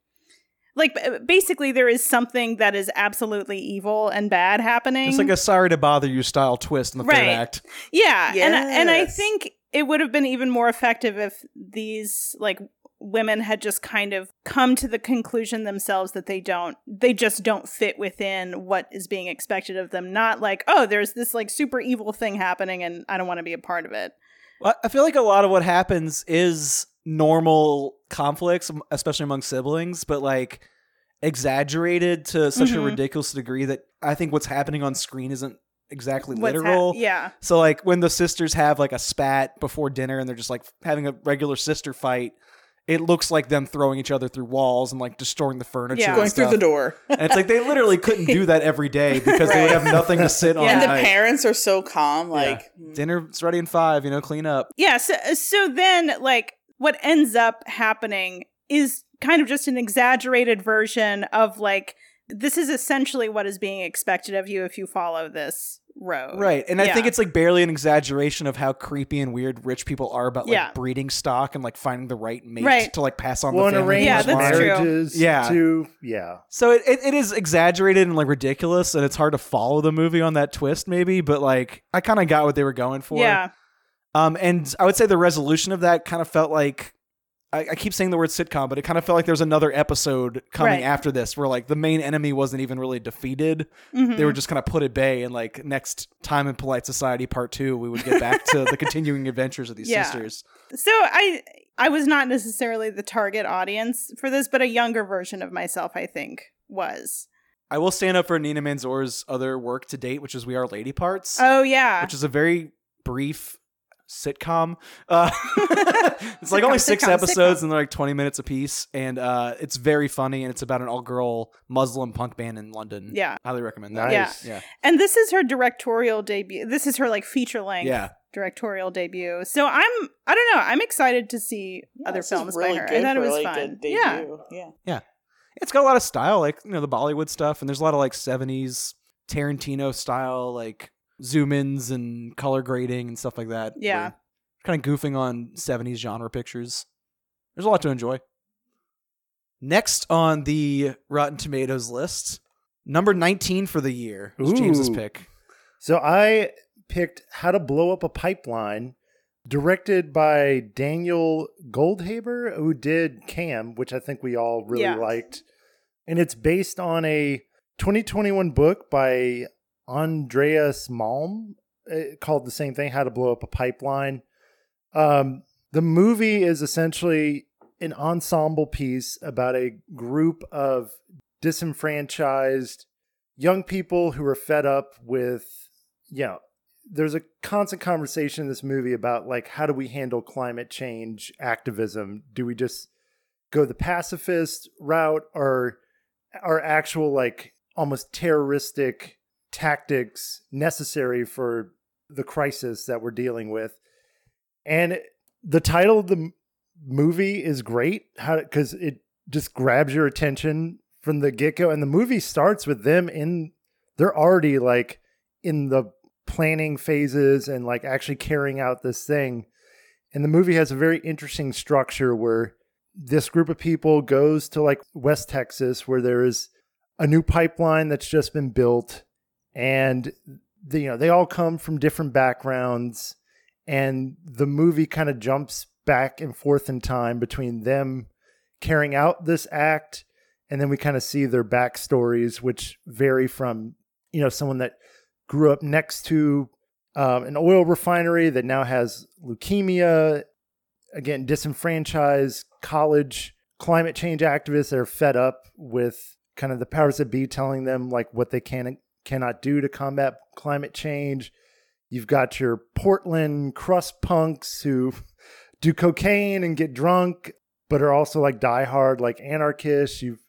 Speaker 4: like basically there is something that is absolutely evil and bad happening.
Speaker 1: it's like a sorry to bother you style twist in the third
Speaker 4: Right.
Speaker 1: act
Speaker 4: Yeah, and and I think it would have been even more effective if these like women had just kind of come to the conclusion themselves that they don't they just don't fit within what is being expected of them not like oh there's this like super evil thing happening and I don't want to be a part of it.
Speaker 1: Well, I feel like a lot of what happens is normal conflicts, especially among siblings, but like exaggerated to such a
Speaker 4: Mhm.
Speaker 1: ridiculous degree that I think what's happening on screen isn't exactly
Speaker 4: What's hap-
Speaker 1: literal.
Speaker 4: yeah.
Speaker 1: So like when the sisters have like a spat before dinner and they're just like having a regular sister fight, it looks like them throwing each other through walls and like destroying the furniture.
Speaker 4: Yeah.
Speaker 1: and
Speaker 2: Going through the door.
Speaker 1: And it's like they literally couldn't do that every day because they would have nothing to sit on.
Speaker 4: Yeah.
Speaker 2: And the
Speaker 1: night.
Speaker 2: parents are so calm,
Speaker 1: Yeah.
Speaker 2: like
Speaker 1: dinner's ready in five, you know, clean up.
Speaker 4: Yeah, so so then like what ends up happening is kind of just an exaggerated version of like this is essentially what is being expected of you if you follow this road.
Speaker 1: Right. And I think it's like barely an exaggeration of how creepy and weird rich people are about like
Speaker 4: Yeah.
Speaker 1: breeding stock and like finding the right mate
Speaker 4: Right.
Speaker 1: to like pass on
Speaker 3: Well,
Speaker 1: the
Speaker 3: and
Speaker 1: family.
Speaker 4: Yeah, that's true.
Speaker 3: marriages.
Speaker 1: Yeah.
Speaker 3: Too. Yeah.
Speaker 1: So it, it, it is exaggerated and like ridiculous and it's hard to follow the movie on that twist maybe, but like I kind of got what they were going for.
Speaker 4: Yeah.
Speaker 1: Um and I would say the resolution of that kind of felt like I, I keep saying the word sitcom, but it kind of felt like there was another episode coming
Speaker 4: Right.
Speaker 1: after this where like the main enemy wasn't even really defeated.
Speaker 4: Mhm.
Speaker 1: They were just kind of put at bay and like next time in polite society part two, we would get back to the continuing adventures of these
Speaker 4: Yeah.
Speaker 1: sisters.
Speaker 4: So I I was not necessarily the target audience for this, but a younger version of myself I think was.
Speaker 1: I will stand up for Nida Manzoor's other work to date, which is We Are Lady Parts,
Speaker 4: Oh yeah.
Speaker 1: which is a very brief sitcom. Uh, it's like
Speaker 4: Sitcom,
Speaker 1: only six
Speaker 4: sitcom,
Speaker 1: episodes
Speaker 4: sitcom.
Speaker 1: and they're like 20 minutes a piece. And uh, it's very funny and it's about an all girl Muslim punk band in London.
Speaker 4: Yeah.
Speaker 1: Highly recommend that.
Speaker 3: Nice.
Speaker 1: Yeah.
Speaker 4: and this is her directorial debut. This is her like feature length
Speaker 1: Yeah.
Speaker 4: directorial debut. So I'm I don't know, I'm excited to see other films
Speaker 2: really
Speaker 4: by her. I thought it was
Speaker 2: like, a
Speaker 4: fun. Yeah.
Speaker 2: yeah, Yeah.
Speaker 1: It's got a lot of style, like, you know, the Bollywood stuff. And there's a lot of like 70s Tarantino style, like zoom ins and color grading and stuff like that.
Speaker 4: Yeah.
Speaker 1: Kind of goofing on 70s genre pictures. There's a lot to enjoy. Next on the Rotten Tomatoes list, number 19 for the year was James's pick.
Speaker 3: So I picked How to Blow Up a Pipeline, directed by Daniel Goldhaber, who did Cam, which I think we all really
Speaker 4: Yeah.
Speaker 3: liked. And it's based on a 2021 book by Andreas Malm uh, called the same thing, How to Blow Up a Pipeline. Um, the movie is essentially an ensemble piece about a group of disenfranchised young people who are fed up with, you know, there's a constant conversation in this movie about like how do we handle climate change activism? Do we just go the pacifist route or are actual like almost terroristic tactics necessary for the crisis that we're dealing with? And the title of the movie is great because it just grabs your attention from the get-go and the movie starts with them in they're already like in the planning phases and like actually carrying out this thing. And the movie has a very interesting structure where this group of people goes to like West Texas where there is a new pipeline that's just been built and the, you know they all come from different backgrounds. And the movie kind of jumps back and forth in time between them carrying out this act and then we kind of see their backstories which vary from you know someone that grew up next to um, an oil refinery that now has leukemia again disenfranchised college climate change activists that are fed up with kind of the powers that be telling them like what they can cannot do to combat climate change? You've got your portland crust punks who do cocaine and get drunk but are also like diehard like anarchists. You've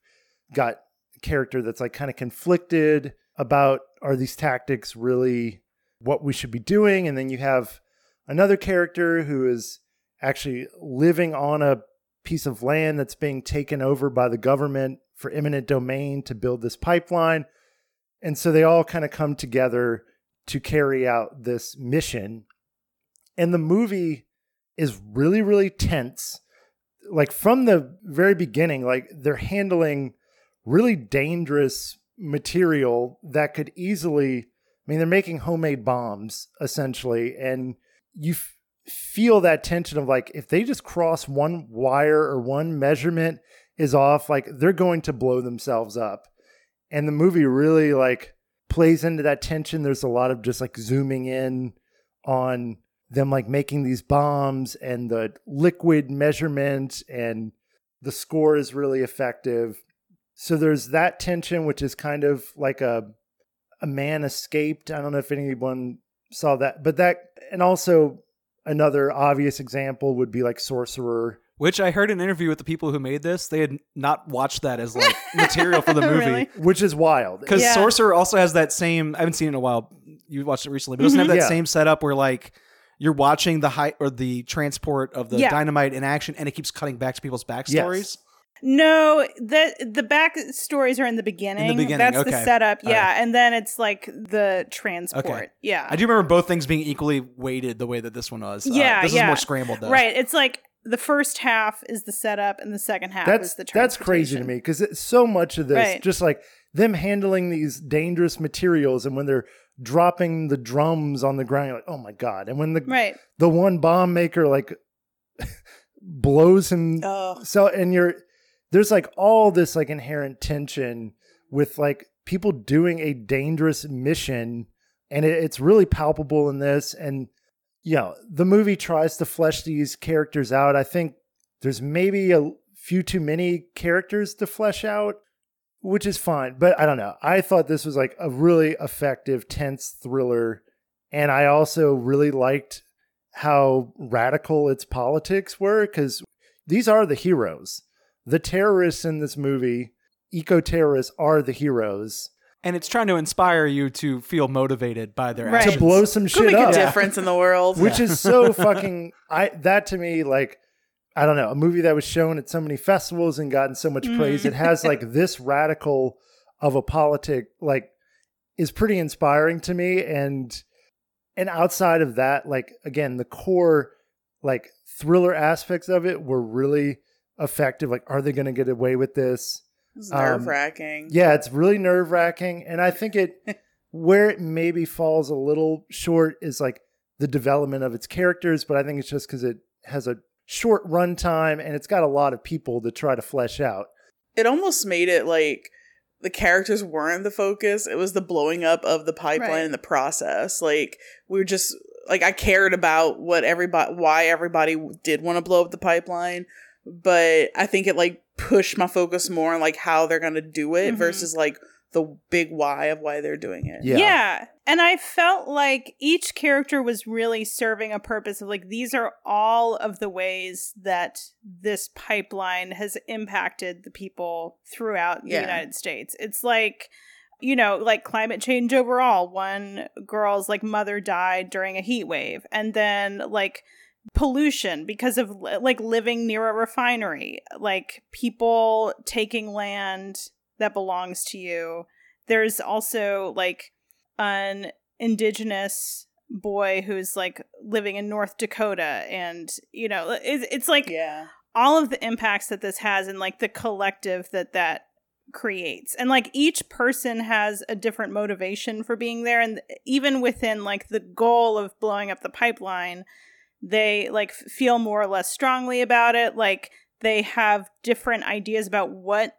Speaker 3: got a character that's like kind of conflicted about are these tactics really what we should be doing? And then you have another character who is actually living on a piece of land that's being taken over by the government for eminent domain to build this pipeline and so they all kind of come together to carry out this mission. And the movie is really really tense. Like from the very beginning like they're handling really dangerous material that could easily I mean they're making homemade bombs essentially. And you f- feel that tension of like if they just cross one wire or one measurement is off like they're going to blow themselves up and the movie really like plays into that tension. There's a lot of just like zooming in on them like making these bombs and the liquid measurement and the score is really effective. So there's that tension which is kind of like a a man escaped. I don't know if anyone saw that but that and also another obvious example would be like sorcerer
Speaker 1: Which I heard an interview with the people who made this, they had not watched that as like material for the movie.
Speaker 4: Really?
Speaker 3: which is wild
Speaker 1: Because
Speaker 4: Yeah.
Speaker 1: Sorcerer also has that same. I haven't seen it in a while. You watched it recently, but it doesn't have that
Speaker 3: Yeah.
Speaker 1: same setup where like you're watching the height or the transport of the
Speaker 4: Yeah.
Speaker 1: dynamite in action, and it keeps cutting back to people's backstories.
Speaker 4: No, the the back stories are in the beginning.
Speaker 1: beginning,
Speaker 4: That's
Speaker 1: okay.
Speaker 4: the setup.
Speaker 1: All
Speaker 4: Yeah, and then it's like the transport.
Speaker 1: Okay.
Speaker 4: Yeah,
Speaker 1: I do remember both things being equally weighted the way that this one was. Uh,
Speaker 4: Yeah,
Speaker 1: this
Speaker 4: yeah.
Speaker 1: is more scrambled though.
Speaker 4: Right. It's like the first half is the setup, and the second half
Speaker 3: that's
Speaker 4: is the
Speaker 3: that's crazy to me because so much of this
Speaker 4: Right.
Speaker 3: just like them handling these dangerous materials and when they're dropping the drums on the ground you're like oh my god and when the
Speaker 4: Right.
Speaker 3: the one bomb maker like blows him
Speaker 2: Oh.
Speaker 3: so and you're there's like all this like inherent tension with like people doing a dangerous mission and it, it's really palpable in this and know the movie tries to flesh these characters out. I think there's maybe a few too many characters to flesh out which is fine but i don't know. I thought this was like a really effective tense thriller and i also really liked how radical its politics were because these are the heroes. The terrorists in this movie eco terrorists are the heroes
Speaker 1: And it's trying to inspire you to feel motivated by their
Speaker 4: Right.
Speaker 1: actions.
Speaker 3: to blow some shit Go
Speaker 2: make
Speaker 3: up
Speaker 2: a difference in the world.
Speaker 3: which is so fucking i that to me like i don't know a movie that was shown at so many festivals and gotten so much mm. praise it has like this radical of a politic like is pretty inspiring to me and and outside of that like again the core like thriller aspects of it were really effective like are they going to get away with this
Speaker 2: It's
Speaker 3: um,
Speaker 2: nerve wracking.
Speaker 3: yeah, it's really nerve wracking. And I think it, where it maybe falls a little short is like the development of its characters, but I think it's just because it has a short runtime and it's got a lot of people to try to flesh out.
Speaker 2: It almost made it like the characters weren't the focus. It was the blowing up of the pipeline
Speaker 4: Right.
Speaker 2: and the process. Like we were just like I cared about what everybody why everybody did want to blow up the pipeline, but I think it like pushed my focus more on like how they're gonna do it
Speaker 4: Mhm.
Speaker 2: versus like the big why of why they're doing it.
Speaker 3: Yeah.
Speaker 4: Yeah. And I felt like each character was really serving a purpose of like, these are all of the ways that this pipeline has impacted the people throughout the
Speaker 2: Yeah.
Speaker 4: United States. It's like, you know, like climate change overall. One girl's like mother died during a heat wave. And then like pollution because of like living near a refinery, like people taking land that belongs to you. There's also like an indigenous boy who's like living in North Dakota and you know it's, it's like
Speaker 2: Yeah.
Speaker 4: all of the impacts that this has and like the collective that that creates and like each person has a different motivation for being there and even within like the goal of blowing up the pipeline they like feel more or less strongly about it like they have different ideas about what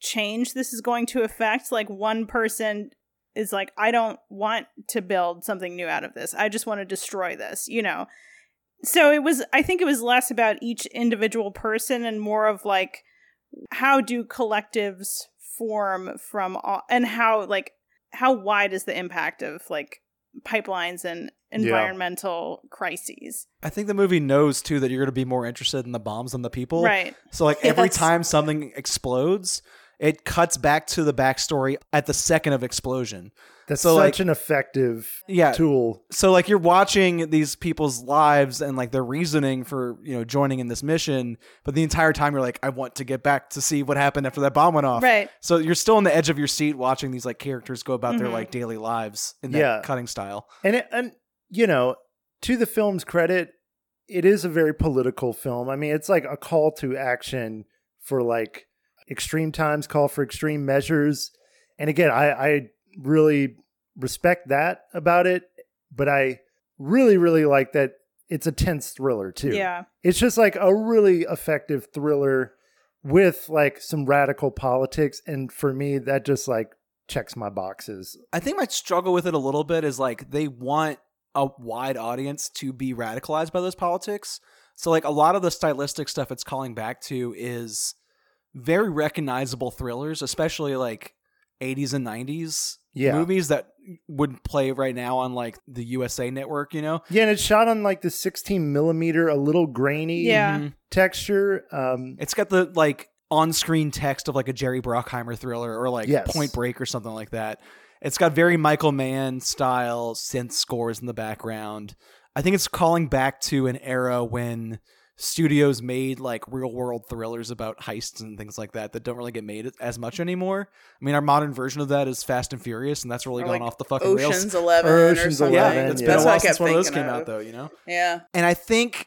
Speaker 4: change this is going to affect. Like one person is like i don't want to build something new out of this. I just want to destroy this you know? So it was i think it was less about each individual person and more of like how do collectives form from all and how like how wide is the impact of like pipelines and environmental crises
Speaker 1: I think the movie knows too that you're going to be more interested in the bombs than the people.
Speaker 4: Right.
Speaker 1: So like every
Speaker 2: Yes.
Speaker 1: time something explodes, it cuts back to the backstory at the second of explosion.
Speaker 3: That's
Speaker 1: So,
Speaker 3: such
Speaker 1: like-
Speaker 3: an effective
Speaker 1: Yeah.
Speaker 3: tool.
Speaker 1: So like you're watching these people's lives and like their reasoning for, you know, joining in this mission, but the entire time you're like I want to get back to see what happened after that bomb went off.
Speaker 4: Right.
Speaker 1: So you're still on the edge of your seat watching these like characters go about their
Speaker 4: Mhm.
Speaker 1: like daily lives in that
Speaker 3: Yeah.
Speaker 1: cutting style.
Speaker 3: And it, and you know, to the film's credit, it is a very political film. I mean, it's like a call to action for like extreme times, call for extreme measures. And again, I, I really respect that about it, but I really, really like that it's a tense thriller too.
Speaker 4: yeah
Speaker 3: It's just like a really effective thriller with like some radical politics. And for me, that just like checks my boxes.
Speaker 1: I think my struggle with it a little bit is like they want a wide audience to be radicalized by those politics. So like a lot of the stylistic stuff it's calling back to is very recognizable thrillers, especially like 80s and 90s
Speaker 3: Yeah.
Speaker 1: movies that would play right now on like the USA network, you know?
Speaker 3: Yeah, and it's shot on like the 16 millimeter, a little grainy
Speaker 4: Yeah.
Speaker 1: Mhm.
Speaker 3: texture. Um,
Speaker 1: It's got the like on-screen text of like a Jerry Bruckheimer thriller or like
Speaker 3: Yes.
Speaker 1: Point Break or something like that. It's got very Michael Mann style synth scores in the background. I think it's calling back to an era when studios made like real world thrillers about heists and things like that that don't really get made as much anymore. I mean, our modern version of that is Fast and Furious, and that's really
Speaker 2: Or,
Speaker 1: gone
Speaker 2: like,
Speaker 1: off the fucking
Speaker 2: Ocean's
Speaker 1: rails.
Speaker 2: Eleven
Speaker 3: Or
Speaker 2: or,
Speaker 3: Ocean's
Speaker 2: something.
Speaker 1: Yeah,
Speaker 3: 11,
Speaker 1: it's
Speaker 3: yeah.
Speaker 1: been
Speaker 2: That's
Speaker 1: a
Speaker 2: what I
Speaker 1: while since one of those
Speaker 2: thinking
Speaker 1: came out, though. You know.
Speaker 2: Yeah.
Speaker 1: And I think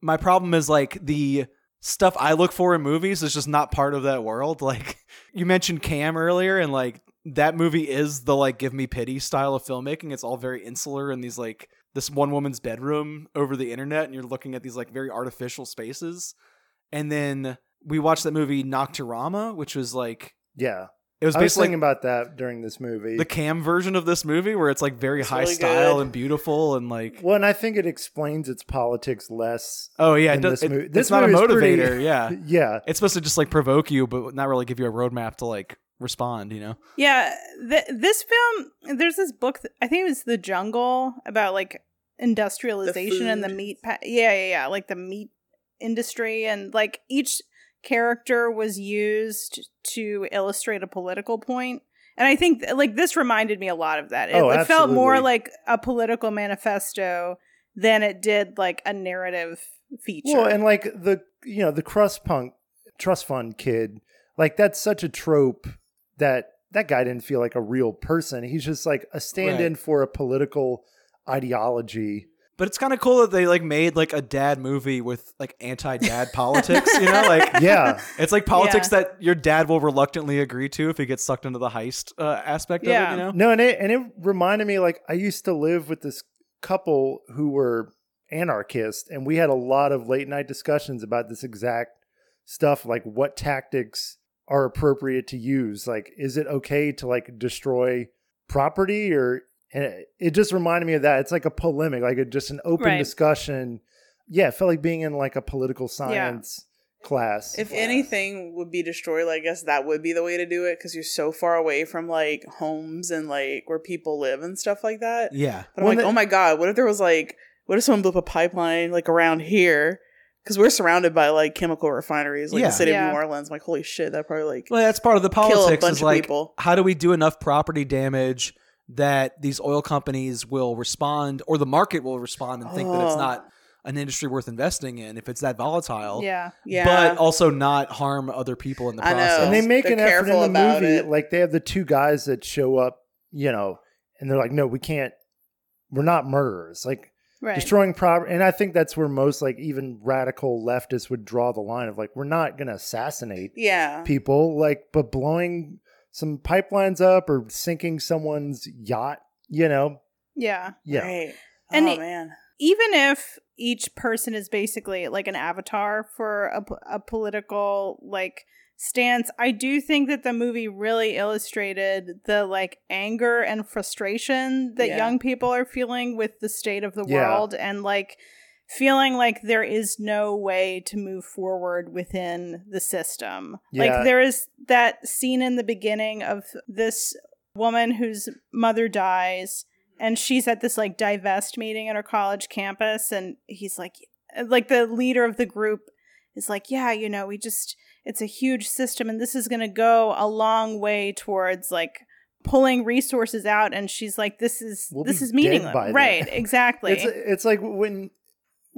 Speaker 1: my problem is like the stuff I look for in movies is just not part of that world. Like you mentioned Cam earlier, and like that movie is the like give me pity style of filmmaking. It's all very insular and these like this one woman's bedroom over the internet, and you're looking at these like very artificial spaces. And then we watched that movie Nocturama, which was like
Speaker 3: yeah.
Speaker 1: it was
Speaker 3: I was
Speaker 1: basically
Speaker 3: thinking about that during this movie.
Speaker 1: the Cam version of this movie, where it's like very
Speaker 2: It's
Speaker 1: high
Speaker 2: really
Speaker 1: style
Speaker 2: good.
Speaker 1: and beautiful, and like
Speaker 3: well, and I think it explains its politics less.
Speaker 1: oh yeah, it does,
Speaker 3: this
Speaker 1: it-
Speaker 3: movie.
Speaker 1: it's
Speaker 3: This
Speaker 1: not a
Speaker 3: movie is pretty-
Speaker 1: yeah,
Speaker 3: Yeah.
Speaker 1: it's supposed to just like provoke you, but not really give you a roadmap to like respond. You know?
Speaker 4: Yeah, th- this film. There's this book. th- I think it was The Jungle about like industrialization and the meat. Pa- yeah, yeah, yeah. Like the meat industry and like each character was used to illustrate a political point. And I think like this reminded me a lot of that. It,
Speaker 3: Oh,
Speaker 4: it felt more like a political manifesto than it did like a narrative feature.
Speaker 3: Well, and like the you know the crust punk trust fund kid, like that's such a trope that that guy didn't feel like a real person. He's just like a stand-in
Speaker 1: Right.
Speaker 3: for a political ideology.
Speaker 1: But it's kind of cool that they like made like a dad movie with like anti-dad politics. You know, like
Speaker 3: Yeah,
Speaker 1: it's like politics that your dad will reluctantly agree to if he gets sucked into the heist uh, aspect of
Speaker 4: Yeah.
Speaker 1: it. You know?
Speaker 3: no, and it and it reminded me like I used to live with this couple who were anarchists, and we had a lot of late night discussions about this exact stuff, like what tactics are appropriate to use. Like, is it okay to like destroy property or? And it, it just reminded me of that. It's like a polemic, like a, just an open
Speaker 4: Right.
Speaker 3: discussion. Yeah, it felt like being in like a political science class.
Speaker 2: If anything would be destroyed, I guess that would be the way to do it because you're so far away from like homes and like where people live and stuff like that.
Speaker 1: Yeah.
Speaker 2: But I'm
Speaker 3: Well,
Speaker 2: like,
Speaker 3: the-
Speaker 2: oh my god, what if there was like, what if someone blew up a pipeline like around here? Because we're surrounded by like chemical refineries, like
Speaker 1: Yeah.
Speaker 2: the city
Speaker 4: Yeah.
Speaker 2: of New Orleans. I'm like, holy shit, that probably like
Speaker 1: Well, that's part of the
Speaker 2: kill a
Speaker 1: politics.
Speaker 2: bunch
Speaker 1: Is
Speaker 2: of
Speaker 1: like,
Speaker 2: people.
Speaker 1: how do we do enough property damage that these oil companies will respond, or the market will respond and think that it's
Speaker 2: Oh.
Speaker 1: not an industry worth investing in if it's that volatile.
Speaker 4: yeah.
Speaker 2: Yeah,
Speaker 1: But also not harm other people in the
Speaker 2: I know.
Speaker 1: process.
Speaker 3: and they make
Speaker 2: They're
Speaker 3: an effort in the movie
Speaker 2: it.
Speaker 3: like they have the two guys that show up you know and they're like, no, we can't. We're not murderers. Like
Speaker 4: Right.
Speaker 3: destroying property, and I think that's where most like even radical leftists would draw the line of like, we're not gonna assassinate
Speaker 2: Yeah.
Speaker 3: people, like, but blowing some pipelines up or sinking someone's yacht, you know,
Speaker 4: yeah.
Speaker 3: yeah,
Speaker 2: Right.
Speaker 4: And
Speaker 2: oh
Speaker 4: it-
Speaker 2: man.
Speaker 4: even if each person is basically like an avatar for a political like stance i do think that the movie really illustrated the like anger and frustration that
Speaker 2: Yeah.
Speaker 4: young people are feeling with the state of the
Speaker 3: Yeah.
Speaker 4: world and like feeling like there is no way to move forward within the system.
Speaker 3: Yeah.
Speaker 4: like there is that scene in the beginning of this woman whose mother dies and she's at this like divest meeting at her college campus and he's like like the leader of the group is like yeah you know we just it's a huge system and this is going to go a long way towards like pulling resources out and she's like this is
Speaker 3: We'll
Speaker 4: this is meaningless. right exactly.
Speaker 3: It's it's like when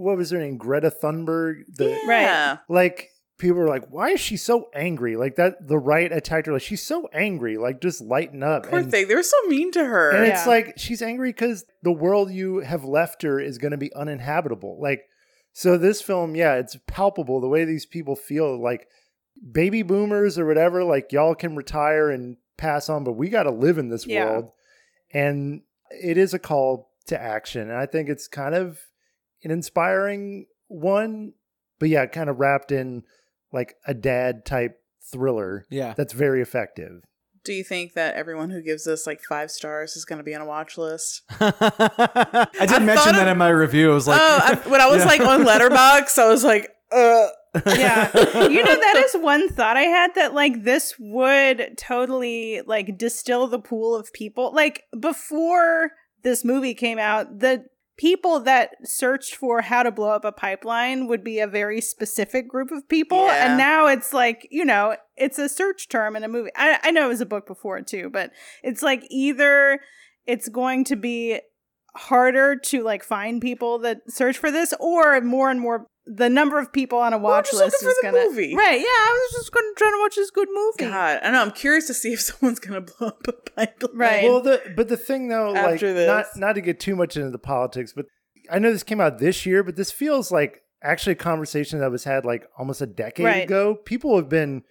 Speaker 3: what was her name, Greta Thunberg, the
Speaker 4: Right.
Speaker 3: Like people were like, why is she so angry? Like that, the right attacked her. Like she's so angry. Like just lighten up.
Speaker 2: Poor
Speaker 3: and,
Speaker 2: thing. They were so mean to her.
Speaker 3: and it's like she's angry because the world you have left her is going to be uninhabitable. Like so, this film, yeah, it's palpable the way these people feel. Like baby boomers or whatever. Like y'all can retire and pass on, but we got to live in this
Speaker 4: Yeah.
Speaker 3: world. And it is a call to action. And I think it's kind of an inspiring one, but yeah, kind of wrapped in like a dad type thriller
Speaker 1: Yeah.
Speaker 3: that's very effective.
Speaker 2: Do you think that everyone who gives us like five stars is going to be on a watch list?
Speaker 1: I did
Speaker 2: I
Speaker 1: mention that
Speaker 2: of-
Speaker 1: in my review. I was like,
Speaker 2: oh, I, when I was
Speaker 1: Yeah.
Speaker 2: like on Letterboxd, I was like, uh.
Speaker 4: yeah you know that is one thought i had that like this would totally like distill the pool of people like before this movie came out the people that searched for how to blow up a pipeline would be a very specific group of people
Speaker 2: Yeah.
Speaker 4: and now it's like you know it's a search term in a movie I, I know it was a book before too but it's like either it's going to be harder to like find people that search for this or more and more the number of people on a
Speaker 2: Well, I'm
Speaker 4: watch
Speaker 2: just
Speaker 4: list
Speaker 2: looking
Speaker 4: is
Speaker 2: the
Speaker 4: gonna
Speaker 2: movie.
Speaker 4: right yeah i was just gonna try to watch this good movie
Speaker 2: God, I know. I'm curious to see if someone's going to blow up a pipeline.
Speaker 4: Right.
Speaker 3: Well, the but the thing though, like
Speaker 2: this.
Speaker 3: not not to get too much into the politics, but I know this came out this year, but this feels like actually a conversation that was had like almost a decade
Speaker 4: Right.
Speaker 3: ago. People have been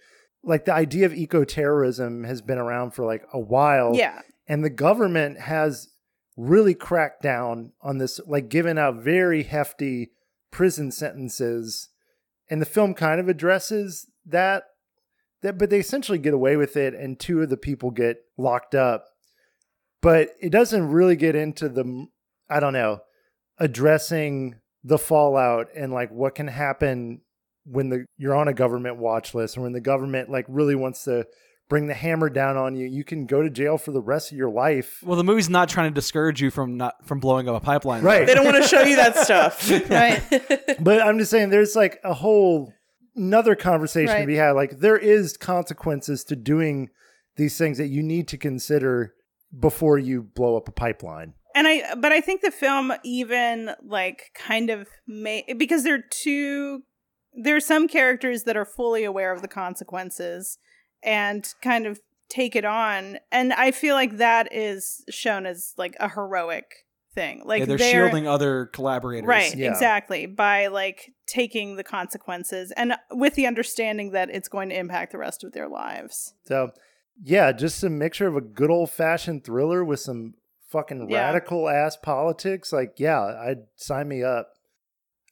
Speaker 3: like the idea of eco terrorism has been around for like a while.
Speaker 4: yeah
Speaker 3: and the government has really cracked down on this, like given out very hefty prison sentences. And the film kind of addresses that, that, but they essentially get away with it, and two of the people get locked up. But it doesn't really get into the, I don't know, addressing the fallout and like what can happen when the you're on a government watch list or when the government like really wants to bring the hammer down on you. You can go to jail for the rest of your life.
Speaker 1: Well, the movie's not trying to discourage you from not from blowing up a pipeline.
Speaker 3: Right.
Speaker 2: They don't want to show you that stuff.
Speaker 4: right.
Speaker 3: But i'm just saying there's like a whole another conversation to be had. Like there is consequences to doing these things that you need to consider before you blow up a pipeline.
Speaker 4: And i but i think the film even like kind of may because there are two there are some characters that are fully aware of the consequences and kind of take it on and i feel like that is shown as like a heroic thing like
Speaker 1: yeah, they're,
Speaker 4: they're
Speaker 1: shielding other collaborators.
Speaker 4: Right,
Speaker 3: Yeah.
Speaker 4: exactly. By like taking the consequences and with the understanding that it's going to impact the rest of their lives.
Speaker 3: so yeah just a mixture of a good old-fashioned thriller with some fucking
Speaker 4: Yeah.
Speaker 3: radical ass politics like yeah i'd sign me up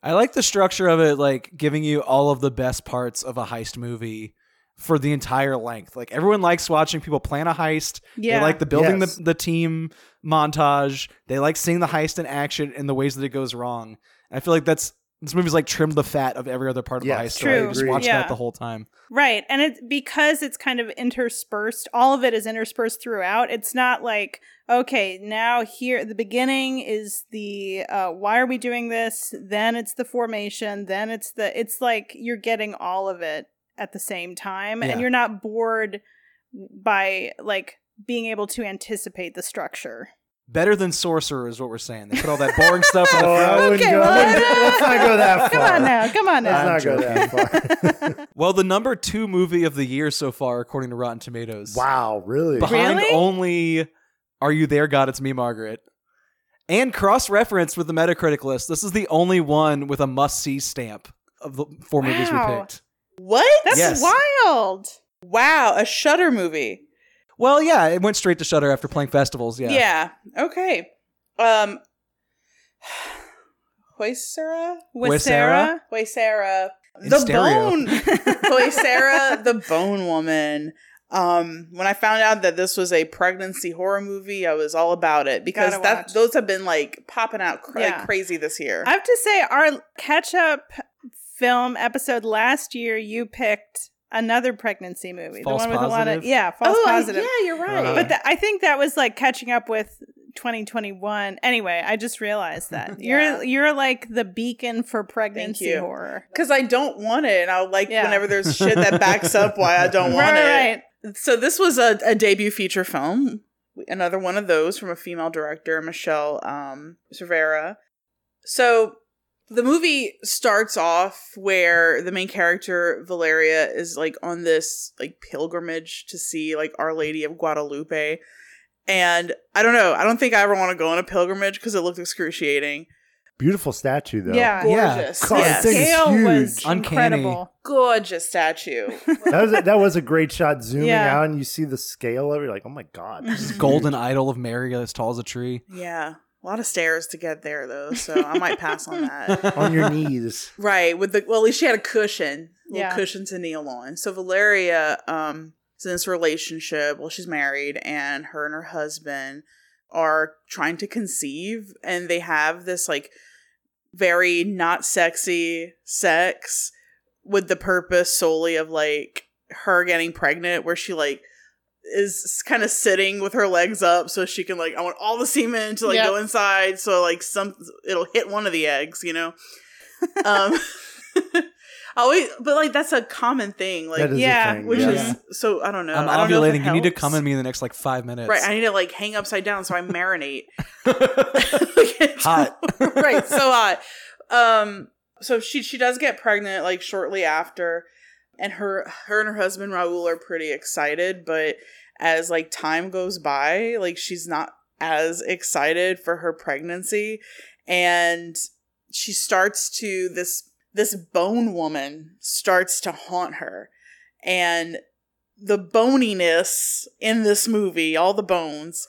Speaker 1: I like the structure of it, like giving you all of the best parts of a heist movie for the entire length. Like everyone likes watching people plan a heist.
Speaker 4: Yeah.
Speaker 1: They like the building
Speaker 3: Yes.
Speaker 1: the, the team montage. They like seeing the heist in action and the ways that it goes wrong. I feel like that's this movie's like trimmed the fat of every other part of
Speaker 3: Yes,
Speaker 1: the heist story.
Speaker 4: True.
Speaker 1: You just
Speaker 3: Agreed.
Speaker 1: watch
Speaker 4: Yeah.
Speaker 1: that the whole time.
Speaker 4: Right. And it's because it's kind of interspersed, all of it is interspersed throughout. It's not like, okay, now here the beginning is the uh why are we doing this? Then it's the formation, then it's the it's like you're getting all of it at the same time
Speaker 1: Yeah.
Speaker 4: and you're not bored by like being able to anticipate the structure.
Speaker 1: Better than Sorcerer is what we're saying. They put all that boring stuff in the
Speaker 3: Oh, I
Speaker 1: front.
Speaker 3: wouldn't
Speaker 4: Okay,
Speaker 3: go-
Speaker 4: well,
Speaker 3: I let's not go that far.
Speaker 4: Come on now, come on now.
Speaker 3: Let's not go that far.
Speaker 1: Well, the number two movie of the year so far, according to Rotten Tomatoes.
Speaker 3: wow, really?
Speaker 1: Behind
Speaker 4: Really?
Speaker 1: only Are You There, God? It's Me, Margaret. And cross referenced with the Metacritic list. This is the only one with a must see stamp of the four movies we picked.
Speaker 2: What?
Speaker 4: That's
Speaker 1: Yes.
Speaker 4: wild.
Speaker 2: Wow, a Shudder movie.
Speaker 1: Well, yeah, it went straight to Shudder after playing festivals. Yeah.
Speaker 2: Yeah. Okay. Um Hoysera?
Speaker 1: Wysera?
Speaker 2: Hoysera.
Speaker 1: In
Speaker 2: The
Speaker 1: stereo.
Speaker 2: bone Hoysera, the bone woman. Um, when I found out that this was a pregnancy horror movie, I was all about it because that
Speaker 4: watch.
Speaker 2: those have been like popping out cra-
Speaker 4: Yeah.
Speaker 2: crazy this year.
Speaker 4: I have to say, our catch up film episode last year, you picked another pregnancy movie.
Speaker 1: False
Speaker 4: the one with a lot of yeah, false
Speaker 2: oh, I-
Speaker 4: positive.
Speaker 2: yeah, you're right.
Speaker 1: Uh-huh.
Speaker 4: But th- I think that was like catching up with 2021. Anyway, I just realized that
Speaker 2: Yeah.
Speaker 4: you're you're like the beacon for pregnancy
Speaker 2: you.
Speaker 4: horror.
Speaker 2: because I don't want it, and I'll like
Speaker 4: Yeah.
Speaker 2: whenever there's shit that backs up why I don't want
Speaker 4: right,
Speaker 2: it.
Speaker 4: right.
Speaker 2: So this was a, a debut feature film, another one of those from a female director, Michelle um, Cervera. So the movie starts off where the main character Valeria is like on this like pilgrimage to see like Our Lady of Guadalupe. And I don't know, I don't think I ever want to go on a pilgrimage because it looked excruciating.
Speaker 3: Beautiful statue, though.
Speaker 4: Yeah.
Speaker 2: Gorgeous.
Speaker 3: God,
Speaker 2: yes.
Speaker 3: that thing
Speaker 4: Scale was.
Speaker 1: Uncanny.
Speaker 4: incredible.
Speaker 2: Gorgeous statue.
Speaker 3: That was a, that was a great shot. Zooming
Speaker 4: Yeah.
Speaker 3: out, and you see the scale of it. You're like, oh my god, this is
Speaker 1: Golden idol of Mary as tall as a tree.
Speaker 2: yeah. A lot of stairs to get there though, so I might pass on that.
Speaker 3: on your knees.
Speaker 2: Right, with the well, at least she had a cushion, little
Speaker 4: Yeah.
Speaker 2: cushion to kneel on. So Valeria, um, is in this relationship. Well, she's married, and her and her husband are trying to conceive, and they have this like very not sexy sex with the purpose solely of like her getting pregnant, where she like is kind of sitting with her legs up so she can like I want all the semen to like
Speaker 4: Yep.
Speaker 2: go inside so like some it'll hit one of the eggs, you know. um always but like that's a common thing like
Speaker 3: that is
Speaker 4: yeah,
Speaker 3: a thing.
Speaker 2: which
Speaker 3: yeah.
Speaker 2: is so I don't know.
Speaker 1: I'm
Speaker 2: I don't know
Speaker 1: ovulating. You need to come in me in the next like five minutes.
Speaker 2: Right, I need to like hang upside down so I marinate.
Speaker 1: Hot.
Speaker 2: right, so hot. Um, so she she does get pregnant like shortly after, and her her and her husband Raul are pretty excited. But as like time goes by, like she's not as excited for her pregnancy, and she starts to this this bone woman starts to haunt her, and the boniness in this movie, all the bones,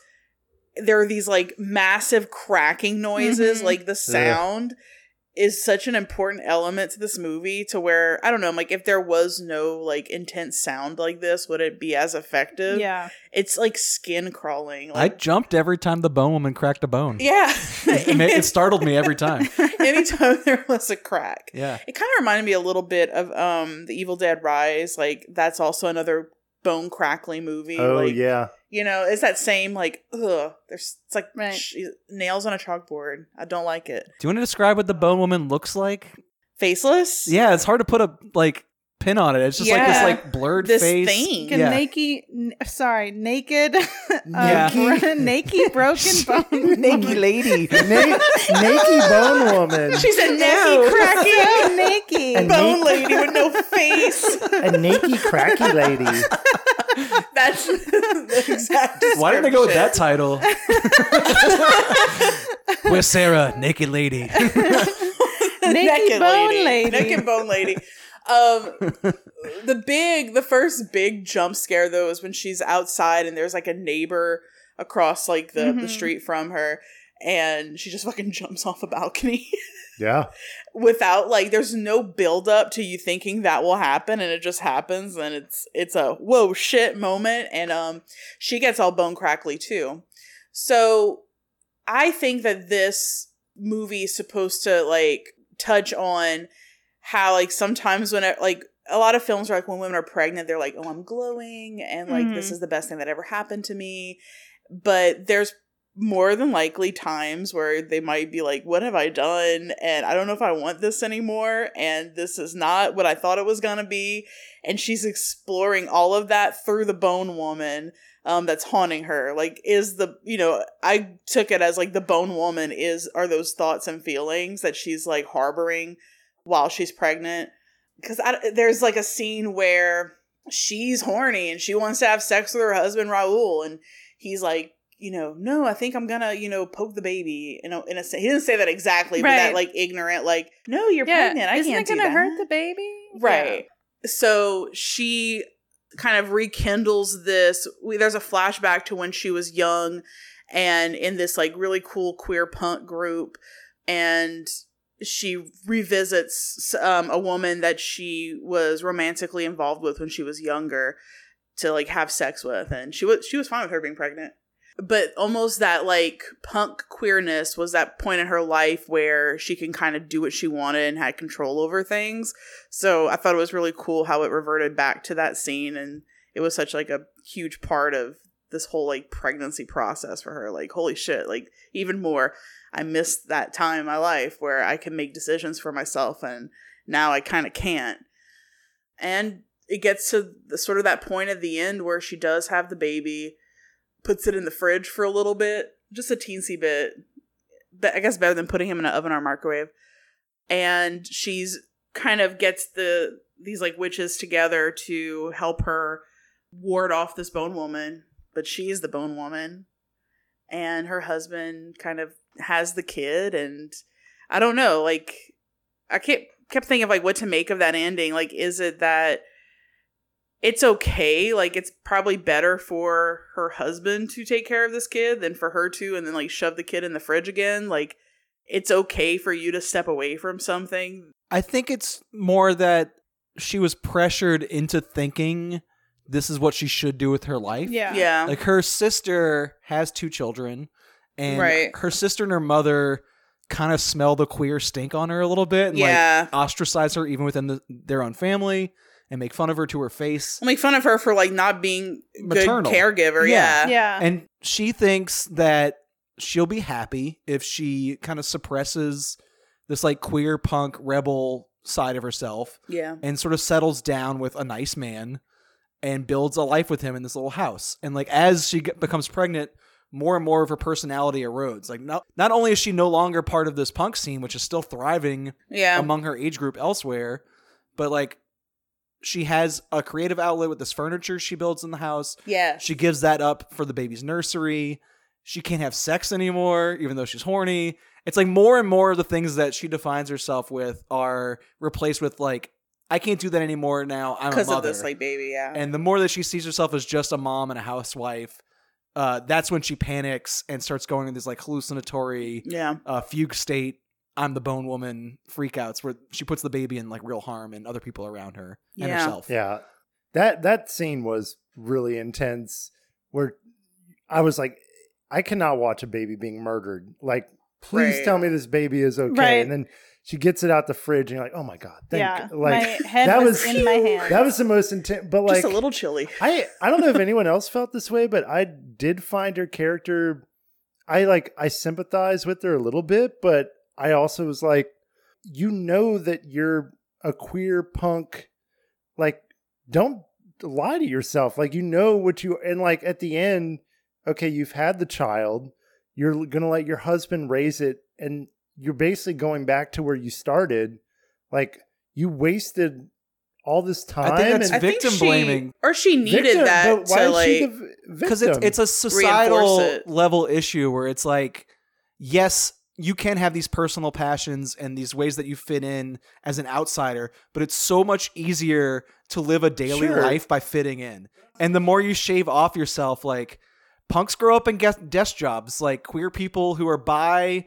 Speaker 2: there are these like massive cracking noises,
Speaker 4: Mhm.
Speaker 2: like the sound is such an important element to this movie to where I don't know, like if there was no like intense sound like this, would it be as effective?
Speaker 4: Yeah.
Speaker 2: It's like skin crawling.
Speaker 1: I jumped every time the bone woman cracked a bone.
Speaker 2: Yeah.
Speaker 1: It, ma- it startled me every time.
Speaker 2: Anytime there was a crack.
Speaker 1: Yeah.
Speaker 2: It kind of reminded me a little bit of um The Evil Dead Rise. Like that's also another bone crackling movie.
Speaker 3: Oh
Speaker 2: like,
Speaker 3: yeah,
Speaker 2: You know, it's that same like ugh. There's it's like
Speaker 4: Right.
Speaker 2: sh- nails on a chalkboard. I don't like it.
Speaker 1: Do you want to describe what the bone woman looks like?
Speaker 2: Faceless.
Speaker 1: Yeah, it's hard to put a like pin on it. It's just like this like blurred
Speaker 2: This
Speaker 1: face.
Speaker 2: thing.
Speaker 4: Like a
Speaker 1: Yeah.
Speaker 4: naked, n- sorry, naked,
Speaker 1: Yeah.
Speaker 4: uh, naked, broken bone.
Speaker 1: Naked lady.
Speaker 3: Na- naked bone woman,
Speaker 2: She's a
Speaker 4: No.
Speaker 2: naked cracking
Speaker 4: so naked.
Speaker 2: Bone
Speaker 3: na-
Speaker 2: lady with no face.
Speaker 3: a naked cracky lady.
Speaker 2: That's the exact.
Speaker 1: Why didn't they go with that
Speaker 2: description.
Speaker 1: title? With Sarah, naked lady.
Speaker 4: Naked bone lady.
Speaker 2: Naked bone lady. Um, the big, the first big jump scare though is when she's outside and there's like a neighbor across like the, the
Speaker 4: Mhm.
Speaker 2: street from her, and she just fucking jumps off a balcony
Speaker 3: Yeah,
Speaker 2: without like there's no build up to you thinking that will happen, and it just happens, and it's it's a whoa shit moment, and um, she gets all bone crackly too. So I think that this movie is supposed to like touch on how like sometimes when it, like a lot of films are like when women are pregnant they're like oh I'm glowing and like this
Speaker 4: Mhm.
Speaker 2: is the best thing that ever happened to me. But there's more than likely times where they might be like what have I done? and I don't know if I want this anymore and this is not what I thought it was going to be and she's exploring all of that through the bone woman um that's haunting her. Like is the you know i took it as like the bone woman is are those thoughts and feelings that she's like harboring while she's pregnant because there's like a scene where she's horny and she wants to have sex with her husband raul and he's like you know, no, I think I'm gonna, you know, poke the baby. You know, in a he didn't say that exactly, but that like ignorant, like, no, you're
Speaker 4: yeah,
Speaker 2: pregnant. I
Speaker 4: isn't
Speaker 2: can't
Speaker 4: it gonna hurt the baby?
Speaker 2: Right. So she kind of rekindles this. We, there's a flashback to when she was young and in this like really cool queer punk group. And she revisits um, a woman that she was romantically involved with when she was younger to like have sex with. And she was, she was fine with her being pregnant. But almost that like punk queerness was that point in her life where she can kind of do what she wanted and had control over things. So I thought it was really cool how it reverted back to that scene and it was such like a huge part of this whole like pregnancy process for her. Like holy shit, like even more I missed that time in my life where I can make decisions for myself and now I kind of can't. And it gets to the, sort of that point at the end where she does have the baby, puts it in the fridge for a little bit, just a teensy bit. But I guess better than putting him in an oven or microwave. And she's kind of gets the these like witches together to help her ward off this bone woman, but she's the bone woman. And her husband kind of has the kid and I don't know, like I kept kept thinking of like what to make of that ending. Like is it that it's okay, like it's probably better for her husband to take care of this kid than for her to and then like shove the kid in the fridge again? Like it's okay for you to step away from something.
Speaker 1: I think it's more that she was pressured into thinking this is what she should do with her life.
Speaker 4: Yeah.
Speaker 2: Yeah.
Speaker 1: Like her sister has two children, and
Speaker 2: Right.
Speaker 1: her sister and her mother kind of smell the queer stink on her a little bit and
Speaker 2: Yeah.
Speaker 1: like ostracize her even within the, their own family and make fun of her to her face.
Speaker 2: make fun of her for like not being good
Speaker 1: Maternal.
Speaker 2: caregiver. Yeah.
Speaker 4: Yeah.
Speaker 1: And she thinks that she'll be happy if she kind of suppresses this like queer punk rebel side of herself
Speaker 2: Yeah.
Speaker 1: and sort of settles down with a nice man and builds a life with him in this little house. And like as she becomes pregnant, more and more of her personality erodes. Like not not only is she no longer part of this punk scene, which is still thriving
Speaker 2: Yeah.
Speaker 1: among her age group elsewhere, but like she has a creative outlet with this furniture she builds in the house.
Speaker 2: Yeah.
Speaker 1: She gives that up for the baby's nursery. She can't have sex anymore, even though she's horny. It's like more and more of the things that she defines herself with are replaced with like, I can't do that anymore now. I'm a
Speaker 2: Because of this like baby, yeah.
Speaker 1: and the more that she sees herself as just a mom and a housewife, uh, that's when she panics and starts going in this like hallucinatory
Speaker 2: yeah.
Speaker 1: uh, fugue state. I'm the bone woman freakouts where she puts the baby in like real harm and other people around her and herself.
Speaker 3: Yeah. That that scene was really intense where I was like I cannot watch a baby being murdered. Like please
Speaker 2: Right.
Speaker 3: tell me this baby is okay.
Speaker 4: Right.
Speaker 3: And then she gets it out the fridge and you're like, "Oh my god." Thank
Speaker 4: yeah.
Speaker 3: God. Like
Speaker 4: my head
Speaker 3: that
Speaker 4: was,
Speaker 3: was
Speaker 4: in my hand.
Speaker 3: that was the most intense but like
Speaker 2: Just a little chilly.
Speaker 3: I I don't know if anyone else felt this way, but I did find her character I like I sympathize with her a little bit, but I also was like you know that you're a queer punk like don't lie to yourself. Like you know what you and like at the end okay, you've had the child, you're going to let your husband raise it and you're basically going back to where you started. Like you wasted all this time
Speaker 1: I think that's
Speaker 3: and
Speaker 2: I think
Speaker 1: victim
Speaker 2: she-
Speaker 1: blaming.
Speaker 2: Or she needed
Speaker 3: Victim,
Speaker 2: that
Speaker 3: but why
Speaker 2: to
Speaker 3: is
Speaker 2: like
Speaker 3: she the v-
Speaker 1: because it's it's a societal
Speaker 2: it.
Speaker 1: level issue where it's like yes you can have these personal passions and these ways that you fit in as an outsider but it's so much easier to live a daily
Speaker 3: Sure.
Speaker 1: life by fitting in and the more you shave off yourself like punks grow up in guest desk jobs like queer people who are bi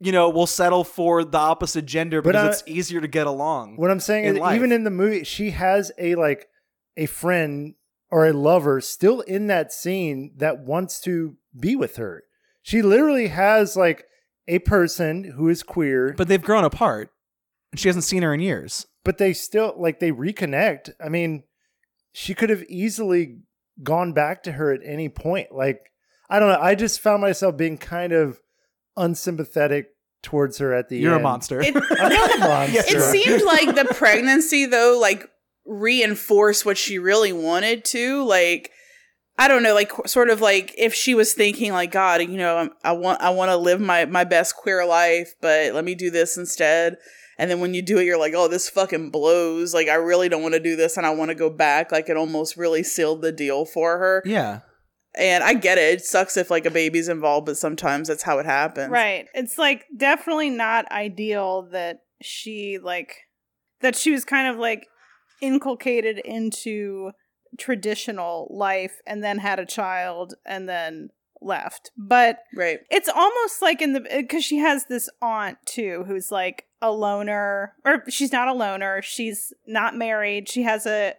Speaker 1: you know will settle for the opposite gender because it's easier to get along
Speaker 3: What I'm saying is,
Speaker 1: life.
Speaker 3: even in the movie, she has a like a friend or a lover still in that scene that wants to be with her. She literally has like a person who is queer,
Speaker 1: but they've grown apart and she hasn't seen her in years
Speaker 3: but they still like they reconnect. I mean, she could have easily gone back to her at any point. Like, I don't know. I just found myself being kind of unsympathetic towards her at the
Speaker 1: you're a monster.
Speaker 2: It,
Speaker 3: I'm not a monster.
Speaker 2: it seemed like the pregnancy though like reinforced what she really wanted to like i don't know like sort of like if she was thinking like god you know I'm- i want i want to live my my best queer life but let me do this instead. And then when you do it you're like oh this fucking blows. Like i really don't want to do this and i want to go back. Like it almost really sealed the deal for her.
Speaker 1: Yeah
Speaker 2: And I get it. It sucks if like a baby's involved, but sometimes that's how it happens.
Speaker 4: Right. It's like definitely not ideal that she like that she was kind of like inculcated into traditional life and then had a child and then left. But
Speaker 2: Right.
Speaker 4: it's almost like in the uh, because she has this aunt too who's like a loner or she's not a loner she's not married she has a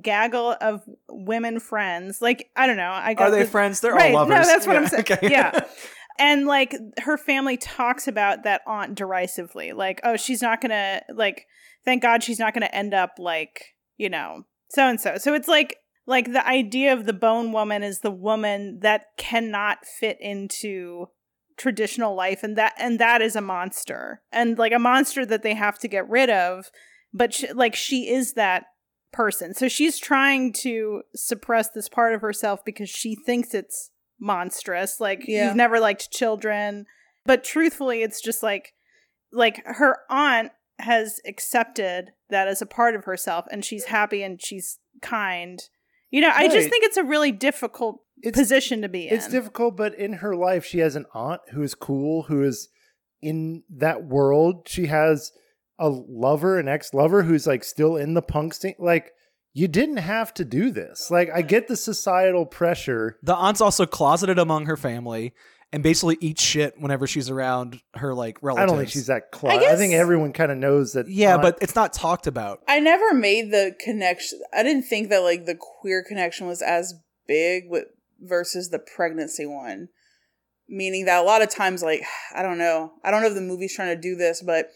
Speaker 4: gaggle of women friends like i don't know i got
Speaker 1: Are they
Speaker 4: the-
Speaker 1: friends? They're
Speaker 4: right,
Speaker 1: all lovers.
Speaker 4: no that's what i'm saying
Speaker 1: okay.
Speaker 4: yeah and like her family talks about that aunt derisively like oh she's not gonna like thank god she's not gonna end up like you know so and so so it's like like the idea of the bone woman is the woman that cannot fit into traditional life and that and that is a monster and like a monster that they have to get rid of but she, like she is that person. So she's trying to suppress this part of herself because she thinks it's monstrous. Like
Speaker 2: Yeah.
Speaker 4: you've never liked children. But truthfully it's just like like her aunt has accepted that as a part of herself and she's happy and she's kind. You know i just think it's a really difficult
Speaker 3: It's-
Speaker 4: position to be in.
Speaker 3: It's difficult, but in her life, she has an aunt who is cool, who is in that world. She has a lover, an ex lover, who's like still in the punk scene. Like, you didn't have to do this. Like, I get the societal pressure.
Speaker 1: The aunt's also closeted among her family and basically eats shit whenever she's around her like relatives.
Speaker 3: I don't think she's that close. I,
Speaker 2: guess-
Speaker 3: think everyone kind of knows that.
Speaker 1: Yeah,
Speaker 3: aunt-
Speaker 1: but it's not talked about.
Speaker 2: I never made the connection. I didn't think that like the queer connection was as big with versus the pregnancy one. Meaning that a lot of times, like I don't know, I don't know if the movie's trying to do this, but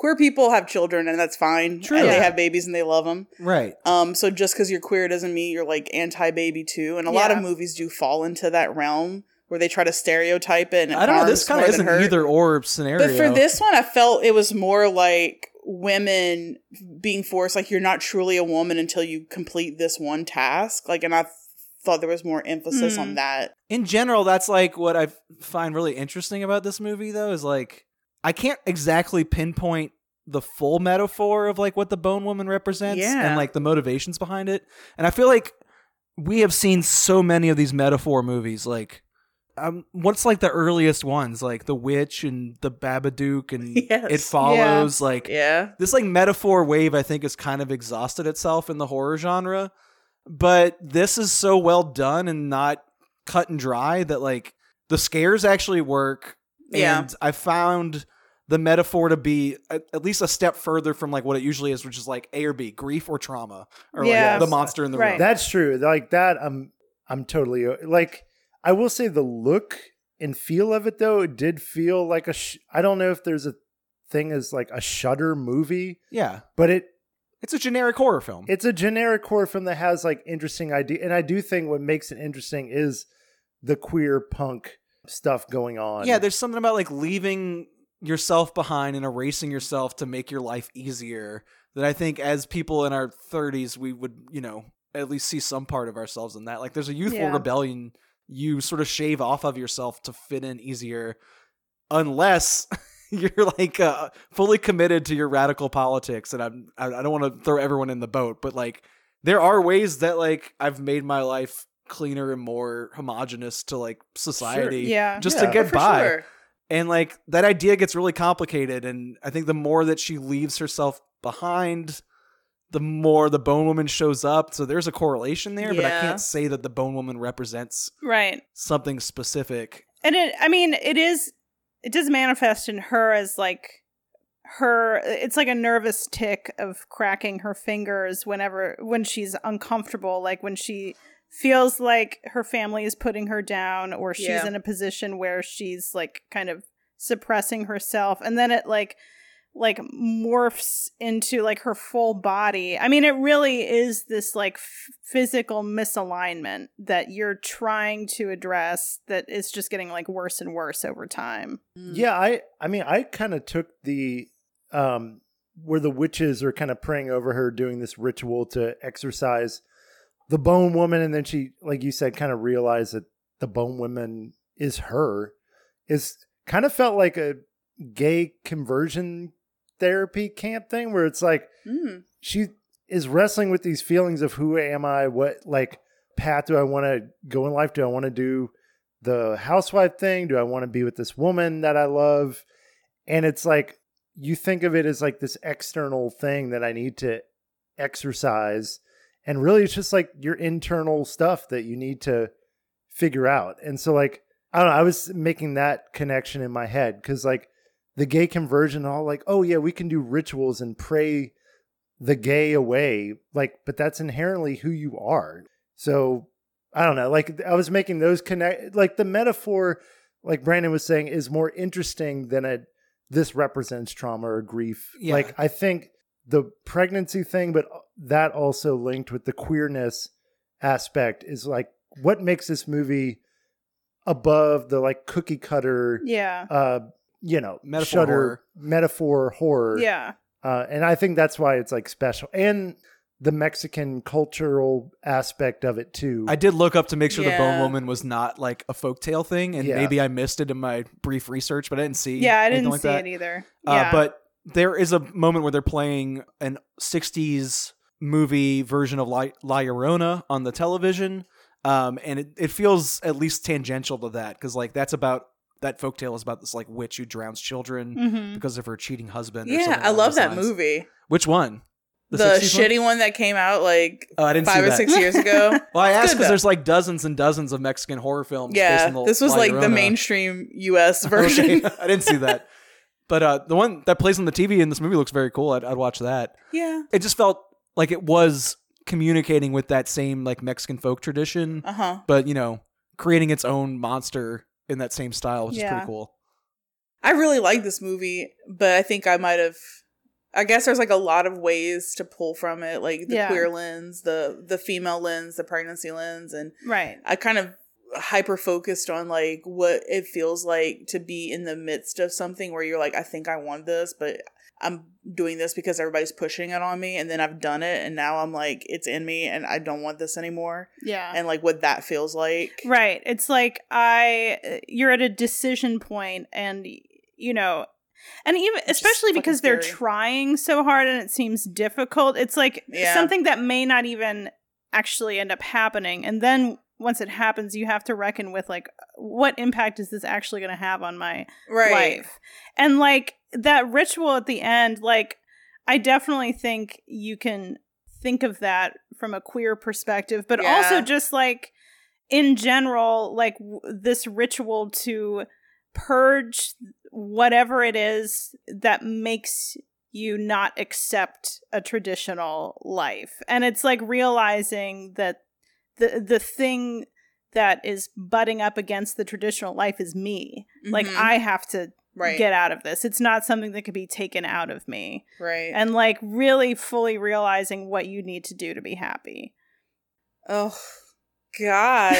Speaker 2: queer people have children and that's fine.
Speaker 1: True.
Speaker 2: And they have babies and they love them.
Speaker 1: Right.
Speaker 2: Um, so just because you're queer doesn't mean you're like anti-baby too. And a lot of movies do fall into that realm where they try to stereotype it. And
Speaker 1: I don't know. This kind of isn't either or scenario.
Speaker 2: But for this one, I felt it was more like women being forced, like you're not truly a woman until you complete this one task. Like, and I thought there was more emphasis
Speaker 4: Hmm.
Speaker 2: on that.
Speaker 1: in general, that's like what I find really interesting about this movie, though, is like I can't exactly pinpoint the full metaphor of like what the Bone Woman represents
Speaker 2: Yeah.
Speaker 1: and like the motivations behind it. And I feel like we have seen so many of these metaphor movies, like. Um, what's like the earliest ones, like The Witch and The Babadook and
Speaker 2: Yes.
Speaker 1: It Follows, like
Speaker 2: Yeah.
Speaker 1: this like metaphor wave i think has kind of exhausted itself in the horror genre but this is so well done and not cut and dry that like the scares actually work
Speaker 2: Yeah.
Speaker 1: and i found the metaphor to be at, at least a step further from like what it usually is which is like a or b grief or trauma or
Speaker 4: Yeah.
Speaker 1: like the monster in the
Speaker 4: Right.
Speaker 1: room
Speaker 3: That's true. Like that, I'm I'm totally like. I will say the look and feel of it though. It did feel like a. Sh- I don't know if there's a thing as like a Shudder movie,
Speaker 1: yeah
Speaker 3: but it
Speaker 1: it's a generic horror film
Speaker 3: it's a generic horror film that has like interesting idea. And I do think what makes it interesting is the queer punk stuff going on.
Speaker 1: Yeah, there's something about like leaving yourself behind and erasing yourself to make your life easier that I think as people in our 30s we would, you know, at least see some part of ourselves in that. Like there's a youthful
Speaker 4: Yeah.
Speaker 1: rebellion you sort of shave off of yourself to fit in easier unless you're like uh, fully committed to your radical politics and I'm I, I don't want to throw everyone in the boat, but like there are ways that like I've made my life cleaner and more homogenous to like society
Speaker 4: Yeah.
Speaker 1: just
Speaker 3: Yeah.
Speaker 1: to get
Speaker 2: For
Speaker 1: by
Speaker 2: sure.
Speaker 1: and like that idea gets really complicated and i think the more that she leaves herself behind the more the bone woman shows up so there's a correlation there but i can't say that the bone woman represents
Speaker 4: right
Speaker 1: something specific
Speaker 4: and it i mean it is it does manifest in her as like her it's like a nervous tick of cracking her fingers whenever when she's uncomfortable like when she feels like her family is putting her down or she's
Speaker 2: Yeah.
Speaker 4: in a position where she's like kind of suppressing herself and then it like like morphs into like her full body. I mean, it really is this like f- physical misalignment that you're trying to address that is just getting like worse and worse over time.
Speaker 3: Yeah, I I mean I kind of took the um where the witches are kind of praying over her doing this ritual to exorcise the bone woman and then she like you said kind of realized that the bone woman is her is kind of felt like a gay conversion therapy camp thing where it's like
Speaker 2: Mm.
Speaker 3: she is wrestling with these feelings of who am I, what like path do I want to go in life? Do I want to do the housewife thing? Do I want to be with this woman that I love? And it's like you think of it as like this external thing that I need to exercise. And really, it's just like your internal stuff that you need to figure out. And so, like, I don't know, I was making that connection in my head because, like, the gay conversion, all like, oh, yeah, we can do rituals and pray the gay away. Like, but that's inherently who you are. So, I don't know. Like, I was making those connect, like, the metaphor, like Brandon was saying, is more interesting than a this represents trauma or grief.
Speaker 1: Yeah.
Speaker 3: Like, I think the pregnancy thing, but that also linked with the queerness aspect is like what makes this movie above the like cookie cutter
Speaker 4: Yeah.
Speaker 3: uh you know
Speaker 1: Metaphor
Speaker 3: Shudder
Speaker 1: horror.
Speaker 3: metaphor horror
Speaker 4: Yeah.
Speaker 3: uh and i think that's why it's like special and the mexican cultural aspect of it too
Speaker 1: I did look up to make sure the Bone Woman was not like a folktale thing, and
Speaker 3: Yeah.
Speaker 1: maybe I missed it in my brief research, but I didn't see.
Speaker 4: Yeah, I didn't
Speaker 1: like
Speaker 4: see
Speaker 1: that.
Speaker 4: it either.
Speaker 1: Uh,
Speaker 4: yeah.
Speaker 1: But there is a moment where they're playing an '60s movie version of La, La Llorona on the television, um, and it, it feels at least tangential to that because like that's about that folktale is about this like witch who drowns children
Speaker 4: Mhm.
Speaker 1: because of her cheating husband.
Speaker 2: Yeah, I love that
Speaker 1: lines.
Speaker 2: movie.
Speaker 1: Which one?
Speaker 2: The,
Speaker 1: 60s one?
Speaker 2: shitty one? that came out like
Speaker 1: Oh, I didn't see
Speaker 2: five or six years ago.
Speaker 1: Well, I asked because there's like dozens and dozens of Mexican horror films. based
Speaker 2: yeah,
Speaker 1: on the
Speaker 2: this was
Speaker 1: La
Speaker 2: like the mainstream U.S. version.
Speaker 1: Okay, I didn't see that. But uh, the one that plays on the TV in this movie looks very cool. I'd, I'd watch that.
Speaker 2: yeah.
Speaker 1: It just felt like it was communicating with that same like Mexican folk tradition,
Speaker 2: Uh huh.
Speaker 1: but you know, creating its own monster in that same style, which is pretty cool.
Speaker 2: I really like this movie, but I think I might have. I guess there's like a lot of ways to pull from it, like the
Speaker 4: Yeah.
Speaker 2: queer lens, the the female lens, the pregnancy lens, and
Speaker 4: right.
Speaker 2: I kind of hyper focused on like what it feels like to be in the midst of something where you're like, I think I want this, but I'm doing this because everybody's pushing it on me, and then I've done it, and now I'm like, it's in me, and I don't want this anymore,
Speaker 4: Yeah.
Speaker 2: and like what that feels like.
Speaker 4: Right. It's like I you're at a decision point and you know and even
Speaker 2: It's
Speaker 4: especially because they're trying so hard and it seems difficult. It's like
Speaker 2: Yeah.
Speaker 4: something that may not even actually end up happening and then once it happens you have to reckon with like what impact is this actually going to have on my
Speaker 2: Right.
Speaker 4: life. And like that ritual at the end, like I definitely think you can think of that from a queer perspective, but also just like in general, like w- this ritual to purge whatever it is that makes you not accept a traditional life. And it's like realizing that the the thing that is butting up against the traditional life is me. Like
Speaker 2: Mhm.
Speaker 4: I have to
Speaker 2: Right.
Speaker 4: get out of this. It's not something that could be taken out of me.
Speaker 2: Right.
Speaker 4: And like really fully realizing what you need to do to be happy.
Speaker 2: Oh God.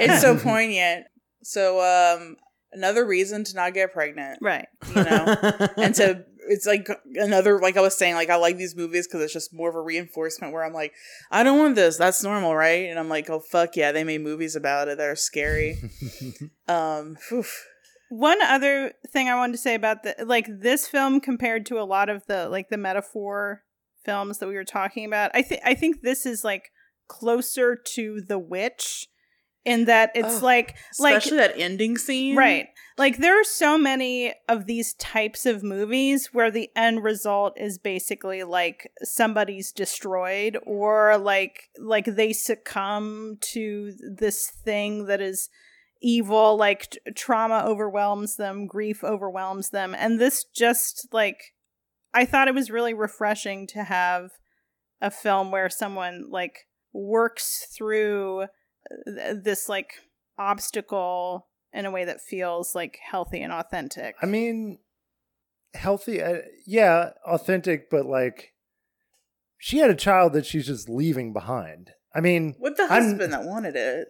Speaker 2: it's so poignant. So um another reason to not get pregnant.
Speaker 4: Right.
Speaker 2: You know? and to it's like another like I was saying, like I like these movies because it's just more of a reinforcement where I'm like, I don't want this. That's normal, right? And I'm like, oh fuck yeah, they made movies about it that are scary. um phew.
Speaker 4: One other thing I wanted to say about the like this film compared to a lot of the like the metaphor films that we were talking about, I think I think this is like closer to The Witch in that it's like like
Speaker 2: especially that ending scene.
Speaker 4: Right. Like there are so many of these types of movies where the end result is basically like somebody's destroyed or like like they succumb to this thing that is evil like t- trauma overwhelms them, grief overwhelms them and this just like I thought it was really refreshing to have a film where someone like works through th- this like obstacle in a way that feels like healthy and authentic.
Speaker 3: I mean, healthy, uh, yeah, authentic, but like she had a child that she's just leaving behind. I mean,
Speaker 2: With the
Speaker 3: I'm-
Speaker 2: husband that wanted it.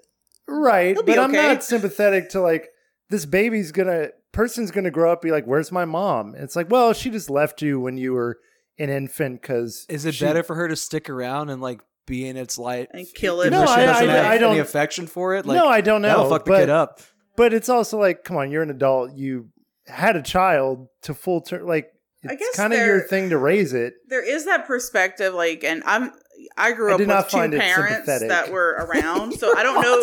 Speaker 3: right,
Speaker 2: He'll be
Speaker 3: but I'm not sympathetic to like this baby's gonna person's gonna grow up be like, "Where's my mom?" And it's like, well, she just left you when you were an infant because
Speaker 1: Is it better for her to stick around and like be in its light
Speaker 2: And kill it.
Speaker 3: No, I-
Speaker 1: doesn't
Speaker 3: I-
Speaker 1: have
Speaker 3: I don't-
Speaker 1: any affection for it? Like,
Speaker 3: no, I don't know.
Speaker 1: That'll fuck the
Speaker 3: but,
Speaker 1: kid up.
Speaker 3: But it's also like, come on, you're an adult. You had a child to full term. Like,
Speaker 2: I
Speaker 3: it's
Speaker 2: guess
Speaker 3: kind of your thing to raise it.
Speaker 2: there is that perspective like and i'm I grew
Speaker 3: I
Speaker 2: up
Speaker 3: did
Speaker 2: with
Speaker 3: not
Speaker 2: two parents that were around, so I don't know.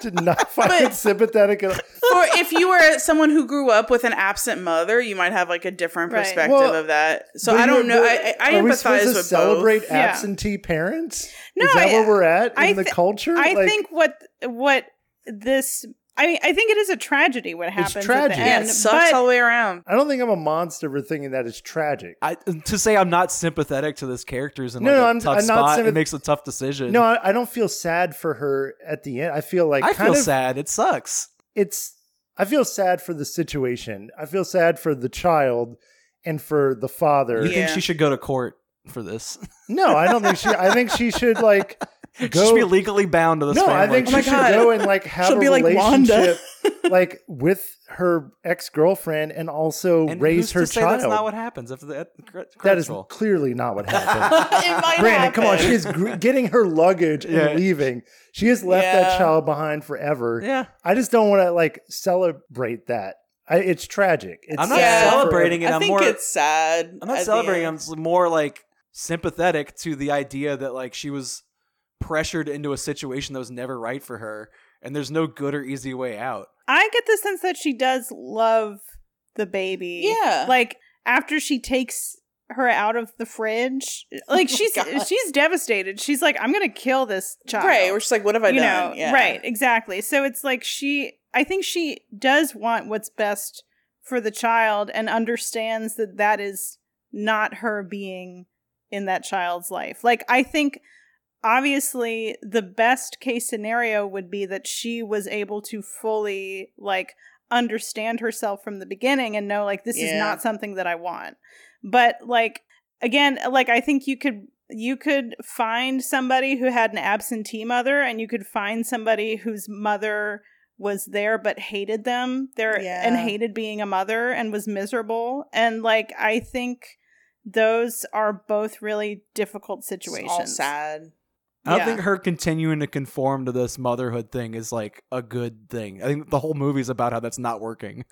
Speaker 3: Did not find
Speaker 2: But-
Speaker 3: it sympathetic at all.
Speaker 2: For if you were someone who grew up with an absent mother, you might have like a different
Speaker 4: Right.
Speaker 2: perspective
Speaker 3: Well,
Speaker 2: of that. So I don't know. I, I, I
Speaker 3: are we supposed
Speaker 2: empathize
Speaker 3: to
Speaker 2: with
Speaker 3: celebrate
Speaker 2: both.
Speaker 4: Yeah.
Speaker 3: absentee parents?
Speaker 4: No,
Speaker 3: Is that
Speaker 4: I-
Speaker 3: where we're at in
Speaker 4: I
Speaker 3: the culture?
Speaker 4: I
Speaker 3: Like,
Speaker 4: think what what this I mean, I think it is a tragedy what happens at
Speaker 3: tragic.
Speaker 4: the
Speaker 2: Yeah,
Speaker 4: end.
Speaker 2: it sucks all the way around.
Speaker 3: I don't think I'm a monster for thinking that it's tragic.
Speaker 1: I, to say I'm not sympathetic to this character's in
Speaker 3: No,
Speaker 1: like
Speaker 3: no,
Speaker 1: a
Speaker 3: I'm-
Speaker 1: tough
Speaker 3: I'm not
Speaker 1: spot.
Speaker 3: sympath-
Speaker 1: it makes a tough decision.
Speaker 3: No, I, I don't feel sad for her at the end. I feel like
Speaker 1: I
Speaker 3: kind
Speaker 1: feel
Speaker 3: of,
Speaker 1: sad. It sucks.
Speaker 3: It's I feel sad for the situation. I feel sad for the child and for the father.
Speaker 1: You think she should go to court for this?
Speaker 3: No, I don't think she. I think she should like
Speaker 1: she
Speaker 3: go.
Speaker 1: should be legally bound to this
Speaker 3: no, I
Speaker 1: family.
Speaker 3: think
Speaker 2: Oh my
Speaker 3: she should
Speaker 2: God.
Speaker 3: go and like have
Speaker 2: She'll
Speaker 3: a
Speaker 2: be like Wanda.
Speaker 3: relationship, like with her ex girlfriend, and also
Speaker 1: and
Speaker 3: raise
Speaker 1: who's
Speaker 3: her
Speaker 1: to say
Speaker 3: child.
Speaker 1: That's not what happens after the
Speaker 3: that is clearly not what happened.
Speaker 2: it might
Speaker 3: Brandon, come on, she's gr- getting her luggage and
Speaker 1: Yeah.
Speaker 3: leaving. She has left
Speaker 2: Yeah.
Speaker 3: that child behind forever.
Speaker 1: Yeah,
Speaker 3: I just don't want to like celebrate that. I, it's tragic. It's
Speaker 1: I'm not
Speaker 2: Yeah.
Speaker 1: celebrating it.
Speaker 2: I
Speaker 1: I'm
Speaker 2: think
Speaker 1: more.
Speaker 2: it's sad.
Speaker 1: I'm not celebrating. I'm more like sympathetic to the idea that like she was pressured into a situation that was never right for her, and there's no good or easy way out.
Speaker 4: I get the sense that she does love the baby.
Speaker 2: Yeah.
Speaker 4: Like after she takes her out of the fridge, like oh she's
Speaker 2: God.
Speaker 4: she's devastated. She's like, I'm gonna kill this child.
Speaker 2: Right. We're just like, what have I
Speaker 4: you
Speaker 2: done?
Speaker 4: know,
Speaker 2: yeah.
Speaker 4: right, exactly. So it's like she I think she does want what's best for the child and understands that that is not her being in that child's life. Like I think obviously the best case scenario would be that she was able to fully like understand herself from the beginning and know like this is not something that I want. But like again, like I think you could you could find somebody who had an absentee mother and you could find somebody whose mother was there but hated them there and hated being a mother and was miserable and like I think those are both really difficult
Speaker 2: It's
Speaker 4: situations.
Speaker 2: all sad.
Speaker 1: I don't
Speaker 4: Yeah.
Speaker 1: think her continuing to conform to this motherhood thing is like a good thing. I think the whole movie's about how that's not working.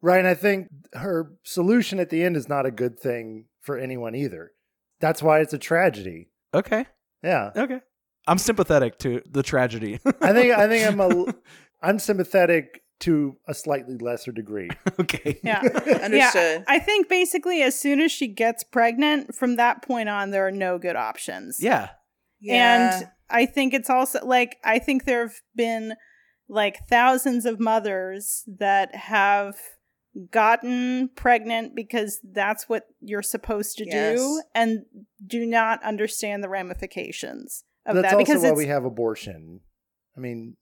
Speaker 3: Right. And I think her solution at the end is not a good thing for anyone either. That's why it's a tragedy.
Speaker 1: Okay.
Speaker 3: Yeah.
Speaker 1: Okay. I'm sympathetic to the tragedy.
Speaker 3: I think I think I'm a I'm sympathetic to a slightly lesser degree.
Speaker 1: okay.
Speaker 4: Yeah.
Speaker 2: Understood.
Speaker 4: Yeah, I think basically as soon as she gets pregnant, from that point on, there are no good options.
Speaker 1: Yeah.
Speaker 2: Yeah.
Speaker 4: And I think it's also like, I think there have been like thousands of mothers that have gotten pregnant because that's what you're supposed to
Speaker 2: Yes.
Speaker 4: do and do not understand the ramifications of
Speaker 3: That's
Speaker 4: that
Speaker 3: also
Speaker 4: because
Speaker 3: why we have abortion. I mean,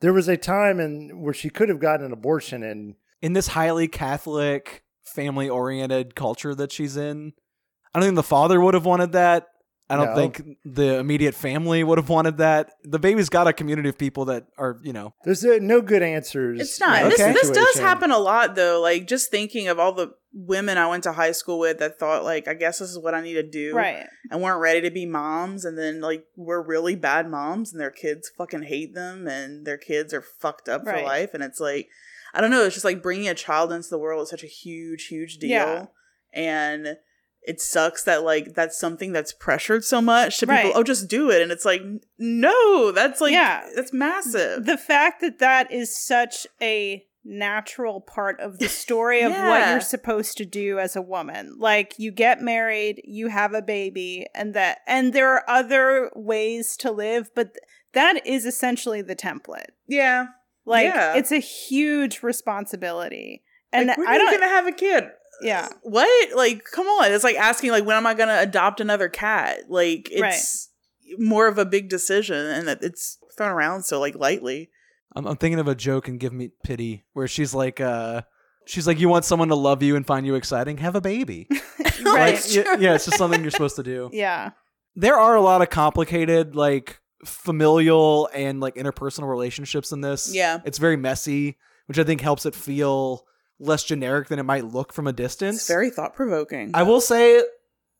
Speaker 3: there was a time in where she could have gotten an abortion and
Speaker 1: In this highly Catholic, family oriented culture that she's in, I don't think the father would have wanted that. I don't
Speaker 3: No.
Speaker 1: think the immediate family would have wanted that. The baby's got a community of people that are, you know,
Speaker 3: there's uh, no good answers.
Speaker 2: It's not.
Speaker 3: in
Speaker 2: This,
Speaker 3: that
Speaker 2: this does happen a lot though. Like just thinking of all the women I went to high school with that thought like, I guess this is what I need to do.
Speaker 4: right.
Speaker 2: And weren't ready to be moms and then like we're really bad moms and their kids fucking hate them and their kids are fucked up
Speaker 4: Right.
Speaker 2: for life. And it's like, I don't know. It's just like bringing a child into the world is such a huge, huge deal.
Speaker 4: Yeah.
Speaker 2: And it sucks that like that's something that's pressured so much to
Speaker 4: Right.
Speaker 2: people. Oh, just do it. And it's like, no, that's like,
Speaker 4: Yeah.
Speaker 2: that's massive.
Speaker 4: the fact that that is such a natural part of the story of what you're supposed to do as a woman like you get married you have a baby and that and there are other ways to live but th- that is essentially the template
Speaker 2: yeah.
Speaker 4: like
Speaker 2: Yeah.
Speaker 4: it's a huge responsibility and
Speaker 2: like, when
Speaker 4: i
Speaker 2: are
Speaker 4: don't
Speaker 2: you gonna have a kid?
Speaker 4: Yeah
Speaker 2: What? Like, come on. It's like asking, like, when am I gonna adopt another cat? Like, it's more of a big decision, and it- it's thrown around so like lightly.
Speaker 1: I'm, I'm thinking of a joke and give me pity where she's like, uh, she's like, you want someone to love you and find you exciting? Have a baby.
Speaker 4: right
Speaker 1: Like, y- yeah, it's just something you're supposed to do.
Speaker 4: yeah
Speaker 1: There are a lot of complicated, like, familial and like interpersonal relationships in this.
Speaker 2: Yeah.
Speaker 1: It's very messy, which I think helps it feel less generic than it might look from a distance.
Speaker 2: It's very thought provoking.
Speaker 1: I will say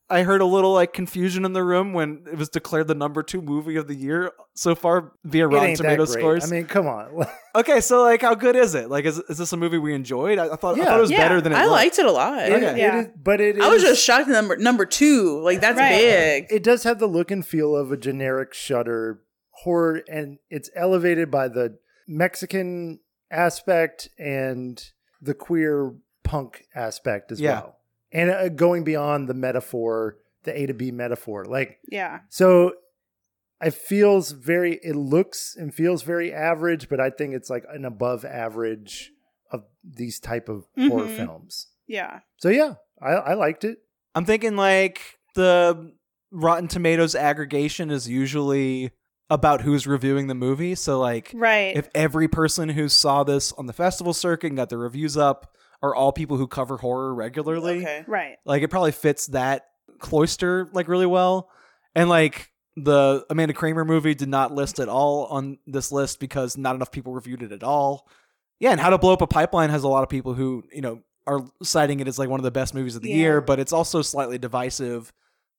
Speaker 1: I heard a little like confusion in the room when it was declared the number two movie of the year so far via
Speaker 3: It
Speaker 1: Rotten Tomato scores.
Speaker 3: I mean, come on.
Speaker 1: okay, so like, how good is it? Like, is, is this a movie we enjoyed? I, I thought I thought it was
Speaker 2: Yeah,
Speaker 1: better than it
Speaker 2: I
Speaker 1: looked.
Speaker 2: liked it a lot.
Speaker 3: It-
Speaker 1: Okay.
Speaker 3: it
Speaker 4: Yeah.
Speaker 3: is- but it is.
Speaker 2: I was just shocked at number number two. Like that's
Speaker 4: Right.
Speaker 2: big.
Speaker 3: It does have the look and feel of a generic Shudder horror, and it's elevated by the Mexican aspect and the queer punk aspect as
Speaker 1: Yeah.
Speaker 3: well, and uh, going beyond the metaphor, the A to B metaphor. Like
Speaker 4: Yeah.
Speaker 3: so, it feels very. It looks and feels very average, but I think it's like an above average of these type of horror
Speaker 4: Mhm.
Speaker 3: films.
Speaker 4: Yeah.
Speaker 3: So yeah, I, I liked it.
Speaker 1: I'm thinking like the Rotten Tomatoes aggregation is usually about who's reviewing the movie. So like
Speaker 4: Right.
Speaker 1: if every person who saw this on the festival circuit and got their reviews up are all people who cover horror regularly,
Speaker 2: Okay.
Speaker 4: right.
Speaker 1: like it probably fits that cloister like really well. And like the Amanda Kramer movie did not list at all on this list because not enough people reviewed it at all. Yeah, and How to Blow Up a Pipeline has a lot of people who, you know, are citing it as like one of the best movies of the
Speaker 4: Yeah.
Speaker 1: year, but it's also slightly divisive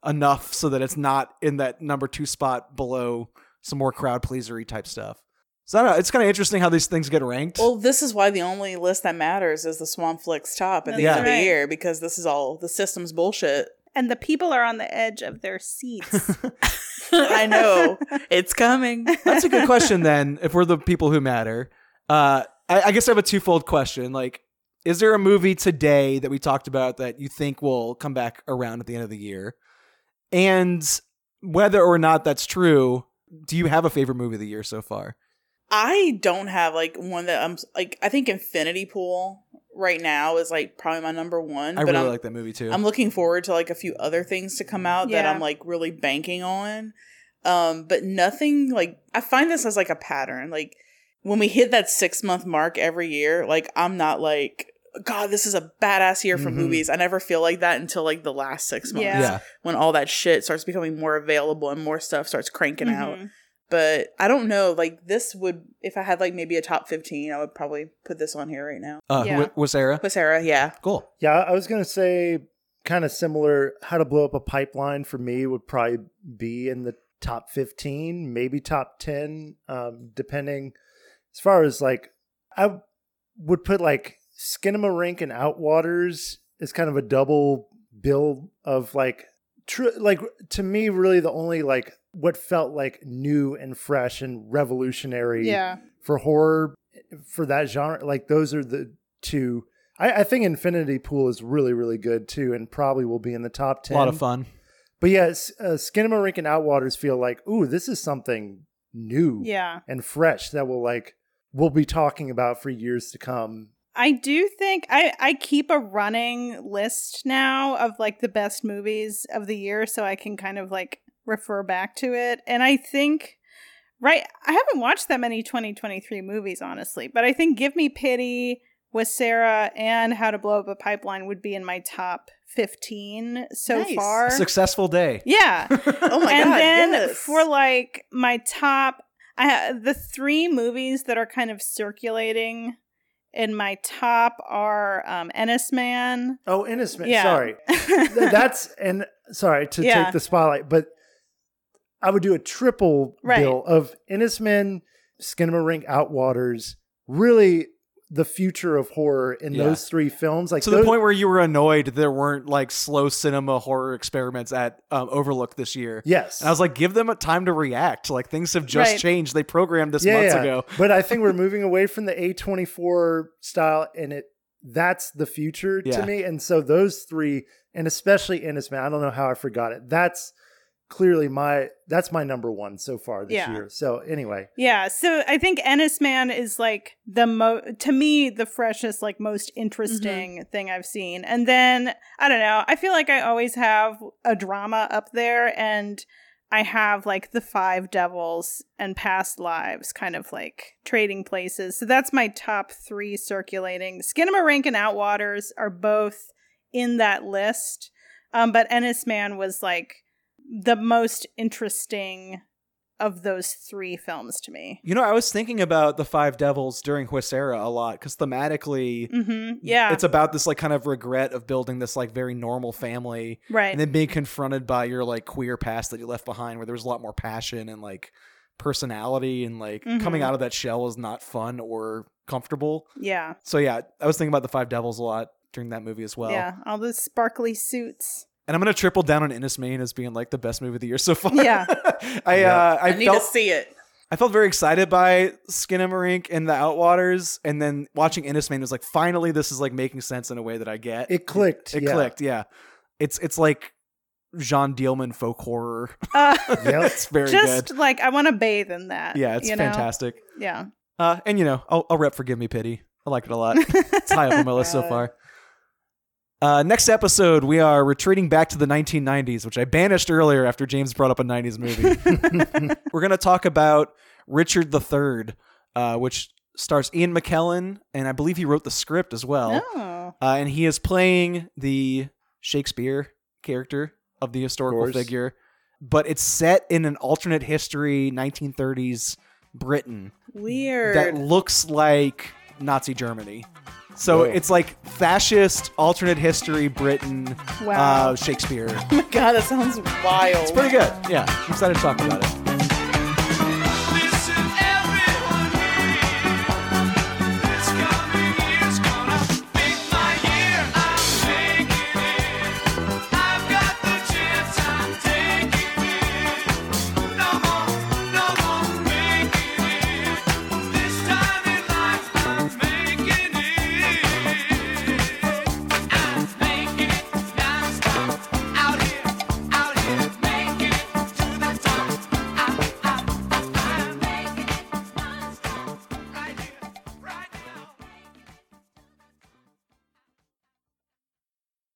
Speaker 1: enough so that it's not in that number two spot below some more crowd pleasery type stuff. So I don't know, it's kind of interesting how these things get ranked.
Speaker 2: Well, this is why the only list that matters is the Swampflix top at the
Speaker 1: That's
Speaker 2: end of the year because this is all the system's bullshit.
Speaker 4: And the people are on the edge of their seats.
Speaker 2: I know it's coming.
Speaker 1: That's a good question then, if we're the people who matter. Uh, I, I guess I have a twofold question. Like, is there a movie today that we talked about that you think will come back around at the end of the year? And whether or not that's true, do you have a favorite movie of the year so far?
Speaker 2: I don't have like one that I'm like. I think Infinity Pool right now is like probably my number one.
Speaker 1: I
Speaker 2: but
Speaker 1: really
Speaker 2: I'm,
Speaker 1: like that movie too.
Speaker 2: I'm looking forward to like a few other things to come out that I'm like really banking on. Um, but nothing like I find this as like a pattern. Like when we hit that six month mark every year, like I'm not like, God, this is a badass year for
Speaker 3: Mhm.
Speaker 2: movies. I never feel like that until like the last six months
Speaker 4: Yeah.
Speaker 1: yeah.
Speaker 2: when all that shit starts becoming more available and more stuff starts cranking out.
Speaker 4: Mhm.
Speaker 2: But I don't know, like this would if I had like maybe a top fifteen, I would probably put this on here right now.
Speaker 1: Uh,
Speaker 4: Yeah.
Speaker 1: yeah. Huesera?
Speaker 2: With Sarah, yeah.
Speaker 1: Cool.
Speaker 3: Yeah, I was gonna say kind of similar. How to blow up a pipeline for me would probably be in the top fifteen, maybe top ten, um, depending. As far as like, I would put like Skinamarink and Outwaters is kind of a double bill of like, true. Like to me, really the only like what felt like new and fresh and revolutionary
Speaker 4: Yeah.
Speaker 3: for horror for that genre like those are the two I, I think infinity pool is really really good too and probably will be in the top 10 A
Speaker 1: lot of fun.
Speaker 3: but yes uh, skinamarink and outwaters feel like ooh this is something new
Speaker 4: Yeah.
Speaker 3: and fresh that will like we'll be talking about for years to come
Speaker 4: I do think I I keep a running list now of like the best movies of the year so I can kind of like refer back to it. And I think right I haven't watched that many 2023 movies honestly, but I think Give Me Pity Huesera and How to Blow Up a Pipeline would be in my top 15 so
Speaker 2: Nice.
Speaker 4: far.
Speaker 1: A successful day.
Speaker 4: Yeah.
Speaker 2: Oh my
Speaker 4: and
Speaker 2: god.
Speaker 4: then
Speaker 2: yes.
Speaker 4: for like my top I ha- the three movies that are kind of circulating in my top are um Enys Men.
Speaker 3: oh innocent
Speaker 4: Yeah.
Speaker 3: sorry that's and sorry to
Speaker 4: Yeah.
Speaker 3: take the spotlight but i would do a triple
Speaker 4: Right.
Speaker 3: bill of Enys Men, skinamarink outwaters really the future of horror in
Speaker 1: Yeah.
Speaker 3: those three films like
Speaker 1: to the point where you were annoyed there weren't like slow cinema horror experiments at um, Overlook this year.
Speaker 3: yes
Speaker 1: And I was like, give them a time to react. Like things have just
Speaker 4: Right.
Speaker 1: changed. They programmed this months ago.
Speaker 3: but i think we're moving away from the a24 style and it that's the future
Speaker 1: Yeah.
Speaker 3: to me and so those three and especially Enys Men, i don't know how i forgot it that's clearly my that's my number one so far this
Speaker 4: Yeah.
Speaker 3: year so anyway
Speaker 4: Yeah, so I think Enys Men is like the mo to me the freshest, like most interesting thing I've seen. And then I don't know, I feel like I always have a drama up there, and I have like the Five Devils and Past Lives kind of like trading places. So that's my top three circulating. Skinamarink and Outwaters are both in that list, um, but Enys Men was like the most interesting of those three films to me.
Speaker 1: You know, I was thinking about the Five Devils during Huesera a lot because thematically,
Speaker 4: Mm-hmm. Yeah.
Speaker 1: it's about this like kind of regret of building this like very normal family,
Speaker 4: right.
Speaker 1: and then being confronted by your like queer past that you left behind, where there was a lot more passion and like personality, and like coming
Speaker 4: Mhm.
Speaker 1: out of that shell is not fun or comfortable.
Speaker 4: yeah.
Speaker 1: So yeah, I was thinking about the Five Devils a lot during that movie as well.
Speaker 4: yeah. All those sparkly suits.
Speaker 1: And I'm gonna triple down on Enys Men as being like the best movie of the year so far.
Speaker 4: Yeah.
Speaker 1: I
Speaker 3: Yeah.
Speaker 1: uh, I,
Speaker 2: I need
Speaker 1: felt
Speaker 2: to see it.
Speaker 1: I felt very excited by Skinamarink and the Outwaters, and then watching Enys Men was like, finally, this is like making sense in a way that I get.
Speaker 3: It clicked.
Speaker 1: It
Speaker 3: yeah.
Speaker 1: clicked, yeah. It's it's like Jeanne Dielman folk horror.
Speaker 4: Uh,
Speaker 3: Yep.
Speaker 1: it's very
Speaker 4: just
Speaker 1: good.
Speaker 4: like I want to bathe in that.
Speaker 1: Yeah, it's
Speaker 4: you know?
Speaker 1: fantastic.
Speaker 4: Yeah.
Speaker 1: Uh, and you know, I'll, I'll rep Forgive Me Pity. I like it a lot. it's high up on my list so far. Uh, next episode, we are retreating back to the 1990s, which I banished earlier after James brought up a 90s movie. We're going to talk about Richard III, uh, which stars Ian McKellen, and I believe he wrote the script as well.
Speaker 4: Oh.
Speaker 1: Uh, and he is playing the Shakespeare character of the historical
Speaker 3: course.
Speaker 1: figure, but it's set in an alternate history 1930s Britain
Speaker 2: Weird.
Speaker 1: that looks like Nazi Germany. So
Speaker 3: Whoa.
Speaker 1: it's like fascist alternate history Britain
Speaker 4: Wow.
Speaker 1: uh, Shakespeare.
Speaker 2: God, that sounds wild.
Speaker 1: It's pretty good. Yeah, I'm excited to talk about it.